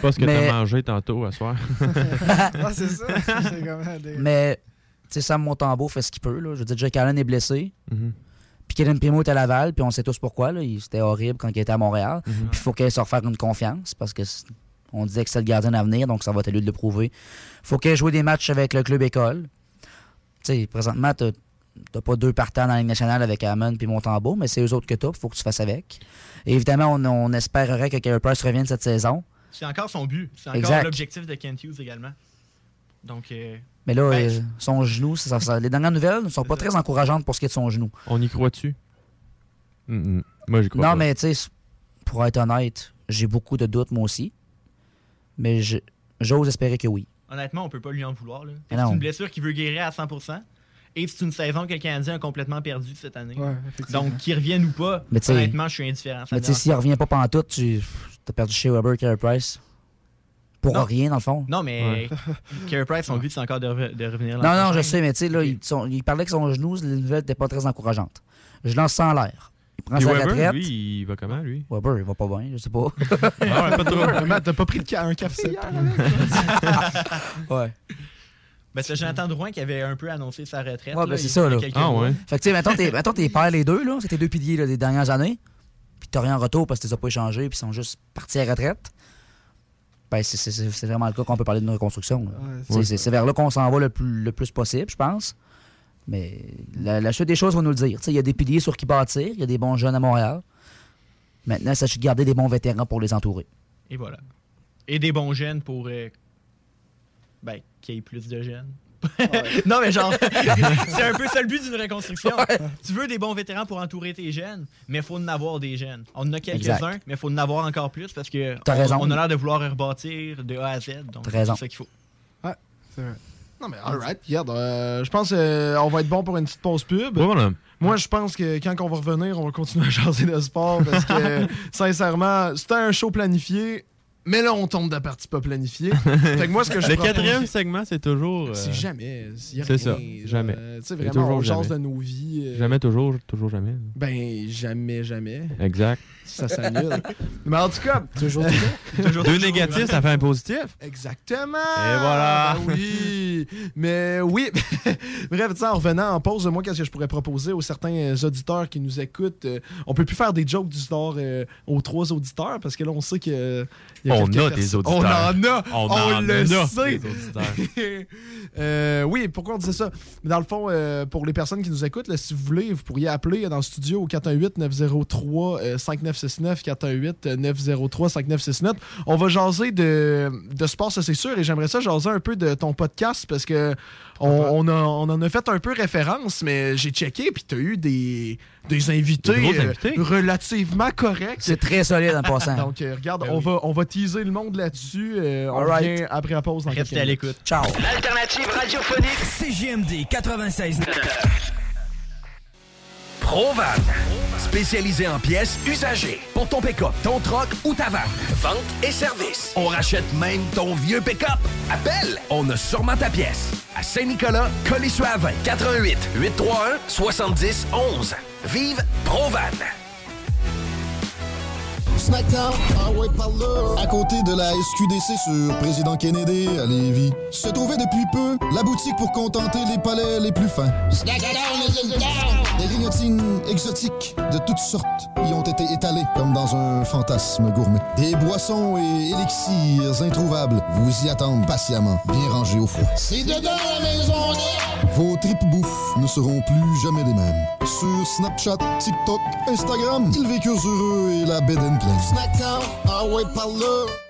pas ce que Mais- t'as mangé tantôt à soir. [laughs] Ah, c'est ça. [laughs] Mais, tu sais, Sam Montembeau fait ce qu'il peut. Là. Je veux dire, Jack Allen est blessé. Mhm. Puis Kevin Primo est à Laval, puis on sait tous pourquoi. là. Il- C'était horrible quand il était à Montréal. Mhm. Puis il faut qu'il se refaire une confiance parce que on disait que c'est le gardien d'avenir, donc ça va être à lui de le prouver. faut qu'il ait joué des matchs avec le club école. Tu sais, présentement, t'as t'as pas deux partants dans la Ligue nationale avec Hammond puis Montembeau, mais c'est eux autres que t'as, faut que tu fasses avec. Et évidemment, on, on espérerait que Carey Price revienne cette saison. C'est encore son but. C'est encore l'objectif de Kent Hughes également. Donc, euh, Mais là, Ben, euh, son genou, ça- ça- les dernières nouvelles ne sont pas très encourageantes pour ce qui est de son genou. On y croit-tu? Mm. Moi, j'y crois Non, pas. mais tu sais, pour être honnête, j'ai beaucoup de doutes moi aussi. Mais j'ose espérer que oui. honnêtement, on peut pas lui en vouloir. là. C'est une blessure qui veut guérir à 100%. Et c'est une saison que le Canadien a complètement perdue cette année. Ouais. Donc, qu'il revienne ou pas, Mais honnêtement, je suis indifférent. Mais tu sais, s'il pas. revient pas pantoute, tu as perdu chez Weber, Carey Price. Pour Non. rien, dans le fond. Non, mais [laughs] Carey Price, son but, c'est encore de, re- de revenir l'an Non, non, je sais, mais tu sais, là, il, son- il parlait que son genou, les nouvelles n'étaient pas très encourageantes. Je lance ça en l'air. Il prend Puis sa Weber, retraite. lui, il va comment, lui? Weber, il va pas bien, je sais pas. Ah ouais, pas trop. [laughs] Matt, t'as pas pris de ca- un café hier avec? [laughs] ouais. Ben, c'est Jonathan Drouin qui avait un peu annoncé sa retraite. Ouais, ben c'est ça, là. Ah, ouais. Fait que, tu sais, mettons, t'es, mettons, t'es perds les deux, là. C'est tes deux piliers, là, des dernières années. Puis t'as rien en retour parce que tu les as pas échangés, puis ils sont juste partis à la retraite. Ben, c'est, c'est- c'est- c'est vraiment le cas qu'on peut parler d'une reconstruction. Ouais, c'est vers là qu'on s'en va le plus, le plus possible, je pense. Mais la, la suite des choses va nous le dire. Tu sais, Il y a des piliers sur qui bâtir, il y a des bons jeunes à Montréal. Maintenant, il s'agit de garder des bons vétérans pour les entourer. Et voilà. Et des bons jeunes pour. euh, ben, qu'il y ait plus de jeunes. [laughs] non, mais genre, [laughs] c'est un peu ça le but d'une reconstruction. Tu veux des bons vétérans pour entourer tes jeunes, mais il faut en avoir des jeunes. On en a quelques-uns, mais il faut en avoir encore plus parce que T'as on, raison. on a l'air de vouloir rebâtir de A à Z. Donc, c'est ça qu'il faut. Ouais, c'est vrai. Non, mais alright, regarde, euh, je pense qu'on va être bon pour une petite pause pub. Voilà. Moi, je pense que quand on va revenir, on va continuer à [laughs] jaser de sport parce que, [laughs] sincèrement, c'était un show planifié. Mais là, on tombe de la partie pas planifiée. [laughs] fait que moi, ce que je Le propose- quatrième segment, c'est toujours. euh, C'est jamais. y a C'est ça, jamais. C'est vraiment, toujours on jase jamais. de nos vies. euh, Jamais, toujours, toujours jamais. Ben, jamais, jamais. Exact. Ça s'annule. [laughs] Mais en tout cas, toujours, [laughs] Deux négatifs, ça fait un positif. Exactement! Et voilà. Ben oui! Mais oui! [laughs] Bref, tu sais, en revenant en pause, moi, qu'est-ce que je pourrais proposer aux certains euh, auditeurs qui nous écoutent? euh, on peut plus faire des jokes du genre euh, aux trois auditeurs parce que là, on sait que. euh, y On quelques a des auditeurs. On en a! On On, en le a sait! des auditeurs. Euh, oui, pourquoi on disait ça? Dans le fond, euh, pour les personnes qui nous écoutent, là, si vous voulez, vous pourriez appeler dans le studio au 418-903-5969, 418-903-5969. On va jaser de, de sport, ça c'est sûr, et j'aimerais ça jaser un peu de ton podcast parce que on, on a- on en a fait un peu référence, mais j'ai checké, puis tu as eu des, des invités, Des euh, relativement corrects. C'est très solide en passant. [laughs] Donc, euh, regarde, Ben on, oui. va, on va teaser le monde là-dessus. euh, on right. revient après la pause. dans Restez à l'écoute. Ciao. L'alternative radiophonique CGMD 96. Provan, spécialisé en pièces usagées pour ton pick-up, ton troc ou ta vanne. Vente et service. On rachète même ton vieux pick-up. Appelle, on a sûrement ta pièce. À Saint-Nicolas, Colissois-20, 88 831 70 11. Vive Provan. Snackdown, ah ouais, par là. À côté de la SQDC sur Président Kennedy à Lévis, se trouvait depuis peu la boutique pour contenter les palais les plus fins. Des grignotines exotiques de toutes sortes y ont été étalées comme dans un fantasme gourmet. Des boissons et élixirs introuvables vous y attendent patiemment, bien rangés au froid. C'est dedans la maison Vos tripes bouffe ne seront plus jamais les mêmes. Sur Snapchat, TikTok, Instagram, ils vécurent heureux et la bed and pleine. Snackdown, ah ouais, par là.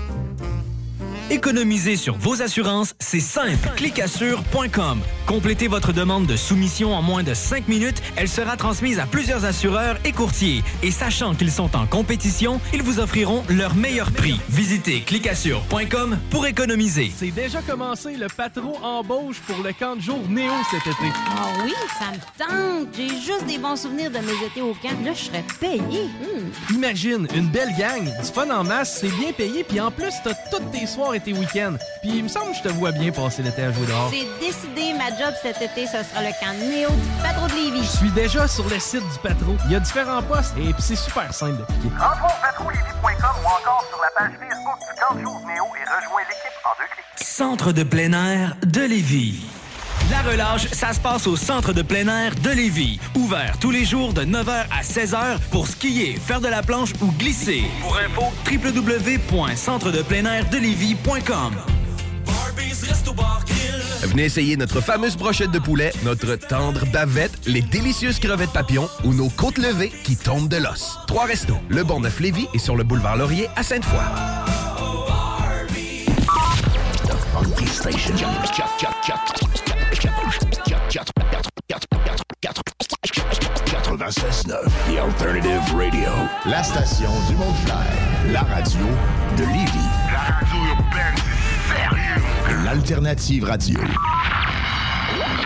Économiser sur vos assurances, c'est simple. Clicassure.com. Complétez votre demande de soumission en moins de 5 minutes. Elle sera transmise à plusieurs assureurs et courtiers. Et sachant qu'ils sont en compétition, ils vous offriront leur meilleur prix. Visitez clicassure.com pour économiser. C'est déjà commencé, le patron embauche pour le camp de jour Néo cet été. Ah oui, ça me tente. J'ai juste des bons souvenirs de mes étés au camp. Là, je serais payé. Hmm. Imagine, une belle gang, du fun en masse, c'est bien payé, puis en plus, t'as tous tes soirs et tes week-ends. Puis il me semble que je te vois bien passer l'été à jouer dehors. C'est décidé, ma job cet été, ce sera le camp Néo du Patro de Lévis. Je suis déjà sur le site du patron. Il y a différents postes et puis c'est super simple d'appliquer. Rentre au patrouillevie.com ou encore sur la page Facebook du camp de Néo et rejoins l'équipe en deux clics. Centre de plein air de Lévis. La relâche, ça se passe au Centre de plein air de Lévis. Ouvert tous les jours de 9h à 16h pour skier, faire de la planche ou glisser. Pour info, www.centredepleinairdelévis.com Venez essayer notre fameuse brochette de poulet, notre tendre bavette, les délicieuses crevettes papillons ou nos côtes levées qui tombent de l'os. Trois restos, le Bonneuf Lévis et sur le boulevard Laurier à Sainte-Foy. 96.9, The Alternative Radio. La station du Mont-Clair. La radio de Lévis. La radio urbaine, sérieux. L'Alternative Radio.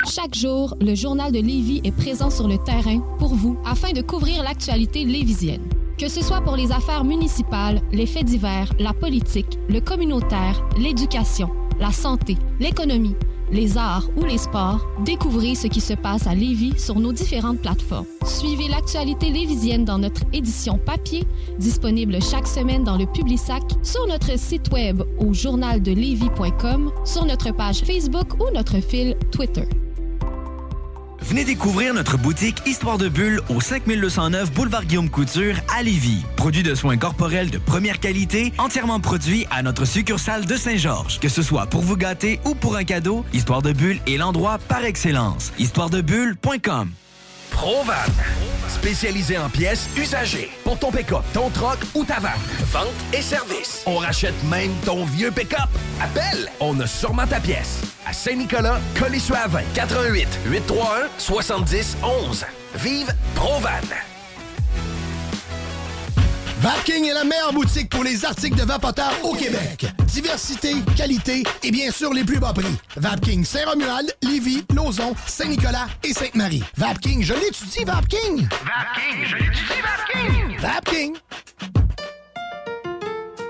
Chaque jour, le journal de Lévis est présent sur le terrain pour vous afin de couvrir l'actualité lévisienne. Que ce soit pour les affaires municipales, les faits divers, la politique, le communautaire, l'éducation, la santé, l'économie, les arts ou les sports, découvrez ce qui se passe à Lévis sur nos différentes plateformes. Suivez l'actualité lévisienne dans notre édition papier, disponible chaque semaine dans le Publisac, sur notre site web au journaldelevis.com, sur notre page Facebook ou notre fil Twitter. Venez découvrir notre boutique Histoire de Bulle au 5209 Boulevard Guillaume Couture à Lévis. Produit de soins corporels de première qualité, entièrement produit à notre succursale de Saint-Georges. Que ce soit pour vous gâter ou pour un cadeau, Histoire de Bulle est l'endroit par excellence. Histoiredebulle.com Provan. Spécialisé en pièces usagées. Pour ton pick-up, ton troc ou ta vanne. Vente et service. On rachète même ton vieux pick-up. Appelle, on a sûrement ta pièce. À Saint-Nicolas, Colissois à 20. 88 831 70 11. Vive Provan. Vapking est la meilleure boutique pour les articles de vapoteurs au Québec. Diversité, qualité et bien sûr les plus bas prix. Vapking Saint-Romuald, Lévis, Lauson, Saint-Nicolas et Sainte-Marie. Vapking, je l'étudie, Vapking! Vapking, je l'étudie, Vapking! Vapking!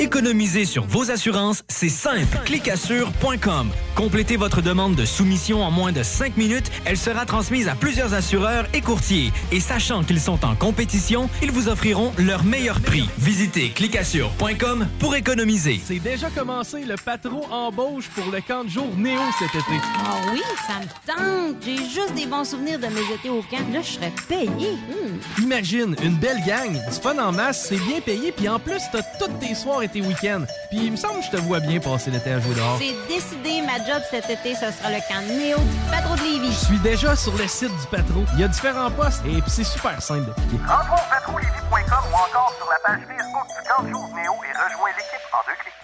Économiser sur vos assurances, c'est simple. Clicassure.com. Complétez votre demande de soumission en moins de 5 minutes. Elle sera transmise à plusieurs assureurs et courtiers. Et sachant qu'ils sont en compétition, ils vous offriront leur meilleur prix. Visitez clicassure.com pour économiser. C'est déjà commencé le patron embauche pour le camp de jour Néo cet été. Ah oui, ça me tente. J'ai juste des bons souvenirs de mes étés au camp. Là, je serais payé. Hmm. Imagine, une belle gang, du fun en masse, c'est bien payé, puis en plus, t'as toutes tes soirs et tes week-ends. Puis il me semble que je te vois bien passer l'été à jouer dehors. C'est décidé, ma job cet été, ce sera le camp Néo du patron de Lévis. Je suis déjà sur le site du Patro. Il y a différents postes et puis c'est super simple d'appliquer. Rentre au patrouillevie.com ou encore sur la page Facebook du camp de jour Néo et rejoins l'équipe en deux clics.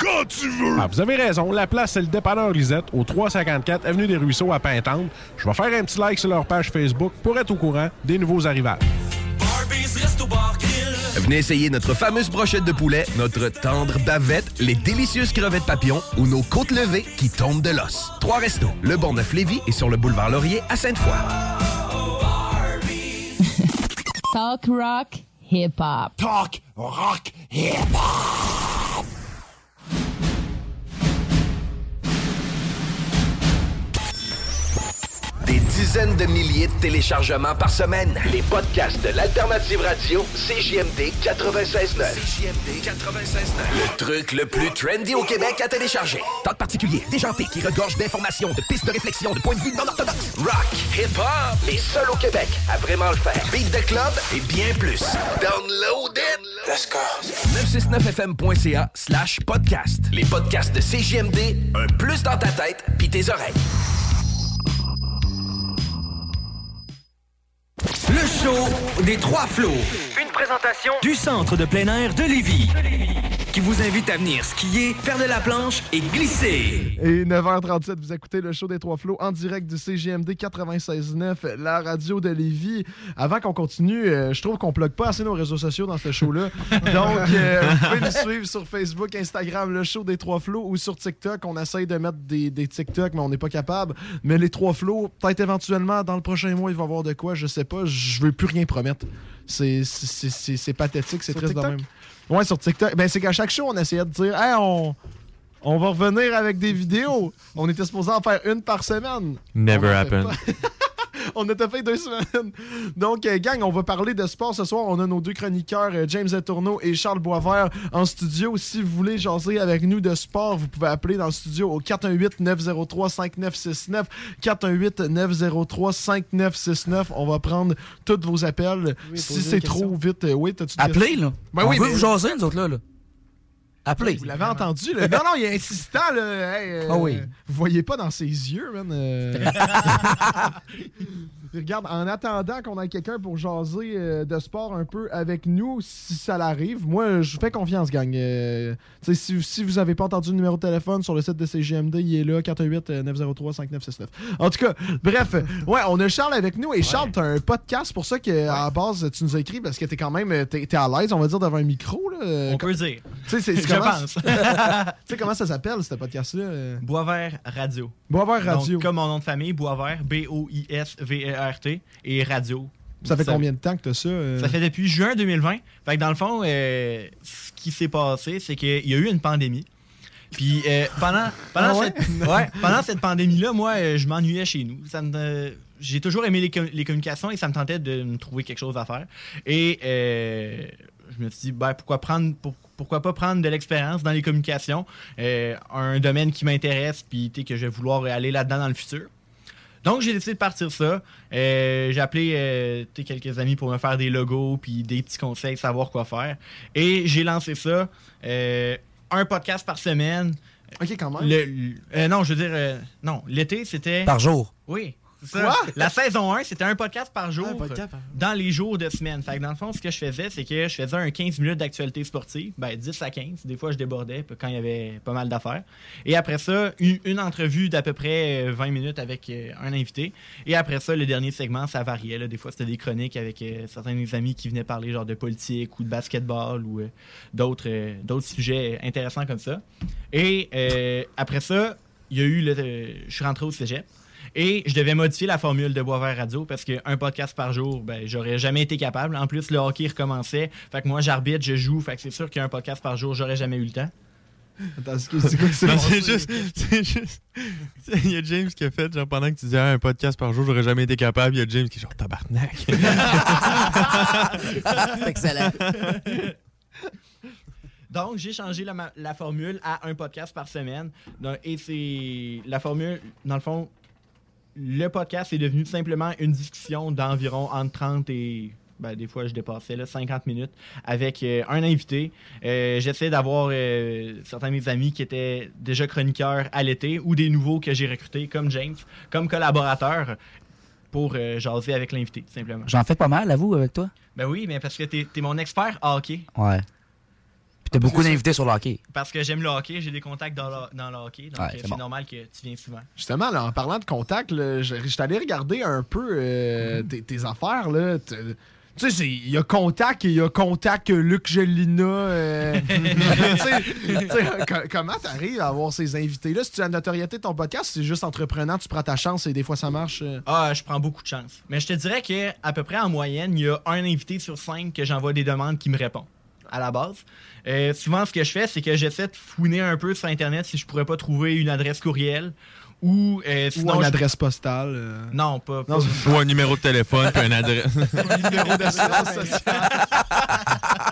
Quand tu veux! Ah, vous avez raison. La place, c'est le dépanneur Lisette, au 354 Avenue des Ruisseaux à Pintante. Je vais faire un petit like sur leur page Facebook pour être au courant des nouveaux arrivages. Venez essayer notre fameuse brochette de poulet, notre tendre bavette, les délicieuses crevettes papillons ou nos côtes levées qui tombent de l'os. Trois restos, le Bonneuf Lévis et sur le boulevard Laurier à Sainte-Foy. Talk rock, hip hop. Talk rock, hip dizaines de milliers de téléchargements par semaine. Les podcasts de l'Alternative Radio, CJMD 96.9. CJMD 96.9. Le truc le plus trendy au Québec à télécharger. Talk particulier, déjanté, qui regorge d'informations, de pistes de réflexion, de points de vue non orthodoxes. Rock, hip-hop, les seuls au Québec à vraiment le faire. Beat de club et bien plus. Download it! Let's go! 969fm.ca slash podcast. Les podcasts de CJMD, un plus dans ta tête pis tes oreilles. Le show des trois flots. Une présentation du centre de plein air de Lévis. Qui vous invite à venir skier, faire de la planche et glisser. Et 9h37, vous écoutez le show des Trois Flots en direct du CGMD 96.9, la radio de Lévis. Avant qu'on continue, euh, je trouve qu'on plug pas assez nos réseaux sociaux dans ce show-là. [laughs] Donc, euh, vous pouvez nous suivre sur Facebook, Instagram, le show des Trois Flots ou sur TikTok. On essaye de mettre des, des TikTok, mais on n'est pas capable. Mais les Trois Flots, peut-être éventuellement, dans le prochain mois, il va y avoir de quoi, je sais pas. Je veux plus rien promettre. C'est c'est- c'est- c'est pathétique, c'est triste de même. Ouais, sur TikTok. Ben, c'est qu'à chaque show, on essayait de dire, hey, on, on va revenir avec des vidéos. On était supposé en faire une par semaine. Never happened. [laughs] on était fait deux semaines. Donc, euh, gang, on va parler de sport ce soir. On a nos deux chroniqueurs, euh, James Letourneau et Charles Boisvert, en studio. Si vous voulez jaser avec nous de sport, vous pouvez appeler dans le studio au 418-903-5969. 418-903-5969. On va prendre tous vos appels. Oui, si c'est trop vite, euh, oui, t'as-tu Appelez, là. Ben on oui, veut mais- vous jaser, nous autres, là. là. Appelez. Vous l'avez entendu, là? [laughs] Non, non, il est insistant, là. Hey, euh, Ah oui. Vous voyez pas dans ses yeux, man. euh. [laughs] Regarde, en attendant qu'on ait quelqu'un pour jaser euh, de sport un peu avec nous, si ça l'arrive, moi, je vous fais confiance, gang. Euh, si, si vous avez pas entendu le numéro de téléphone sur le site de CGMD, il est là, 418-903-5969. En tout cas, bref, ouais, on a Charles avec nous. Et Charles, t'as un podcast pour ça que, à la base, tu nous as écrit parce que t'es quand même t'es, t'es à l'aise, on va dire, devant un micro. Là. On peut dire. C'est, c'est Je comment- pense. [laughs] tu sais comment ça s'appelle, ce podcast-là? Boisvert Radio. Boisvert Radio. Donc, comme mon nom de famille, Boisvert, Et Radio. Ça fait combien de temps que t'as ça? euh? Ça fait depuis juin 2020. Fait que dans le fond, euh, ce qui s'est passé, c'est qu'il y a eu une pandémie. Puis euh, pendant, pendant, Ah ouais? cette, [laughs] ouais, pendant cette pandémie-là, moi, je m'ennuyais chez nous. Ça me, j'ai toujours aimé les, com- les communications et ça me tentait de me trouver quelque chose à faire. Et je me suis dit, ben, pourquoi, prendre, pour- pourquoi pas prendre de l'expérience dans les communications, un domaine qui m'intéresse, puis tu que je vais vouloir aller là-dedans dans le futur. Donc, j'ai décidé de partir ça. Euh, j'ai appelé euh, tu sais, quelques amis pour me faire des logos puis des petits conseils, savoir quoi faire. Et j'ai lancé ça. euh, un podcast par semaine. OK, quand même. Le- le- euh, non, je veux dire, euh, non, l'été, c'était... Par jour. Oui. Ça. La saison 1, c'était un podcast par jour podcast dans les jours de semaine. Fait que dans le fond, ce que je faisais, c'est que je faisais un 15 minutes d'actualité sportive, ben 10 à 15. Des fois, je débordais quand il y avait pas mal d'affaires. Et après ça, une, entrevue d'à peu près euh, 20 minutes avec euh, un invité. Et après ça, le dernier segment, ça variait. là. Des fois, c'était des chroniques avec euh, certains de mes amis qui venaient parler genre de politique ou de basketball ou euh, d'autres euh, d'autres sujets intéressants comme ça. Et euh, après ça, il y a eu le, euh, je suis rentré au cégep. Et je devais modifier la formule de Boisvert Radio parce qu'un podcast par jour, ben, j'aurais jamais été capable. En plus, le hockey recommençait. Fait que moi, j'arbitre, je joue. Fait que c'est sûr qu'un podcast par jour, j'aurais jamais eu le temps. Attends, c'est quoi, c'est c'est ça? juste. C'est juste. Il y a James qui a fait, genre, pendant que tu disais Ah, un podcast par jour, j'aurais jamais été capable. Il y a James qui est genre tabarnak. [laughs] Excellent. Donc, j'ai changé la, formule à un podcast par semaine. Donc, et c'est la formule, dans le fond, le podcast est devenu simplement une discussion d'environ entre 30 et. ben, des fois, je dépassais là, 50 minutes avec euh, un invité. Euh, J'essaie d'avoir euh, certains de mes amis qui étaient déjà chroniqueurs à l'été ou des nouveaux que j'ai recrutés, comme James, comme collaborateurs, pour euh, jaser avec l'invité, tout simplement. J'en fais pas mal, à vous, avec toi. Ben oui, mais parce que t'es es mon expert hockey. Ouais. T'as beaucoup d'invités sur le hockey. Parce que j'aime le hockey, j'ai des contacts dans le, dans le hockey, donc Ouais, euh, c'est bon. normal que tu viens souvent. Justement, là, en parlant de contact, là, je je suis allé regarder un peu euh, tes, tes affaires. là. Tu sais, il y a Contact et il y a Contact Luc Gelina. euh, [laughs] sais, co- comment t'arrives à avoir ces invités-là? Si tu as la notoriété de ton podcast, c'est juste entreprenant, tu prends ta chance et des fois ça marche. euh? Ah, je prends beaucoup de chance. Mais je te dirais que à peu près en moyenne, il y a un invité sur cinq que j'envoie des demandes qui me répond à la base. Euh, souvent, ce que je fais, c'est que j'essaie de fouiner un peu sur Internet si je pourrais pas trouver une adresse courriel ou euh, Ou sinon une je- adresse postale. euh. Non, pas. Non, pas- c'est- Ou un numéro de téléphone, puis un adresse. [laughs] Un numéro d'assurance [laughs] sociale.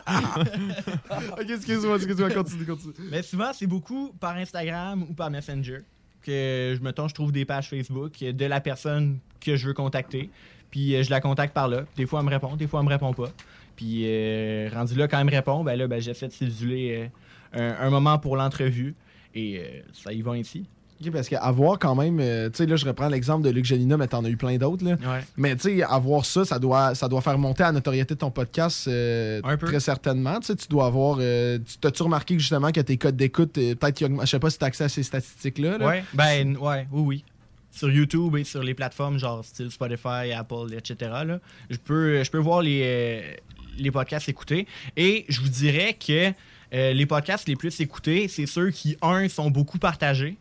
[laughs] ok, excuse-moi, excuse-moi, continue, continue. Mais souvent, c'est beaucoup par Instagram ou par Messenger que je mettons, je trouve des pages Facebook de la personne que je veux contacter. Puis euh, je la contacte par là. Des fois, elle me répond, des fois, elle me répond pas. Puis euh, rendu là, quand elle me répond, ben là, ben, j'essaie de céduler euh, un, un moment pour l'entrevue. Et euh, ça y va ainsi. Ok, parce qu'avoir quand même, euh, tu sais, là, je reprends l'exemple de Luc Gelina, mais t'en as eu plein d'autres, là. Ouais. Mais tu sais, avoir ça, ça doit, ça doit faire monter la notoriété de ton podcast Un peu. très certainement. Tu sais, tu dois avoir. tu- T'as-tu remarqué justement que tes codes d'écoute, peut-être Je sais pas si t'as accès à ces statistiques-là. là. Ouais, ben, ouais, oui, oui. Sur YouTube et sur les plateformes genre style Spotify, Apple, etc. Là, je, peux, je peux voir les, les podcasts écoutés. Et je vous dirais que euh, les podcasts les plus écoutés, c'est ceux qui, un, sont beaucoup partagés.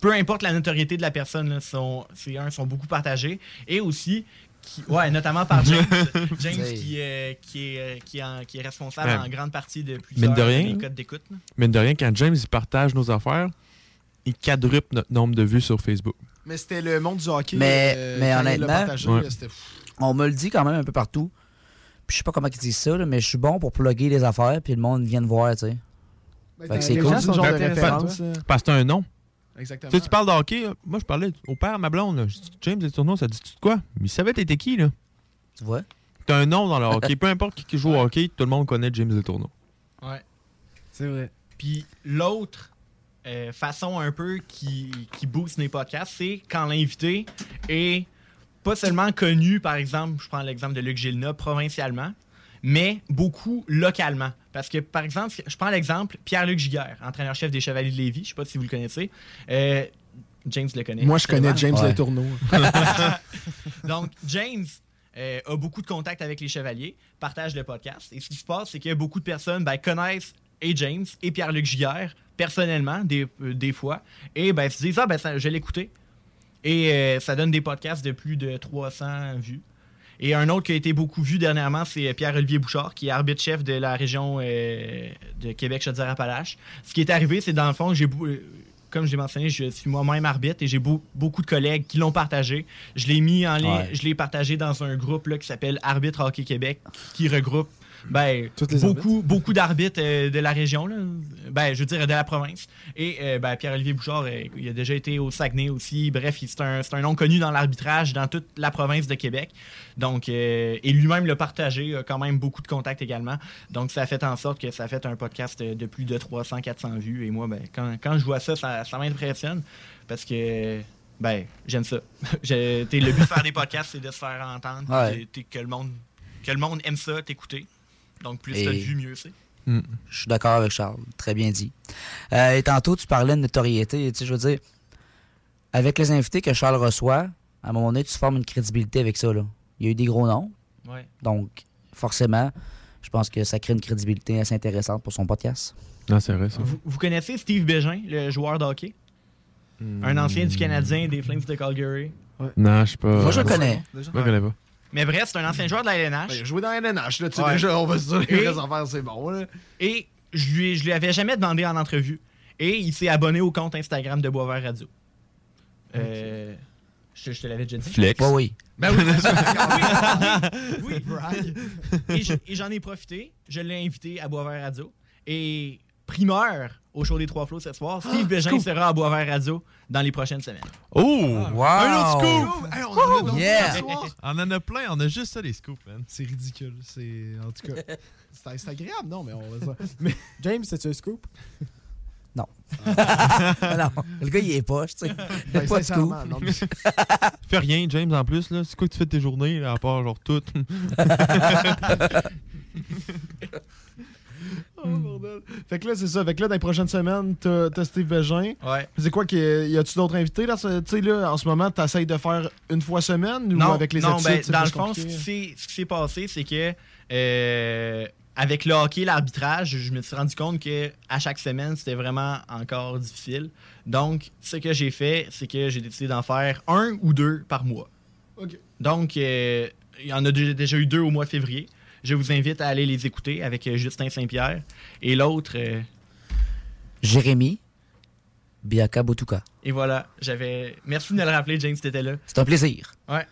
Peu importe la notoriété de la personne, là, sont, c'est un, sont beaucoup partagés. Et aussi, qui, ouais, notamment par James. [laughs] James qui, euh, qui, est, euh, qui, en- qui est responsable Ouais. en grande partie de plusieurs Mine de rien. des codes d'écoute. Mine de rien, quand James il partage nos affaires, il quadruple notre nombre de vues sur Facebook. Mais c'était le monde du hockey. Mais, euh, mais honnêtement, partagé, Ouais. là, c'était fou. on me le dit quand même un peu partout. Puis je sais pas comment ils disent ça, là, mais je suis bon pour plugger les affaires, puis le monde vient de voir, tu sais. Ben, Fait que c'est cool. gens sont genre de référence. Parce que t'as un nom. Exactement. Tu sais, tu parles de hockey, là. moi je parlais au père à ma blonde. là. Je dis, James Tourneaux, ça dit-tu de quoi? Mais il savait t'étais qui, là. Tu vois? T'as un nom dans le hockey. Peu importe qui, qui joue au hockey, tout le monde connaît James Les Tourneaux. Ouais. C'est vrai. Puis l'autre euh, façon un peu qui, qui booste mes podcasts, c'est quand l'invité est pas seulement connu, par exemple, je prends l'exemple de Luc Gilna, provincialement, mais beaucoup localement. Parce que, par exemple, je prends l'exemple Pierre-Luc Giguère, entraîneur-chef des Chevaliers de Lévis, je sais pas si vous le connaissez. Euh, James le connaît. Moi, je connais. James Letourneau. [laughs] Donc, James euh, a beaucoup de contacts avec les chevaliers, partage le podcast. Et ce qui se passe, c'est que beaucoup de personnes ben, connaissent et James et Pierre-Luc Giguère personnellement, des, euh, des fois, et ben, se disent Ah, ben, ça, je vais l'écouter. Et euh, ça donne des podcasts de plus de 300 vues. Et un autre qui a été beaucoup vu dernièrement, c'est Pierre-Olivier Bouchard, qui est arbitre-chef de la région euh, de Québec-Chaudière-Appalaches. Ce qui est arrivé, c'est dans le fond, j'ai euh, comme je l'ai mentionné, je suis moi-même arbitre et j'ai beau- beaucoup de collègues qui l'ont partagé. Je l'ai mis en ligne, Ouais. je l'ai partagé dans un groupe là, qui s'appelle Arbitre Hockey Québec, qui regroupe ben, les beaucoup, beaucoup d'arbitres euh, de la région, là. ben, je veux dire de la province. Et euh, ben, Pierre-Olivier Bouchard, euh, il a déjà été au Saguenay aussi. Bref, c'est un, c'est un nom connu dans l'arbitrage dans toute la province de Québec. Donc, euh, et lui-même l'a partagé, a quand même beaucoup de contacts également. Donc, ça a fait en sorte que ça a fait un podcast de plus de 300-400 vues. Et moi, ben, quand, quand je vois ça, ça, ça m'impressionne parce que ben, j'aime ça. [laughs] Le but de faire des podcasts, c'est de se faire entendre, Ouais. que, le monde, que le monde aime ça, t'écouter. Donc, plus Et- t'as de vues, mieux c'est. Je suis d'accord avec Charles. Très bien dit. Euh, et tantôt, tu parlais de notoriété. Tu sais, je veux dire, avec les invités que Charles reçoit, à un moment donné, tu formes une crédibilité avec ça. Là. Il y a eu des gros noms. Ouais. Donc, forcément, je pense que ça crée une crédibilité assez intéressante pour son podcast. Non, c'est vrai, ça. Vous, vous connaissez Steve Bégin, le joueur de hockey? Un ancien du Canadien des Flames de Calgary. Non, je sais pas. Moi, je le connais. Moi, je le connais pas. Mais bref, c'est un ancien joueur de la LNH. Ben, il a joué dans la LNH, là, tu sais, Ouais. déjà, on va se dire, les affaires, c'est bon, là. Et je lui, je lui avais jamais demandé en entrevue. Et il s'est abonné au compte Instagram de Boisvert Radio. Euh, je, je te l'avais déjà dit. Flex. Ouais, oui. Ben oui, c'est ça. [laughs] oui, oui, oui. [laughs] Et je- Et j'en ai profité. Je l'ai invité à Boisvert Radio. Et primeur au show des Trois Flots ce soir, Steve Ah, Bégin scoop. sera à Boisvert Radio dans les prochaines semaines. Oh! Wow! Un autre scoop! Hey, on Yeah! On en a plein, on a juste ça des scoops, man. C'est ridicule. C'est. En tout cas. [laughs] C'est c'est agréable, non, mais on va [laughs] dire. Mais... James, c'est-tu un scoop? [laughs] Non. non, le gars, il est poche, tu sais. Il a Ben, pas de scoop. non, mais- Fais rien, James, en plus, là. C'est quoi que tu fais de tes journées, là, à part genre tout? Oh, bordel. Fait que là, c'est ça. Fait que là, dans les prochaines semaines, t'as Steve Bégin. Ouais. C'est quoi, qu'il y a-tu d'autres invités, là? Tu sais, là, en ce moment, t'essayes de faire une fois semaine ou non, avec les non, ben, dans le fond, ce compliqué? qui s'est- ce qui s'est passé, c'est que euh, avec le hockey, l'arbitrage, je me suis rendu compte que à chaque semaine, c'était vraiment encore difficile. Donc, ce que j'ai fait, c'est que j'ai décidé d'en faire un ou deux par mois. OK. Donc, euh, il y en a dé- déjà eu deux au mois de février. Je vous invite à aller les écouter avec euh, Justin Saint-Pierre. Et l'autre, euh, Jérémy Biaka Botuka. et voilà, j'avais. Merci de me le rappeler, James, t'étais là. C'est un plaisir. Ouais.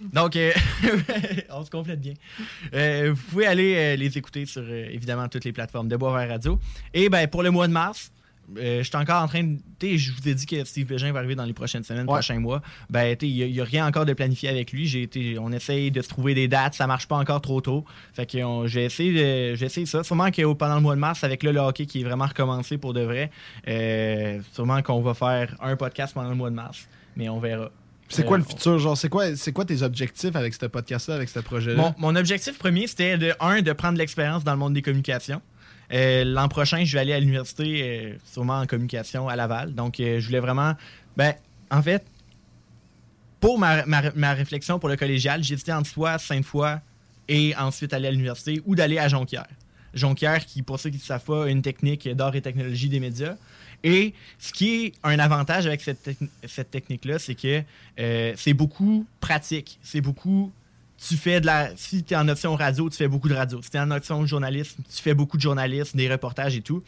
Donc, euh, [laughs] on se complète bien. Euh, vous pouvez aller euh, les écouter sur, évidemment, toutes les plateformes de Boisvert Radio. Et ben, pour le mois de mars, euh, je suis encore en train de. tu sais, Je vous ai dit que Steve Bégin va arriver dans les prochaines semaines, prochains mois. Ben, tu sais, il n'y a, rien encore de planifié avec lui. J'ai été, on essaye de se trouver des dates. Ça marche pas encore trop tôt. Fait que on- j'ai essayé, de- j'ai essayé ça. Sûrement que pendant le mois de mars, avec là, le hockey qui est vraiment recommencé pour de vrai, euh, sûrement qu'on va faire un podcast pendant le mois de mars. Mais on verra. C'est quoi Euh, le futur? Genre, c'est quoi, c'est quoi tes objectifs avec ce podcast-là, avec ce projet-là? Mon, mon objectif premier, c'était de, un, de prendre l'expérience dans le monde des communications. Euh, L'an prochain, je vais aller à l'université, euh, sûrement en communication à Laval. Donc, euh, je voulais vraiment. Ben, en fait, pour ma, ma- ma réflexion pour le collégial, j'ai hésité entre soit Sainte-Foy et ensuite aller à l'université ou d'aller à Jonquière. Jonquière, qui, pour ceux qui ne savent pas, une technique d'art et technologie des médias. Et ce qui est un avantage avec cette, cette technique-là, c'est que c'est beaucoup pratique. C'est beaucoup. Tu fais de la. Si tu es en option radio, tu fais beaucoup de radio. Si tu es en option journalisme, tu fais beaucoup de journalisme, des reportages et tout.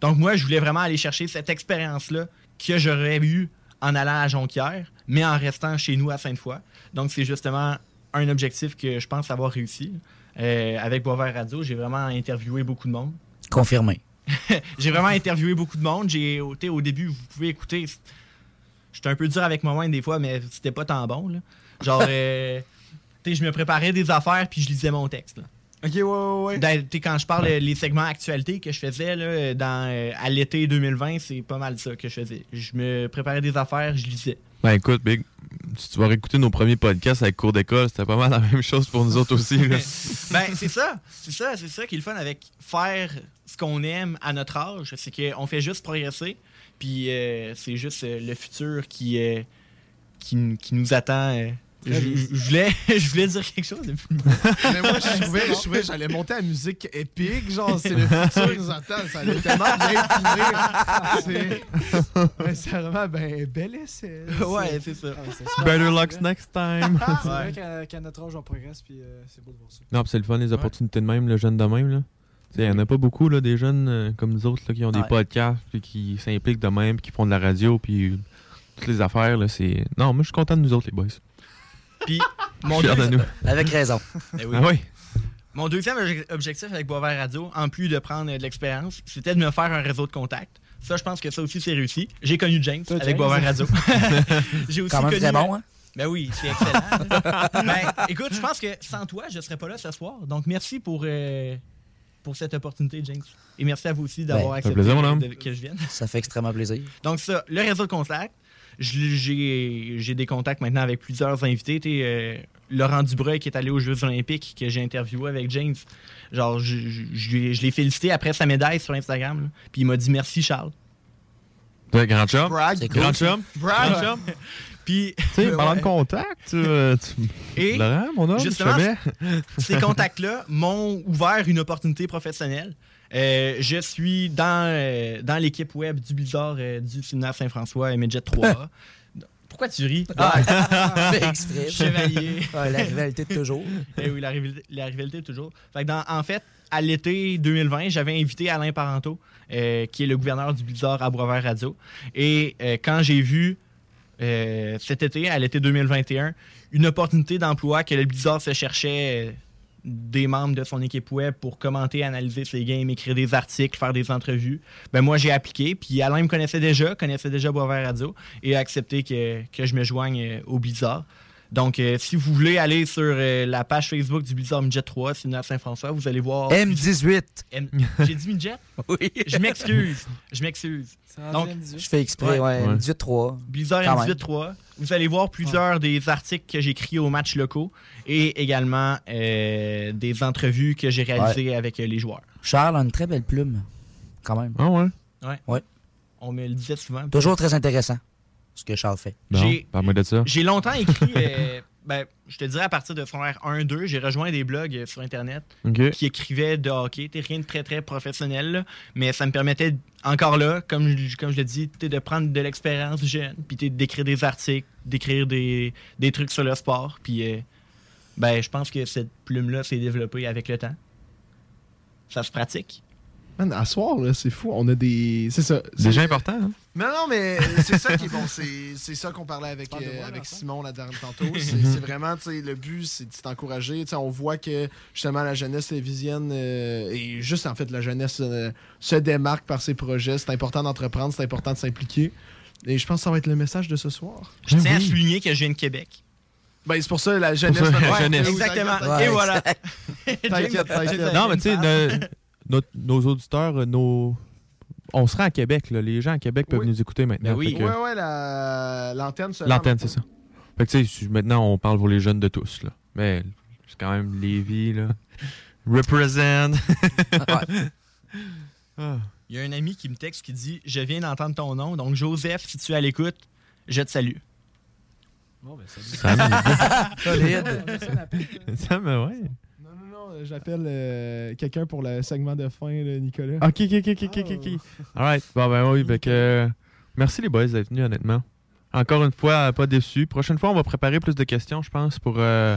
Donc, moi, je voulais vraiment aller chercher cette expérience-là que j'aurais eue en allant à Jonquière, mais en restant chez nous à Sainte-Foy. Donc, c'est justement un objectif que je pense avoir réussi. Euh, avec Boisvert Radio, j'ai vraiment interviewé beaucoup de monde. Confirmé. [laughs] j'ai vraiment interviewé beaucoup de monde. J'ai, au- début, vous pouvez écouter. J'étais un peu dur avec moi-même des fois, mais c'était pas tant bon. là. Genre, [laughs] euh, t'sais, je me préparais des affaires puis je lisais mon texte. là. Ok, ouais, ouais, ouais. Ben, quand je parle les segments actualité que je faisais là, dans, euh, à l'été 2020, c'est pas mal ça que je faisais. Je me préparais des affaires, je lisais. Ben écoute, Big, si tu vas réécouter nos premiers podcasts avec cours d'école, c'était pas mal la [laughs] même chose pour nous autres aussi. là. [laughs] ben, c'est ça. C'est ça, c'est ça qui est le fun avec faire ce qu'on aime à notre âge. C'est qu'on fait juste progresser. Puis euh, c'est juste euh, le futur qui, euh, qui, qui nous attend. Je, voulais, [laughs] je voulais dire quelque chose depuis. Mais moi, je [laughs] trouvais, je trouvais que j'allais monter à la musique épique. Genre, c'est le futur qui nous attend. Ça allait tellement bien finir. C'est mais c'est vraiment ben, bel essai. Ouais, c'est ça. Better luck next time. [laughs] C'est vrai qu'à qu'à notre âge, on progresse, puis euh, c'est beau de voir ça. Non, c'est le fun, les opportunités de même, le jeune de même. là. Il n'y en a pas beaucoup, là, des jeunes euh, comme nous autres là, qui ont des Ouais. podcasts, puis qui s'impliquent de même, puis qui font de la radio, puis toutes les affaires. Là, c'est... Non, moi, je suis content de nous autres, les boys. Puis, [laughs] mon Fier de deuxième- nous. [laughs] Avec raison. [laughs] Eh oui. Ah oui? Mon deuxième obje- objectif avec Boisvert Radio, en plus de prendre euh, de l'expérience, c'était de me faire un réseau de contacts. Ça, je pense que ça aussi, c'est réussi. J'ai connu James Toi, avec James? Boisvert Radio. J'ai aussi Quand même connu... très bon, hein? Ben oui, c'est excellent. ben, écoute, je pense que sans toi, je serais pas là ce soir. Donc, merci pour, euh, pour cette opportunité, James. Et merci à vous aussi d'avoir Ben, accepté plaisir, de- que je vienne. Ça fait extrêmement plaisir. Donc ça, le réseau de contacts, j'ai j'ai des contacts maintenant avec plusieurs invités. Euh, Laurent Dubreuil qui est allé aux Jeux olympiques, que j'ai interviewé avec James. Genre, je, je- je lui ai- je l'ai félicité après sa médaille sur Instagram. là. Puis il m'a dit merci Charles. Ouais, grand chum? Brag. C'est Grand chum? Brag. Grand chum? [laughs] Puis, Tu sais, parlant ouais. de contact, tu, euh, tu- Et Laurent, mon homme, justement, ces contacts-là m'ont ouvert une opportunité professionnelle. Euh, je suis dans, euh, dans l'équipe web du Blizzard euh, du séminaire Saint-François et Midget 3A. [laughs] Pourquoi tu ris? Ah, [laughs] fais exprès. Chevalier. Ouais, [laughs] la rivalité de toujours. Eh oui, la rivalité, la rivalité de toujours. Fait que dans- en fait, à l'été 2020, j'avais invité Alain Parenteau, euh, qui est le gouverneur du Blizzard à Boisvert Radio. Et euh, quand j'ai vu euh, cet été, à l'été 2021, une opportunité d'emploi que le Blizzard se cherchait des membres de son équipe web pour commenter, analyser ses games, écrire des articles, faire des entrevues, ben moi j'ai appliqué. Puis Alain me connaissait déjà, connaissait déjà Boisvert Radio et a accepté que, que je me joigne euh, au Blizzard. Donc, euh, si vous voulez aller sur euh, la page Facebook du Blizzard Midget 3, c'est à Saint-François, vous allez voir. M18. M- J'ai dit Midget? [laughs] Oui. Je m'excuse. Je m'excuse. Donc, Je fais exprès, ouais. Ouais. 18-3. Blizzard Quand même. M18.3. Vous allez voir plusieurs des articles que j'ai écrits aux matchs locaux et également euh, des entrevues que j'ai réalisées avec euh, les joueurs. Charles a une très belle plume, quand même. Ah ouais? Ouais. Ouais. On me le disait souvent. Toujours très intéressant, ce que Charles fait. Bon, J'ai- parle-moi de ça. J'ai longtemps [laughs] écrit, euh, ben, je te dirais à partir de secondaire 1-2, j'ai rejoint des blogs euh, sur Internet qui écrivaient de hockey. T'es rien de très très professionnel, là, mais ça me permettait encore là, comme, je- comme je l'ai dit, t'es de prendre de l'expérience jeune, puis t'es d'écrire des articles, d'écrire des, des trucs sur le sport. Puis euh, ben, je pense que cette plume-là s'est développée avec le temps. Ça se pratique. Man, à soir, là, c'est fou. On a des. C'est ça. Gens importants, hein? Non, non, mais c'est ça qui est bon. C'est c'est ça qu'on parlait avec, euh, avec Simon la dernière tantôt. C'est Mhm. c'est vraiment, tu sais, le but, c'est de t'encourager. Tu sais, On voit que justement la jeunesse lévisienne euh, et juste en fait la jeunesse euh, se démarque par ses projets. C'est important d'entreprendre, c'est important de s'impliquer. Et je pense que ça va être le message de ce soir. Je tiens à souligner que je viens de Québec. Ben, c'est pour ça la jeunesse. Pour ça, la Ouais, jeunesse. oui, Exactement. Et voilà. T'inquiète, t'inquiète. Non, mais tu sais, nos auditeurs, nos... on se rend à Québec. Là. Les gens à Québec peuvent Oui. nous écouter maintenant. Ben oui. Fait que- Ouais, ouais, la- l'antenne se L'antenne, c'est ça. Fait que tu sais, maintenant, on parle pour les jeunes de tous. Là. Mais c'est quand même Lévis, là. [laughs] Represent. [laughs] Ah. Il y a un ami qui me texte qui dit Je viens d'entendre ton nom, donc Joseph, si tu es à l'écoute, je te salue. Bon, ben, salut. Sam, Solide. Ça me, ouais. Non, non, non, euh, j'appelle euh, quelqu'un pour le segment de fin, là, Nicolas. Ok, ok, ok, ok, ok, ok. Alright. Bon, ben oui, ben que. Merci les boys d'être venus, honnêtement. Encore une fois, euh, pas déçu. Prochaine fois, on va préparer plus de questions, je pense, pour euh,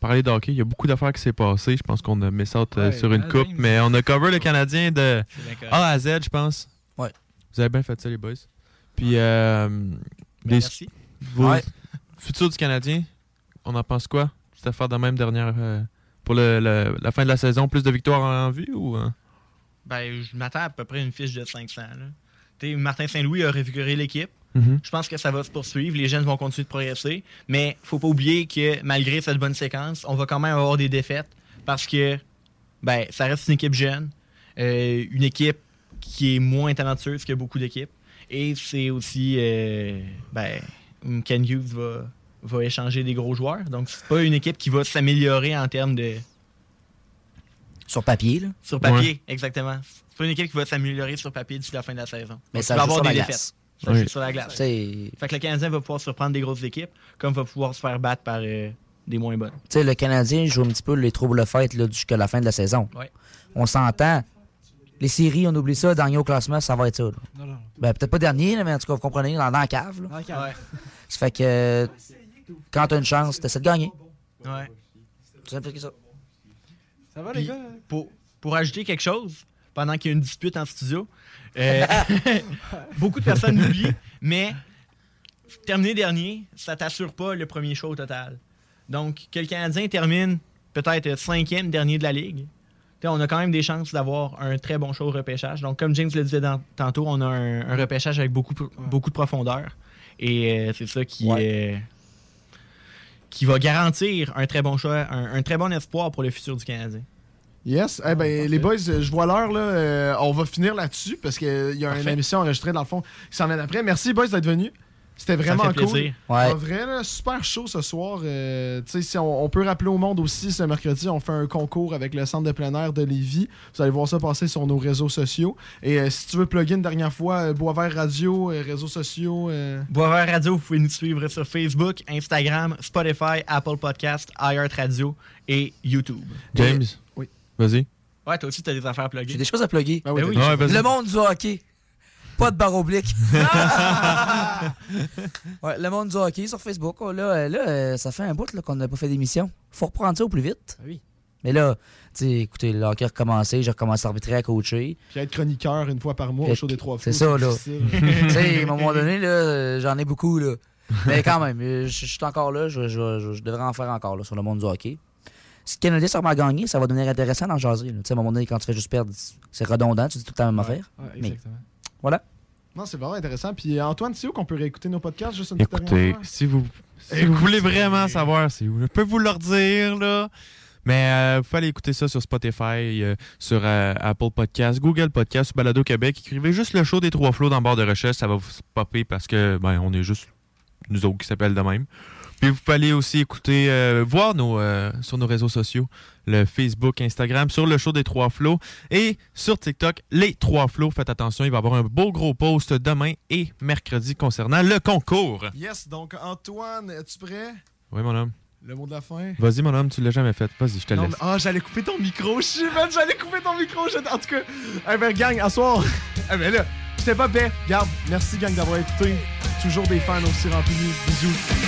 parler de hockey. Il y a beaucoup d'affaires qui s'est passé. Je pense qu'on a mis ça euh, Ouais, sur une hein, coupe, mais on a cover le Canadien de. A à Z, je pense. Ouais. Vous avez bien fait ça, les boys. Puis, euh, Ben, des- merci. vos Ouais. futurs du Canadien, on en pense quoi? Cette affaire de même dernière. euh, pour le- le- la fin de la saison, plus de victoires en vue ou. euh? Ben, je m'attends à peu près une fiche de 500. là. Tu sais, Martin Saint-Louis a réfiguré l'équipe. Mhm. Je pense que ça va se poursuivre. Les jeunes vont continuer de progresser. Mais faut pas oublier que malgré cette bonne séquence, on va quand même avoir des défaites parce que ben, ça reste une équipe jeune, euh, une équipe qui est moins talentueuse que beaucoup d'équipes. Et c'est aussi, euh, ben, Ken Hughes va, va échanger des gros joueurs. Donc, c'est pas une équipe qui va s'améliorer en termes de. Sur papier, là. Sur papier, exactement. C'est pas une équipe qui va s'améliorer sur papier d'ici la fin de la saison. Mais Donc, ça il va avoir des défaites. Ça Oui. joue sur la glace. C'est- Fait que le Canadien va pouvoir surprendre des grosses équipes, comme va pouvoir se faire battre par euh, des moins bonnes. Tu sais, le Canadien joue un petit peu les troubles fêtes là, jusqu'à la fin de la saison. Ouais. On s'entend. Les séries, on oublie ça. Dernier au classement, ça va être ça. Non, non. Ben, peut-être pas dernier, là, mais en tout cas, vous comprenez, dans, dans la cave. là. Dans la cave. Ça fait que euh, quand t'as une chance, t'essaies de gagner. Ouais. C'est simple que ça. Ça va, Puis, les gars? Pour, pour ajouter quelque chose, pendant qu'il y a une dispute en studio, euh, [laughs] beaucoup de personnes l'oublient, mais terminer dernier, ça t'assure pas le premier show au total. Donc, que le Canadien termine peut-être cinquième dernier de la Ligue, t'sais, on a quand même des chances d'avoir un très bon show au repêchage. Donc, comme James le disait dans- tantôt, on a un, un repêchage avec beaucoup, beaucoup de profondeur. Et euh, c'est ça qui, euh, qui va garantir un très bon choix, un, un très bon espoir pour le futur du Canadien. Yes. Eh ben, les boys, euh, je vois l'heure. là. Euh, on va finir là-dessus parce qu'il y a une émission enregistrée dans le fond qui s'en vient après. Merci, boys, d'être venus. C'était vraiment cool. Ouais. En vrai, là, super chaud ce soir. Euh, tu sais, si on, on peut rappeler au monde aussi, ce mercredi, on fait un concours avec le centre de plein air de Lévis. Vous allez voir ça passer sur nos réseaux sociaux. Et euh, si tu veux plugger une dernière fois, euh, Boisvert Radio, euh, réseaux sociaux. euh, Boisvert Radio, vous pouvez nous suivre sur Facebook, Instagram, Spotify, Apple Podcast, iHeart Radio et YouTube. James? Oui. Vas-y. Ouais, toi aussi, t'as des affaires à plugger. J'ai des choses à plugger. Ben oui, Ouais, vas-y. le monde du hockey. Pas de barre oblique. [laughs] [laughs] ouais, le monde du hockey sur Facebook. oh, là, euh, là euh, ça fait un bout là, qu'on n'a pas fait d'émission. Faut reprendre ça au plus vite. oui. Mais là, tu sais, écoutez, le hockey a recommencé. J'ai recommencé à arbitrer, à coacher. Puis être chroniqueur une fois par mois au show des trois C'est ça, là. [laughs] tu sais, à un moment donné, là, euh, j'en ai beaucoup, là. Mais quand même, je je suis encore là. Je, je- je- je devrais en faire encore, là, sur le monde du hockey. Si le Canadien remet à gagner, ça va devenir intéressant dans jaser. là. Tu sais, à un moment donné, quand tu fais juste perdre, c'est redondant. Tu dis tout le temps la même affaire. Ouais, Mais exactement. Voilà. Non, c'est vraiment intéressant. Puis euh, Antoine, c'est où qu'on peut réécouter nos podcasts? Juste une petite Écoutez, dernière fois? si vous, si vous voulez vraiment savoir, c'est où, je peux vous le redire, là. Mais euh, vous pouvez aller écouter ça sur Spotify, euh, sur euh, Apple Podcast, Google Podcast, Balado Québec. Écrivez juste le show des trois flots dans le barre de recherche, ça va vous popper parce que ben on est juste nous autres qui s'appellent de même. Puis vous pouvez aller aussi écouter, euh, voir nos, euh, sur nos réseaux sociaux, le Facebook, Instagram, sur le show des trois flots et sur TikTok, les trois flots. Faites attention, il va y avoir un beau gros post demain et mercredi concernant le concours. Yes, donc Antoine, es-tu prêt? Oui, mon homme. Le mot de la fin? Vas-y, mon homme, tu l'as jamais fait. Vas-y, je te Non, laisse. Ah, j'allais couper ton micro. Man, j'allais couper ton micro. je- En tout cas, eh ben, gang, à soir. [laughs] eh ben là, j'étais pas bien. Garde, merci, gang, d'avoir écouté. Toujours des fans aussi remplis. Bisous.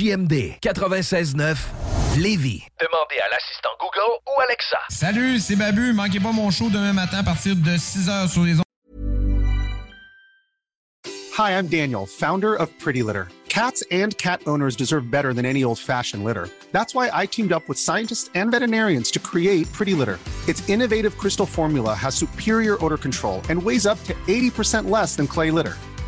CJMD 96.9 Lévis. Demandez à l'assistant Google ou Alexa. Salut, c'est Babu. Manquez pas mon show demain matin à partir de 6h sur les ondes. Hi, I'm Daniel, founder of Pretty Litter. Cats and cat owners deserve better than any old-fashioned litter. That's why I teamed up with scientists and veterinarians to create Pretty Litter. Its innovative crystal formula has superior odor control and weighs up to 80% less than clay litter.